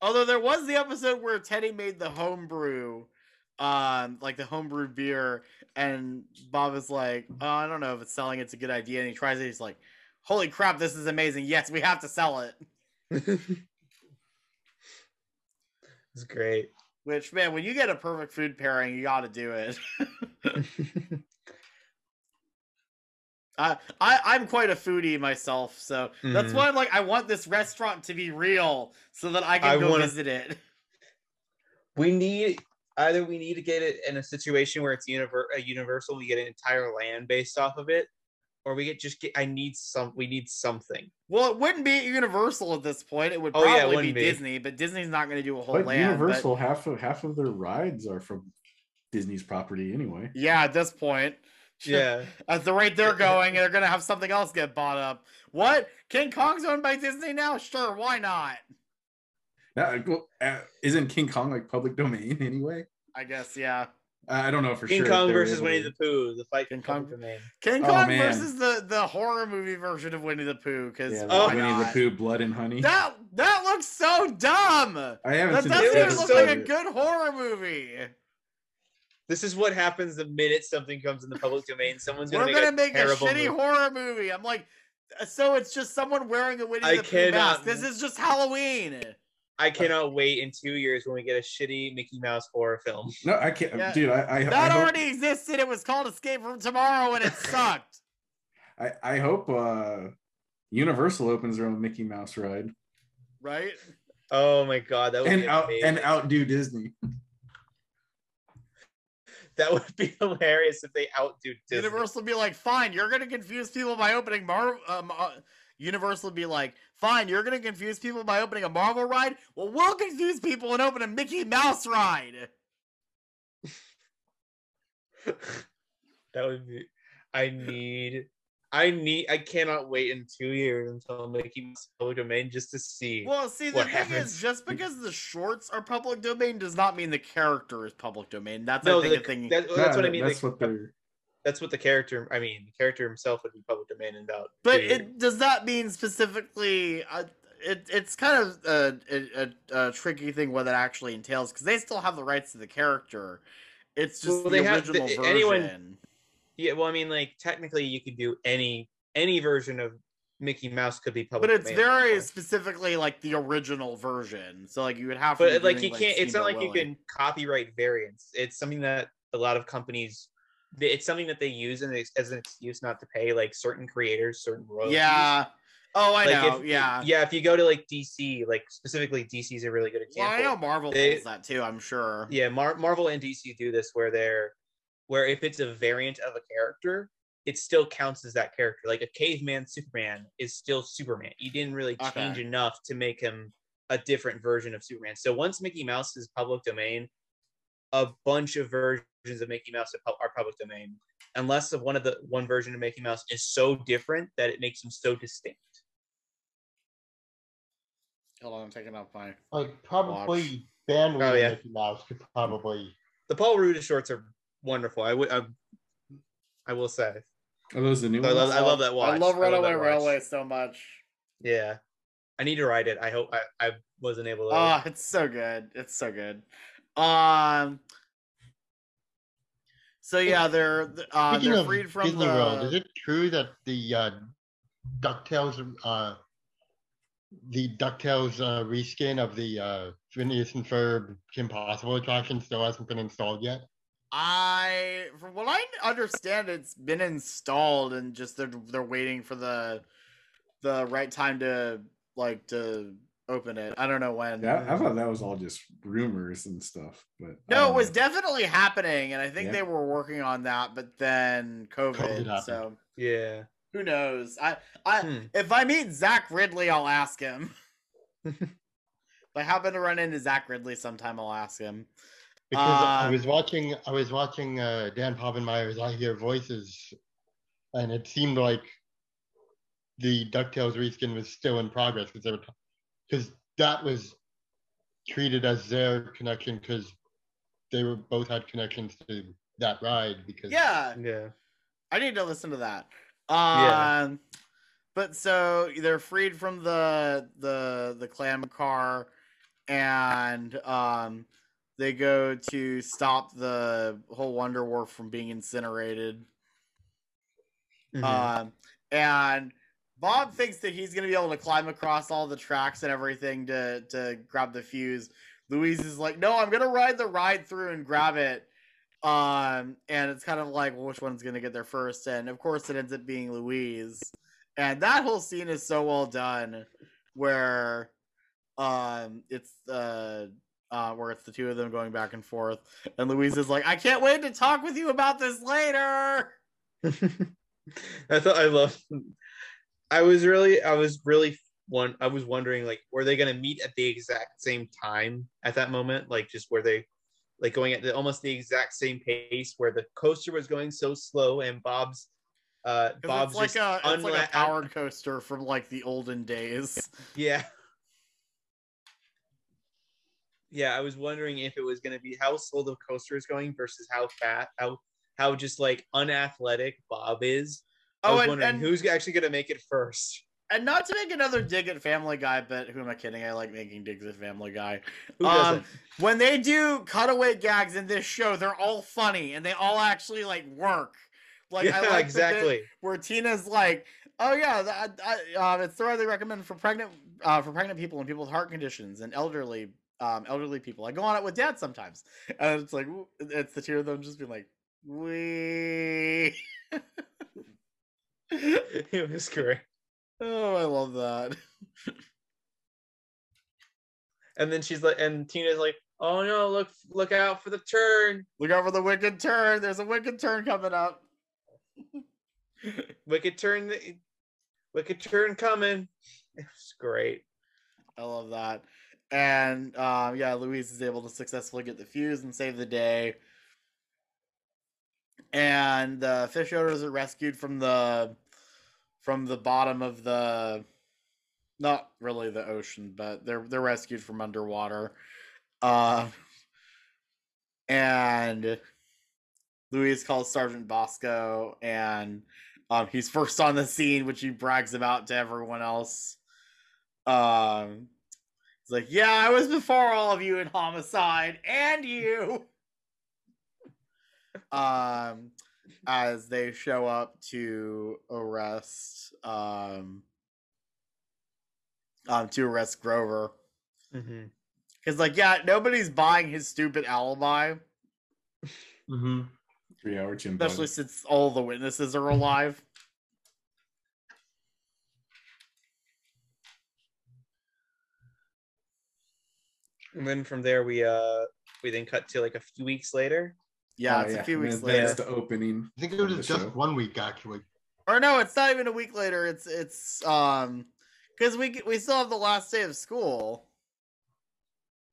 Although there was the episode where Teddy made the homebrew, um, like the homebrew beer, and Bob is like, "Oh, I don't know if it's selling. It's a good idea." And he tries it. He's like, "Holy crap, this is amazing! Yes, we have to sell it." It's great. Which man, when you get a perfect food pairing, you got to do it. I, I I'm quite a foodie myself, so that's Mhm. why I'm like I want this restaurant to be real so that I can I go wanna- visit it. We need either we need to get it in a situation where it's univer- a universal, we get an entire land based off of it, or we get just get. I need some. We need something. Well, it wouldn't be Universal at this point. It would Oh, yeah, it probably be, wouldn't be. Disney, but Disney's not going to do a whole But land. but- Universal, half of half of their rides are from Disney's property anyway. yeah, at this point. Yeah. At the rate they're going, they're going to have something else get bought up. What? King Kong's owned by Disney now? Sure, why not? Uh, well, uh, isn't King Kong like public domain anyway? I guess, yeah. I don't know for King sure. if Kong versus Winnie the Pooh, the fight King King Kong Kong- domain. King Oh, Kong man. versus the, the horror movie version of Winnie the Pooh. Because Yeah, Oh, Winnie not? the Pooh, Blood and Honey. That that looks so dumb. I haven't That seen doesn't the even look for like a good horror movie. This is what happens the minute something comes in the public domain. Someone's gonna We're make gonna a make a shitty movie. horror movie. I'm like, so it's just someone wearing a Winnie I the Pooh mask. This is just Halloween. I cannot wait in two years when we get a shitty Mickey Mouse horror film. No, I can't, Yeah. dude. I I, That I hope, already existed. It was called Escape from Tomorrow, and it sucked. I, I hope uh, Universal opens their own Mickey Mouse ride right? Oh my god, that would and be out amazing. and outdo Disney. That would be hilarious if they outdo Disney. Universal would be like, fine, you're gonna confuse people by opening Marvel. Um, uh, Universal would be like, fine, you're gonna confuse people by opening a Marvel ride. Well, we'll confuse people and open a Mickey Mouse ride. That would be. I need. I need. I cannot wait in two years until Mickey Mouse public domain just to see. Well, see, the what thing happens. is, just because the shorts are public domain does not mean the character is public domain. That's no, I think the- a thing. that- that's what I mean. That's the- what they're. That's what the character. I mean, the character himself would be public domain and about. But it does that mean specifically? Uh, it it's kind of a, a, a, tricky thing what that actually entails because they still have the rights to the character. It's just Well, the original the- version. anyone- Yeah, well, I mean, like technically, you could do any any version of Mickey Mouse could be public. but it's very specifically like the original version. So like you would have to. But like you can't. It's not like you can copyright variants. It's something that a lot of companies. It's something that they use as an excuse not to pay like certain creators certain royalties. Yeah. Oh, I Like, know. if- yeah. Yeah, if you go to like DC, like specifically DC is a really good example. Well. I know Marvel They- does that too. I'm sure. Yeah, Mar- Marvel and DC do this where they're where if it's a variant of a character, it still counts as that character. Like a caveman Superman is still Superman. You didn't really change Okay. enough to make him a different version of Superman. So once Mickey Mouse is public domain, a bunch of versions of Mickey Mouse are are public domain, unless of one of the one version of Mickey Mouse is so different that it makes him so distinct. Hold on, I'm taking off my. Like probably bandwidth Oh, yeah. Mickey Mouse could probably. The Paul Rudish shorts are wonderful. I would I, I will say. Are those the new I love, ones? I love that watch. I love that Runaway. Railway so much. Yeah. I need to ride it. I hope I, I wasn't able to. Oh, it's so good. It's so good. Um. So yeah, they're uh, Speaking they're freed from Disney the. World, is it true that the uh, Ducktales, uh, the Ducktales uh, reskin of the uh, Phineas and Ferb Kim Possible attraction still hasn't been installed yet? I, from what I understand, it's been installed and just they're they're waiting for the the right time to like to open it. I don't know when. Yeah, I thought that was all just rumors and stuff, but No, it was know. definitely happening, and I think Yeah. they were working on that, but then COVID COVID. so yeah. who knows? I, I, Hmm. if I meet Zach Riddley, I'll ask him. if I happen to run into Zach Riddley sometime, I'll ask him. Because I Um, was watching, I was watching uh, Dan Povenmire's I Hear Voices, and it seemed like the Ducktales reskin was still in progress because they were, because that was treated as their connection because they were both had connections to that ride because Yeah, Yeah. I need to listen to that. Yeah. Um, but so they're freed from the the the clam car, and um, they go to stop the whole Wonder Wharf from being incinerated. Mhm. Um, and Bob thinks that he's gonna be able to climb across all the tracks and everything to to grab the fuse. Louise is like, "No, I'm gonna ride the ride through and grab it." Um, and it's kind of like, well, which one's gonna get there first? And of course, it ends up being Louise. And that whole scene is so well done, where um, it's uh, uh, where it's the two of them going back and forth, and Louise is like, "I can't wait to talk with you about this later." I thought I love. I was really, I was really one. I was wondering, like, were they going to meet at the exact same time at that moment? Like, just were they, like, going at the, almost the exact same pace where the coaster was going so slow and Bob's, uh, Bob's it's like a it's like a powered coaster from like the olden days. Yeah. Yeah, I was wondering if it was going to be how slow the coaster is going versus how fat, how how just like unathletic Bob is. I Oh, was and- wondering and- who's actually going to make it first. And not to make another dig at Family Guy, but who am I kidding? I like making digs at Family Guy. Who Um, when they do cutaway gags in this show, they're all funny and they all actually like work. Like I Yeah, like exactly. where Tina's like, "Oh yeah, that, I, uh, it's thoroughly recommended for pregnant uh, for pregnant people and people with heart conditions and elderly um, elderly people. I go on it with dad sometimes, and it's like it's the two of them just being like, we. it was great. Oh, I love that. And then she's like, and Tina's like, "Oh no, look, look out for the turn, Look out for the wicked turn. There's a wicked turn coming up. wicked turn, the, wicked turn coming." It was great. I love that. And um, yeah, Louise is able to successfully get the fuse and save the day. And the Fischoeders are rescued from the from the bottom of the not really the ocean, but they're they're rescued from underwater. Uh, and Louise calls Sergeant Bosco, and um, he's first on the scene, which he brags about to everyone else. Um, He's like, yeah, I was before all of you in homicide and you. Um, as they show up to arrest um, um to arrest Grover. Mm-hmm. Because like, yeah, nobody's buying his stupid alibi, Mm-hmm. Three hour gym. especially since all the witnesses are alive. And then from there, we uh we then cut to like a few weeks later. Yeah, Oh, it's yeah. a few weeks later. That's the opening. I think it was just show. one week actually. Or no, it's not even a week later. It's it's um because we we still have the last day of school.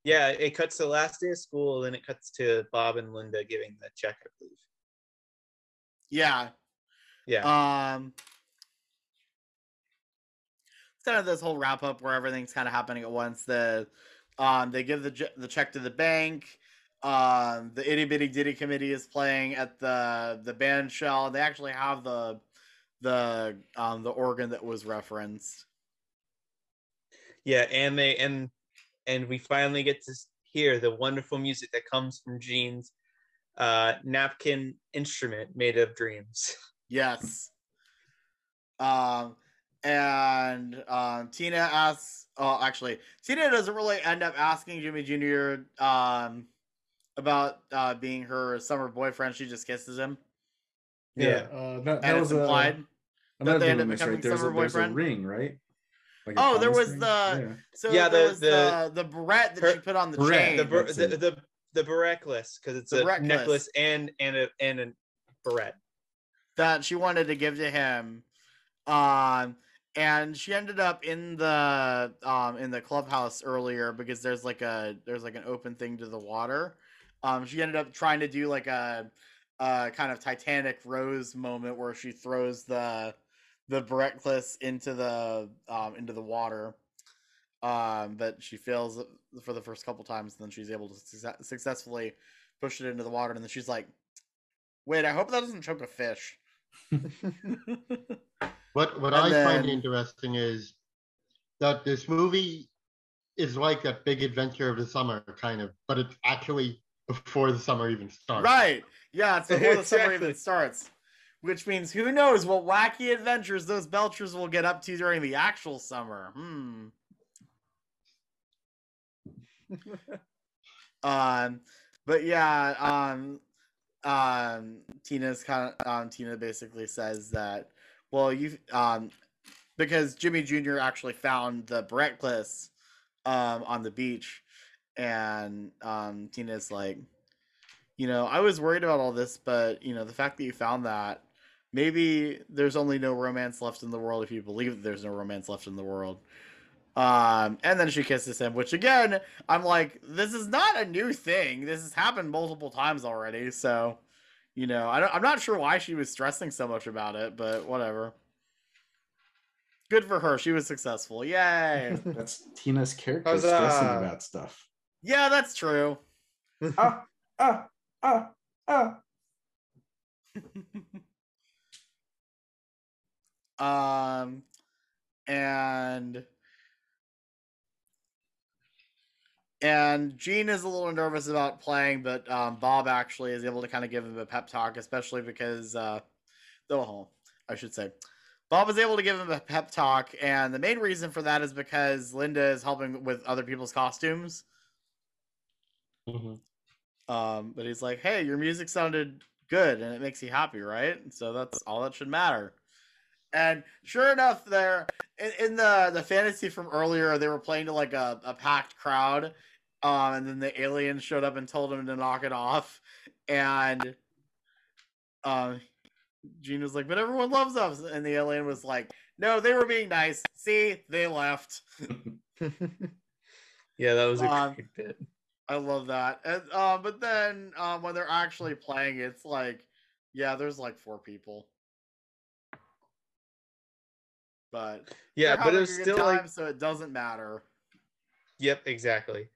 Yeah, it cuts to the last day of school, then it cuts to Bob and Linda giving the check, I believe. Yeah. Yeah. Um. It's kind of this whole wrap up where everything's kind of happening at once. The um they give the je- the check to the bank. Um, the itty bitty ditty committee is playing at the the band shell. They actually have the the um the organ that was referenced. Yeah, and they and and we finally get to hear the wonderful music that comes from Gene's uh napkin instrument made of dreams. Yes. Um, and um, Tina asks. Oh, actually, Tina doesn't really end up asking Jimmy Jr. um about uh being her summer boyfriend. She just kisses him. Yeah, uh, that, that was it's a. implied I'm that not they end up becoming right. There's a, summer there's a boyfriend. ring, right? Like Oh, there was ring? the Yeah. so Yeah, there the- was the- the the barrette that her- she put on the barrette, chain. the bar- that's the, it. the the barreckless because it's The a barreckless. necklace and and a and a barrette. that she wanted to give to him um and she ended up in the um in the clubhouse earlier because there's like a there's like an open thing to the water um she ended up trying to do like a uh kind of titanic rose moment where she throws the the Breckless into the um into the water um but she fails for the first couple times and then she's able to success- successfully push it into the water and then she's like wait i hope that doesn't choke a fish. What what And I find interesting is that this movie is like that big adventure of the summer, kind of, but it's actually before the summer even starts. Right. Yeah, it's before the summer even starts. Which means who knows what wacky adventures those Belchers will get up to during the actual summer. Hmm. um but yeah, um um Tina's kind of um Tina basically says that well you um because Jimmy Jr. actually found the breakfast um on the beach and um Tina's like you know, I was worried about all this, but you know, the fact that you found that, maybe there's only no romance left in the world if you believe that there's no romance left in the world. Um, and then she kisses him, which again, I'm like, this is not a new thing. This has happened multiple times already. So, you know, I don't, I'm not sure why she was stressing so much about it, but whatever. Good for her. She was successful. Yay. That's Tina's character Huzzah. stressing about stuff. Yeah, that's true. ah, ah, ah, ah. Um, and and Gene is a little nervous about playing, but um, Bob actually is able to kind of give him a pep talk, especially because uh, though I should say. Bob is able to give him a pep talk, and the main reason for that is because Linda is helping with other people's costumes. Mhm. Um, but he's like, "Hey, your music sounded good, and it makes you happy, right?" So that's all that should matter. And sure enough, there in, in the the fantasy from earlier, they were playing to like a, a packed crowd, um, and then the alien showed up and told him to knock it off, and um, Gene was like, "But everyone loves us," and the alien was like, "No, they were being nice. See, they left." Yeah, that was a Um, great bit. I love that. And uh, but then um, when they're actually playing, it's like, yeah, there's like four people. But Yeah, but it having was still time, like so it doesn't matter. Yep, exactly.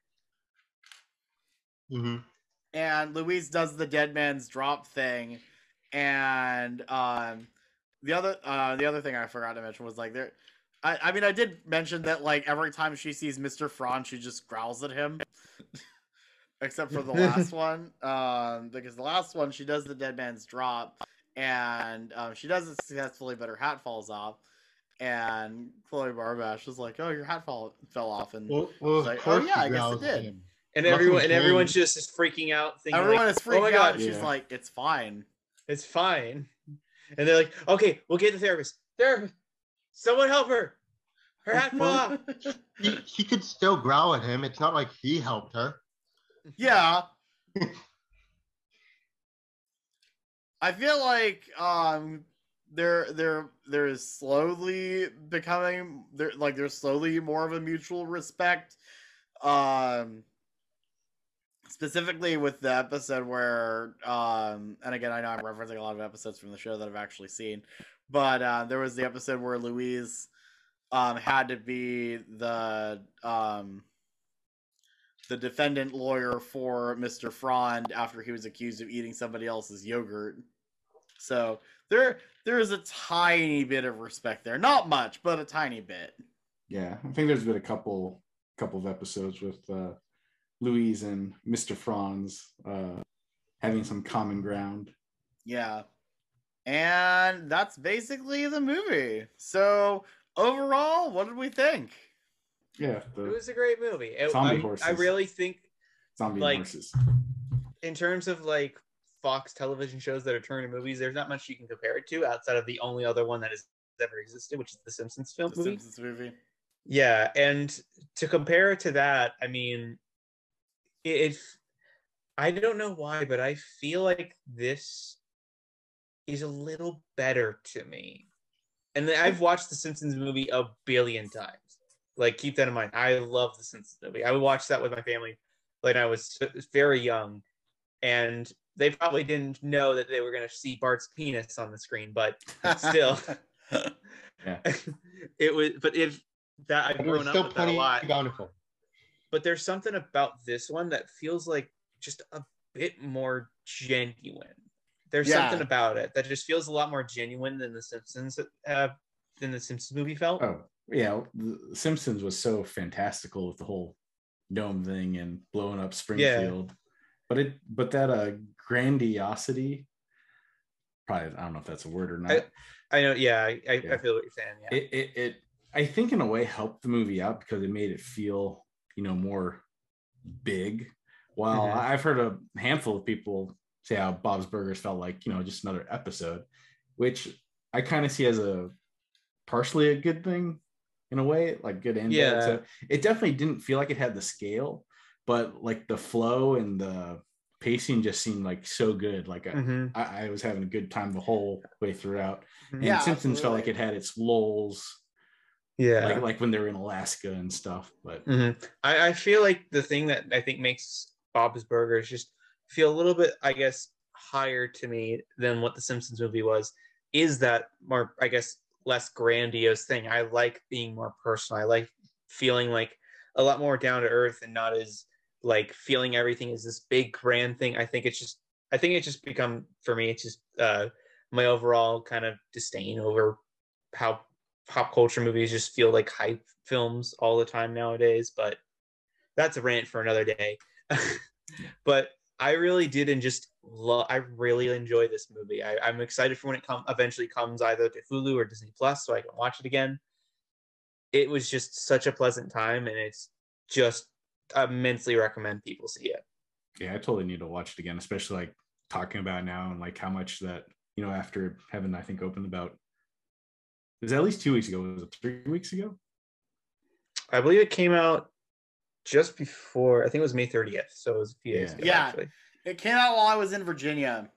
hmm And Louise does the dead man's drop thing, and um, the other uh, the other thing I forgot to mention was like there. I, I mean, I did mention that like every time she sees Mr. Frond, she just growls at him. except for the last one. Um, because the last one she does the dead man's drop, and um, she does it successfully, but her hat falls off. And Chloe Barbash is like, "Oh, your hat fall fell off," and Well, well, like, "Oh yeah, I guess it did." him. And Russell everyone and Kane- everyone's just is freaking out, thinking Everyone like, is freaking oh my out. god, and She's Yeah. like, "It's fine." it's fine. And they're like, okay, we'll get the therapist. Therapist, someone help her. Her hat fell off. She, she could still growl at him. It's not like he helped her. Yeah. I feel like um they're they're they're slowly becoming they're like there's slowly more of a mutual respect. Um specifically with the episode where um and again I know I'm referencing a lot of episodes from the show that I've actually seen, but uh there was the episode where Louise um had to be the um the defendant lawyer for Mr. Frond after he was accused of eating somebody else's yogurt. So there there is a tiny bit of respect there. Not much, but a tiny bit. Yeah, I think there's been a couple couple of episodes with uh, Louise and Mr. Frond uh, having some common ground. Yeah. And that's basically the movie. So overall, what did we think? Yeah, It was a great movie. It- Zombie I, horses. I really think zombie like- horses. in terms of like Fox television shows that are turned into movies, there's not much you can compare it to outside of the only other one that has ever existed, which is the Simpsons film The movie. Simpsons movie. Yeah, and to compare it to that, I mean, it, it. I don't know why, but I feel like this is a little better to me. And I've watched the Simpsons movie a billion times. Like, keep that in mind. I love the Simpsons movie. I would watch that with my family when I was very young, and they probably didn't know that they were going to see Bart's penis on the screen, but still, Yeah. it was. But if that I've But it was grown up still with that a lot, bountiful. but there's something about this one that feels like just a bit more genuine. There's Yeah. something about it that just feels a lot more genuine than the Simpsons uh, than the Simpsons movie felt. Oh yeah, the Simpsons was so fantastical with the whole dome thing and blowing up Springfield. Yeah. But it but that uh grandiosity, probably I don't know if that's a word or not. I, I know, yeah, I, I, Yeah. I feel what you're saying. Yeah, it, it it I think in a way helped the movie out because it made it feel you know more big. While Mhm. I've heard a handful of people say how Bob's Burgers felt like you know just another episode, which I kind of see as a partially a good thing in a way, like good and bad. Yeah. So it definitely didn't feel like it had the scale, but like the flow and the pacing just seemed like so good. Like I, Mhm. I, I was having a good time the whole way throughout. And Yeah, Simpsons felt like it had its lulls, yeah. like like when they were in Alaska and stuff. But Mhm. I, I feel like the thing that I think makes Bob's Burgers just feel a little bit, I guess, higher to me than what the Simpsons movie was, is that more, I guess, less grandiose thing. I like being more personal. I like feeling like a lot more down to earth and not as like feeling everything is this big grand thing. I think it's just, I think it's just become for me. It's just uh, my overall kind of disdain over how pop culture movies just feel like hype films all the time nowadays. But that's a rant for another day. but I really did and just love. I really enjoy this movie. I, I'm excited for when it come eventually comes either to Hulu or Disney Plus, so I can watch it again. It was just such a pleasant time, and it's just immensely recommend people see it. yeah, I totally need to watch it again, especially like talking about now and like how much that you know after having I think opened about is at least two weeks ago. Was it three weeks ago? I believe it came out just before. I think it was May 30th, so it was a few days Yeah. ago. Yeah. actually. It came out while I was in Virginia.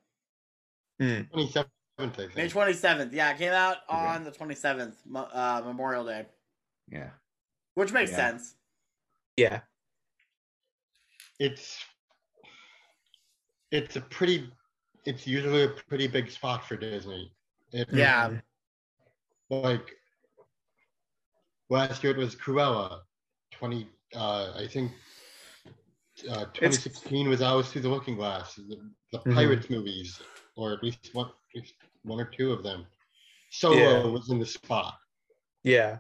Hmm. 27th, I think. May 27th. Yeah, it came out Okay. on the 27th, uh, Memorial Day, Yeah. which makes Yeah. sense. Yeah. It's it's a pretty it's usually a pretty big spot for Disney. It, Yeah. Like last year it was Cruella. Twenty uh I think uh, 2016 was Alice Through the Looking Glass, the, the Mhm. Pirates movies, or at least one, at least one or two of them. Solo Yeah. was in the spot. Yeah.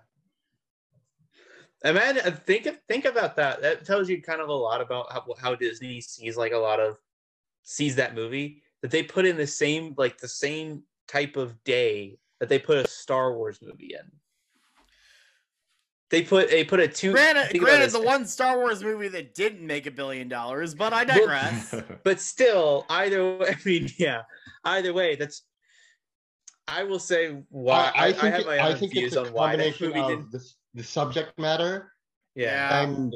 Imagine, think of, think about that. That tells you kind of a lot about how, how Disney sees like a lot of sees that movie that they put in the same like the same type of day that they put a Star Wars movie in. They put they put a two. Granted, think granted the one Star Wars movie that didn't make a billion dollars, but I digress. but still, either way, I mean, yeah, either way, that's. I will say why I, I, think have it- my I own think views it's a on why that combination movie of didn't. the, the subject matter Yeah. and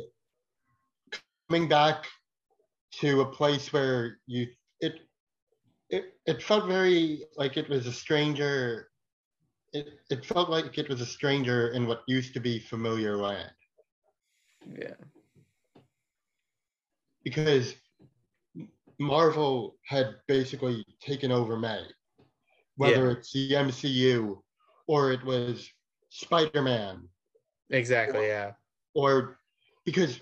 coming back to a place where you it it it felt very like it was a stranger it, it felt like it was a stranger in what used to be familiar land Yeah. because Marvel had basically taken over May, whether Yeah. it's the MCU or it was Spider Man Exactly. Yeah. or because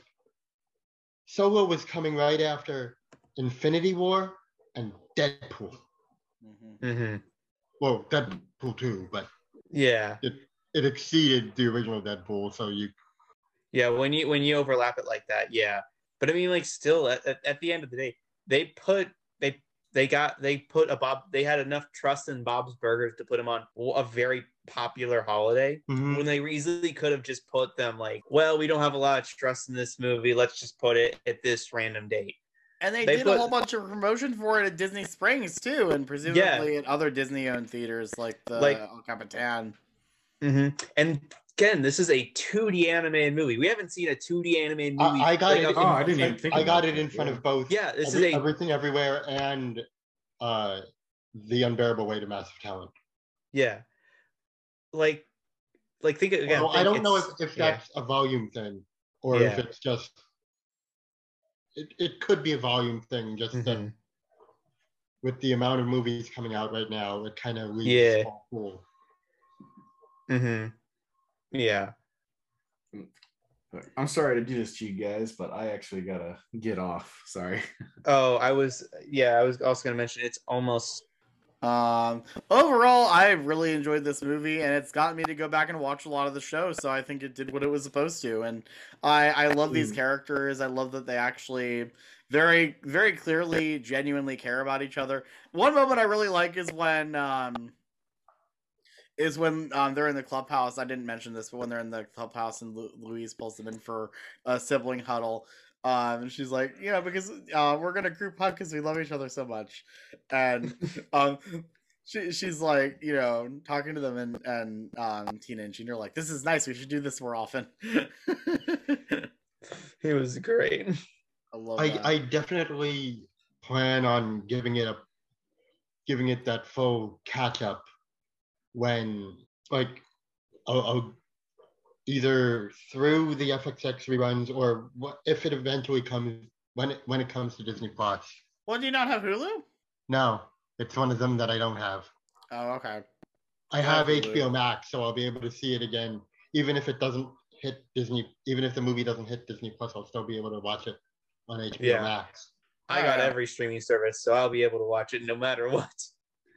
Solo was coming right after Infinity War and Deadpool. Mm-hmm. Well, Deadpool too, but Yeah. it it exceeded the original Deadpool. So you Yeah. When you when you overlap it like that, yeah. But I mean, like, still, at, at, at the end of the day, they put they they got they put a Bob. They had enough trust in Bob's Burgers to put him on a very popular holiday Mhm. when they easily could have just put them like, well, we don't have a lot of trust in this movie. Let's just put it at this random date. And they, They did put- a whole bunch of promotion for it at Disney Springs too, and presumably at other Disney-owned theaters like the Like- El Capitan. hmm And again, this is a 2D animated movie. We haven't seen a 2D animated movie. I, I got like, it. up- In, Oh, I didn't even think I got it in front of both. Yeah, this every- is a- everything everywhere and uh, the unbearable weight of massive talent. Yeah. Like, like think again. Well, I don't know if, it's- if yeah. that's a volume thing or if it's just it, it could be a volume thing just that Mhm. with the amount of movies coming out right now it kind of leaves Yeah. a small pool. Mm-hmm. Yeah. I'm sorry to do this to you guys, but I actually gotta get off. Sorry. Oh, I was. Yeah, I was also gonna mention it's almost. Um, overall, I really enjoyed this movie, and it's gotten me to go back and watch a lot of the show. So I think it did what it was supposed to, and I I love these Mm. characters. I love that they actually very very clearly, genuinely care about each other. One moment I really like is when um is when um, they're in the clubhouse. I didn't mention this, but when they're in the clubhouse and Lu- Louise pulls them in for a sibling huddle, um, and she's like, you know, because uh, we're gonna group hug because we love each other so much, and um, she, she's like, you know, talking to them, and and um, Tina and Gene are like, this is nice. We should do this more often. It was great. I love I, that. I definitely plan on giving it a giving it that full catch up when like I'll, I'll either through the FXX reruns or what if it eventually comes when it when it comes to Disney Plus. well, do you not have Hulu? No, it's one of them that I don't have. Oh, okay. I I have have Hulu. HBO Max, so I'll be able to see it again, even if it doesn't hit Disney. Even if the movie doesn't hit Disney Plus, I'll still be able to watch it on HBO Yeah. Max. I got every streaming service, so I'll be able to watch it no matter what.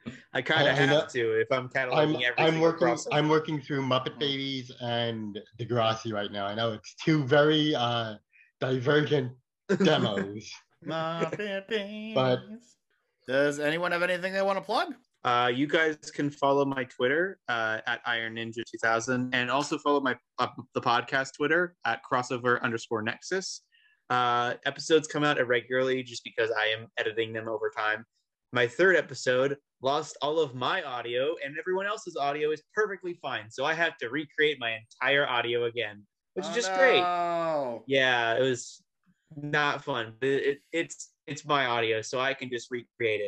I kind of I know- have to if I'm I'm cataloging every I'm working crossover. I'm working through Muppet Babies and Degrassi right now. I know it's two very uh divergent demos. Muppet But- does anyone have anything they want to plug? Uh, you guys can follow my Twitter uh, at Iron Ninja 2000, and also follow my uh, the podcast Twitter at crossover underscore Nexus. Uh, episodes come out irregularly just because I am editing them over time. My third episode lost all of my audio, and everyone else's audio is perfectly fine. So I have to recreate my entire audio again, which is Oh, just great. no. Yeah, it was not fun. It, it, it's it's my audio, so I can just recreate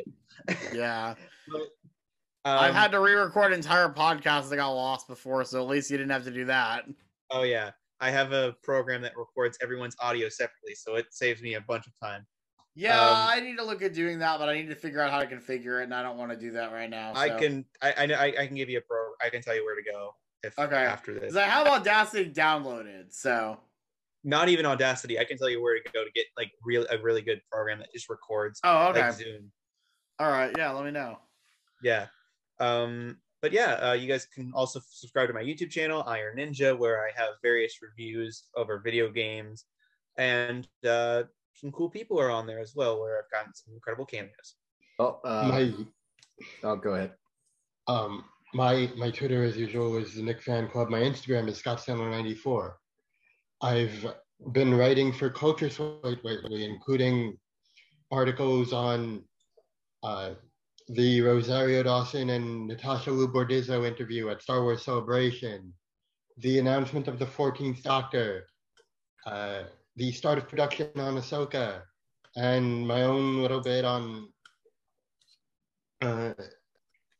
it. Yeah. Um, I've had to re-record entire podcasts that got lost before, so at least you didn't have to do that. Oh yeah, I have a program that records everyone's audio separately, so it saves me a bunch of time. Yeah, Um, I need to look at doing that, but I need to figure out how to configure it, and I don't want to do that right now. I can I, I I can give you a pro. I can tell you where to go if Okay. after this. I have Audacity downloaded, so Not even Audacity. I can tell you where to go to get like real a really good program that just records. Oh, okay. Like Zoom. all right, yeah, let me know. Yeah. Um. but yeah, uh, you guys can also subscribe to my YouTube channel, Iron Ninja, where I have various reviews over video games, and uh, some cool people are on there as well, where I've gotten some incredible cameos. Oh, uh, my oh, go ahead. um my my Twitter as usual is the Nick Fan Club. My Instagram is ScottSandler94. I've been writing for Culture Slate lately, including articles on uh, the Rosario Dawson and Natasha Liu Bordizzo interview at Star Wars Celebration, the announcement of the 14th Doctor, uh, the start of production on Ahsoka, and my own little bit on uh,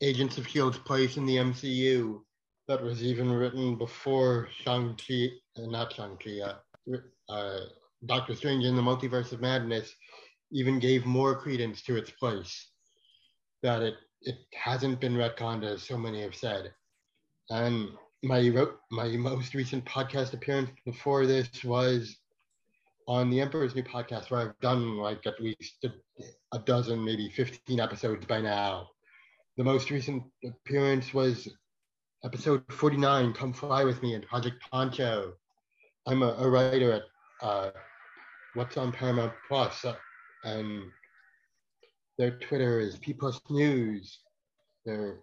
Agents of Shield's place in the MCU that was even written before Shang-Chi, uh, not Shang-Chi, uh, uh, Doctor Strange in the Multiverse of Madness even gave more credence to its place. That it, it hasn't been retconned as so many have said. And my my most recent podcast appearance before this was on the Emperor's New Podcast, where I've done like at least a, dozen, maybe 15 episodes by now. The most recent appearance was episode 49, Come Fly With Me in Project Poncho. I'm a, a writer at uh, What's on Paramount Plus, uh, and their Twitter is P Plus News. Their,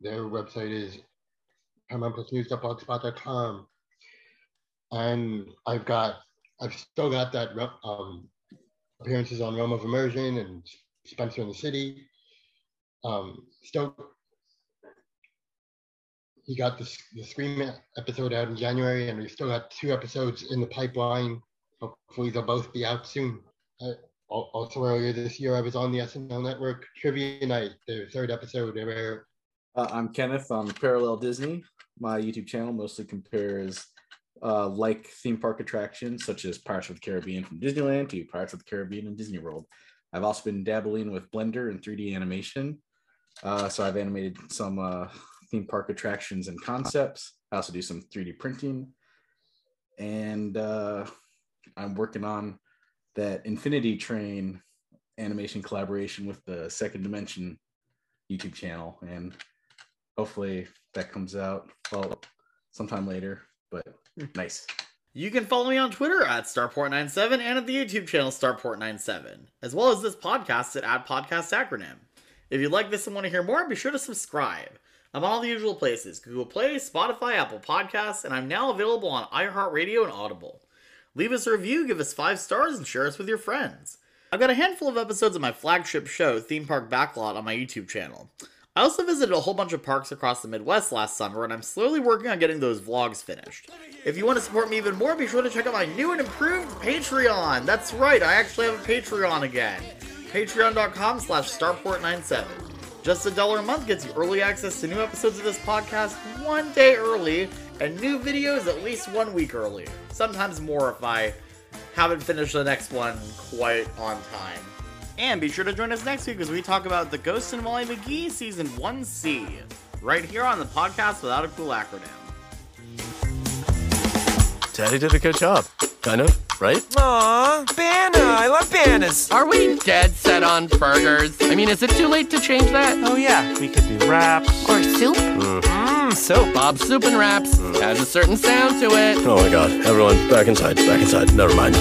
their website is paramountplusnews.blogspot.com. And I've got, I've still got that um, appearances on Realm of Immersion and Spencer in the City. Um, still, he got the, the Scream episode out in January, and we still got two episodes in the pipeline. Hopefully, they'll both be out soon. Uh, al- also, earlier this year, I was on the SNL Network Trivia Night, the third episode. Uh, I'm Kenneth on Parallel Disney. My YouTube channel mostly compares uh, like theme park attractions such as Pirates of the Caribbean from Disneyland to Pirates of the Caribbean and Disney World. I've also been dabbling with Blender and 3D animation. Uh, so I've animated some uh, theme park attractions and concepts. I also do some 3D printing. And uh, I'm working on that Infinity Train animation collaboration with the Second Dimension YouTube channel. And hopefully that comes out well sometime later but nice You can follow me on Twitter at Starport97 and at the YouTube channel Starport97, as well as this podcast at Ad Podcast Acronym. If you like this and want to hear more, be sure to subscribe. I'm on all the usual places Google Play, Spotify, Apple Podcasts, and I'm now available on iHeartRadio and Audible. Leave us a review, give us five stars, and share us with your friends. I've got a handful of episodes of my flagship show, Theme Park Backlot, on my YouTube channel. I also visited a whole bunch of parks across the Midwest last summer, and I'm slowly working on getting those vlogs finished. If you want to support me even more, be sure to check out my new and improved Patreon. That's right, I actually have a Patreon again. Patreon.com slash Starport97. Just a dollar a month gets you early access to new episodes of this podcast one day early, and new videos at least one week early. Sometimes more if I haven't finished the next one quite on time. And be sure to join us next week as we talk about The Ghost and Molly McGee Season 1C, right here on the podcast without a cool acronym. Daddy did a good job. Kind of, right? Aw, Banna! I love bananas! Are we dead set on burgers? I mean, is it too late to change that? Oh, yeah. We could do wraps. Or soup? Mmm, soup. Bob's Soup and Wraps. Mm. Has a certain sound to it. Oh my god. Everyone, back inside. Back inside. Never mind.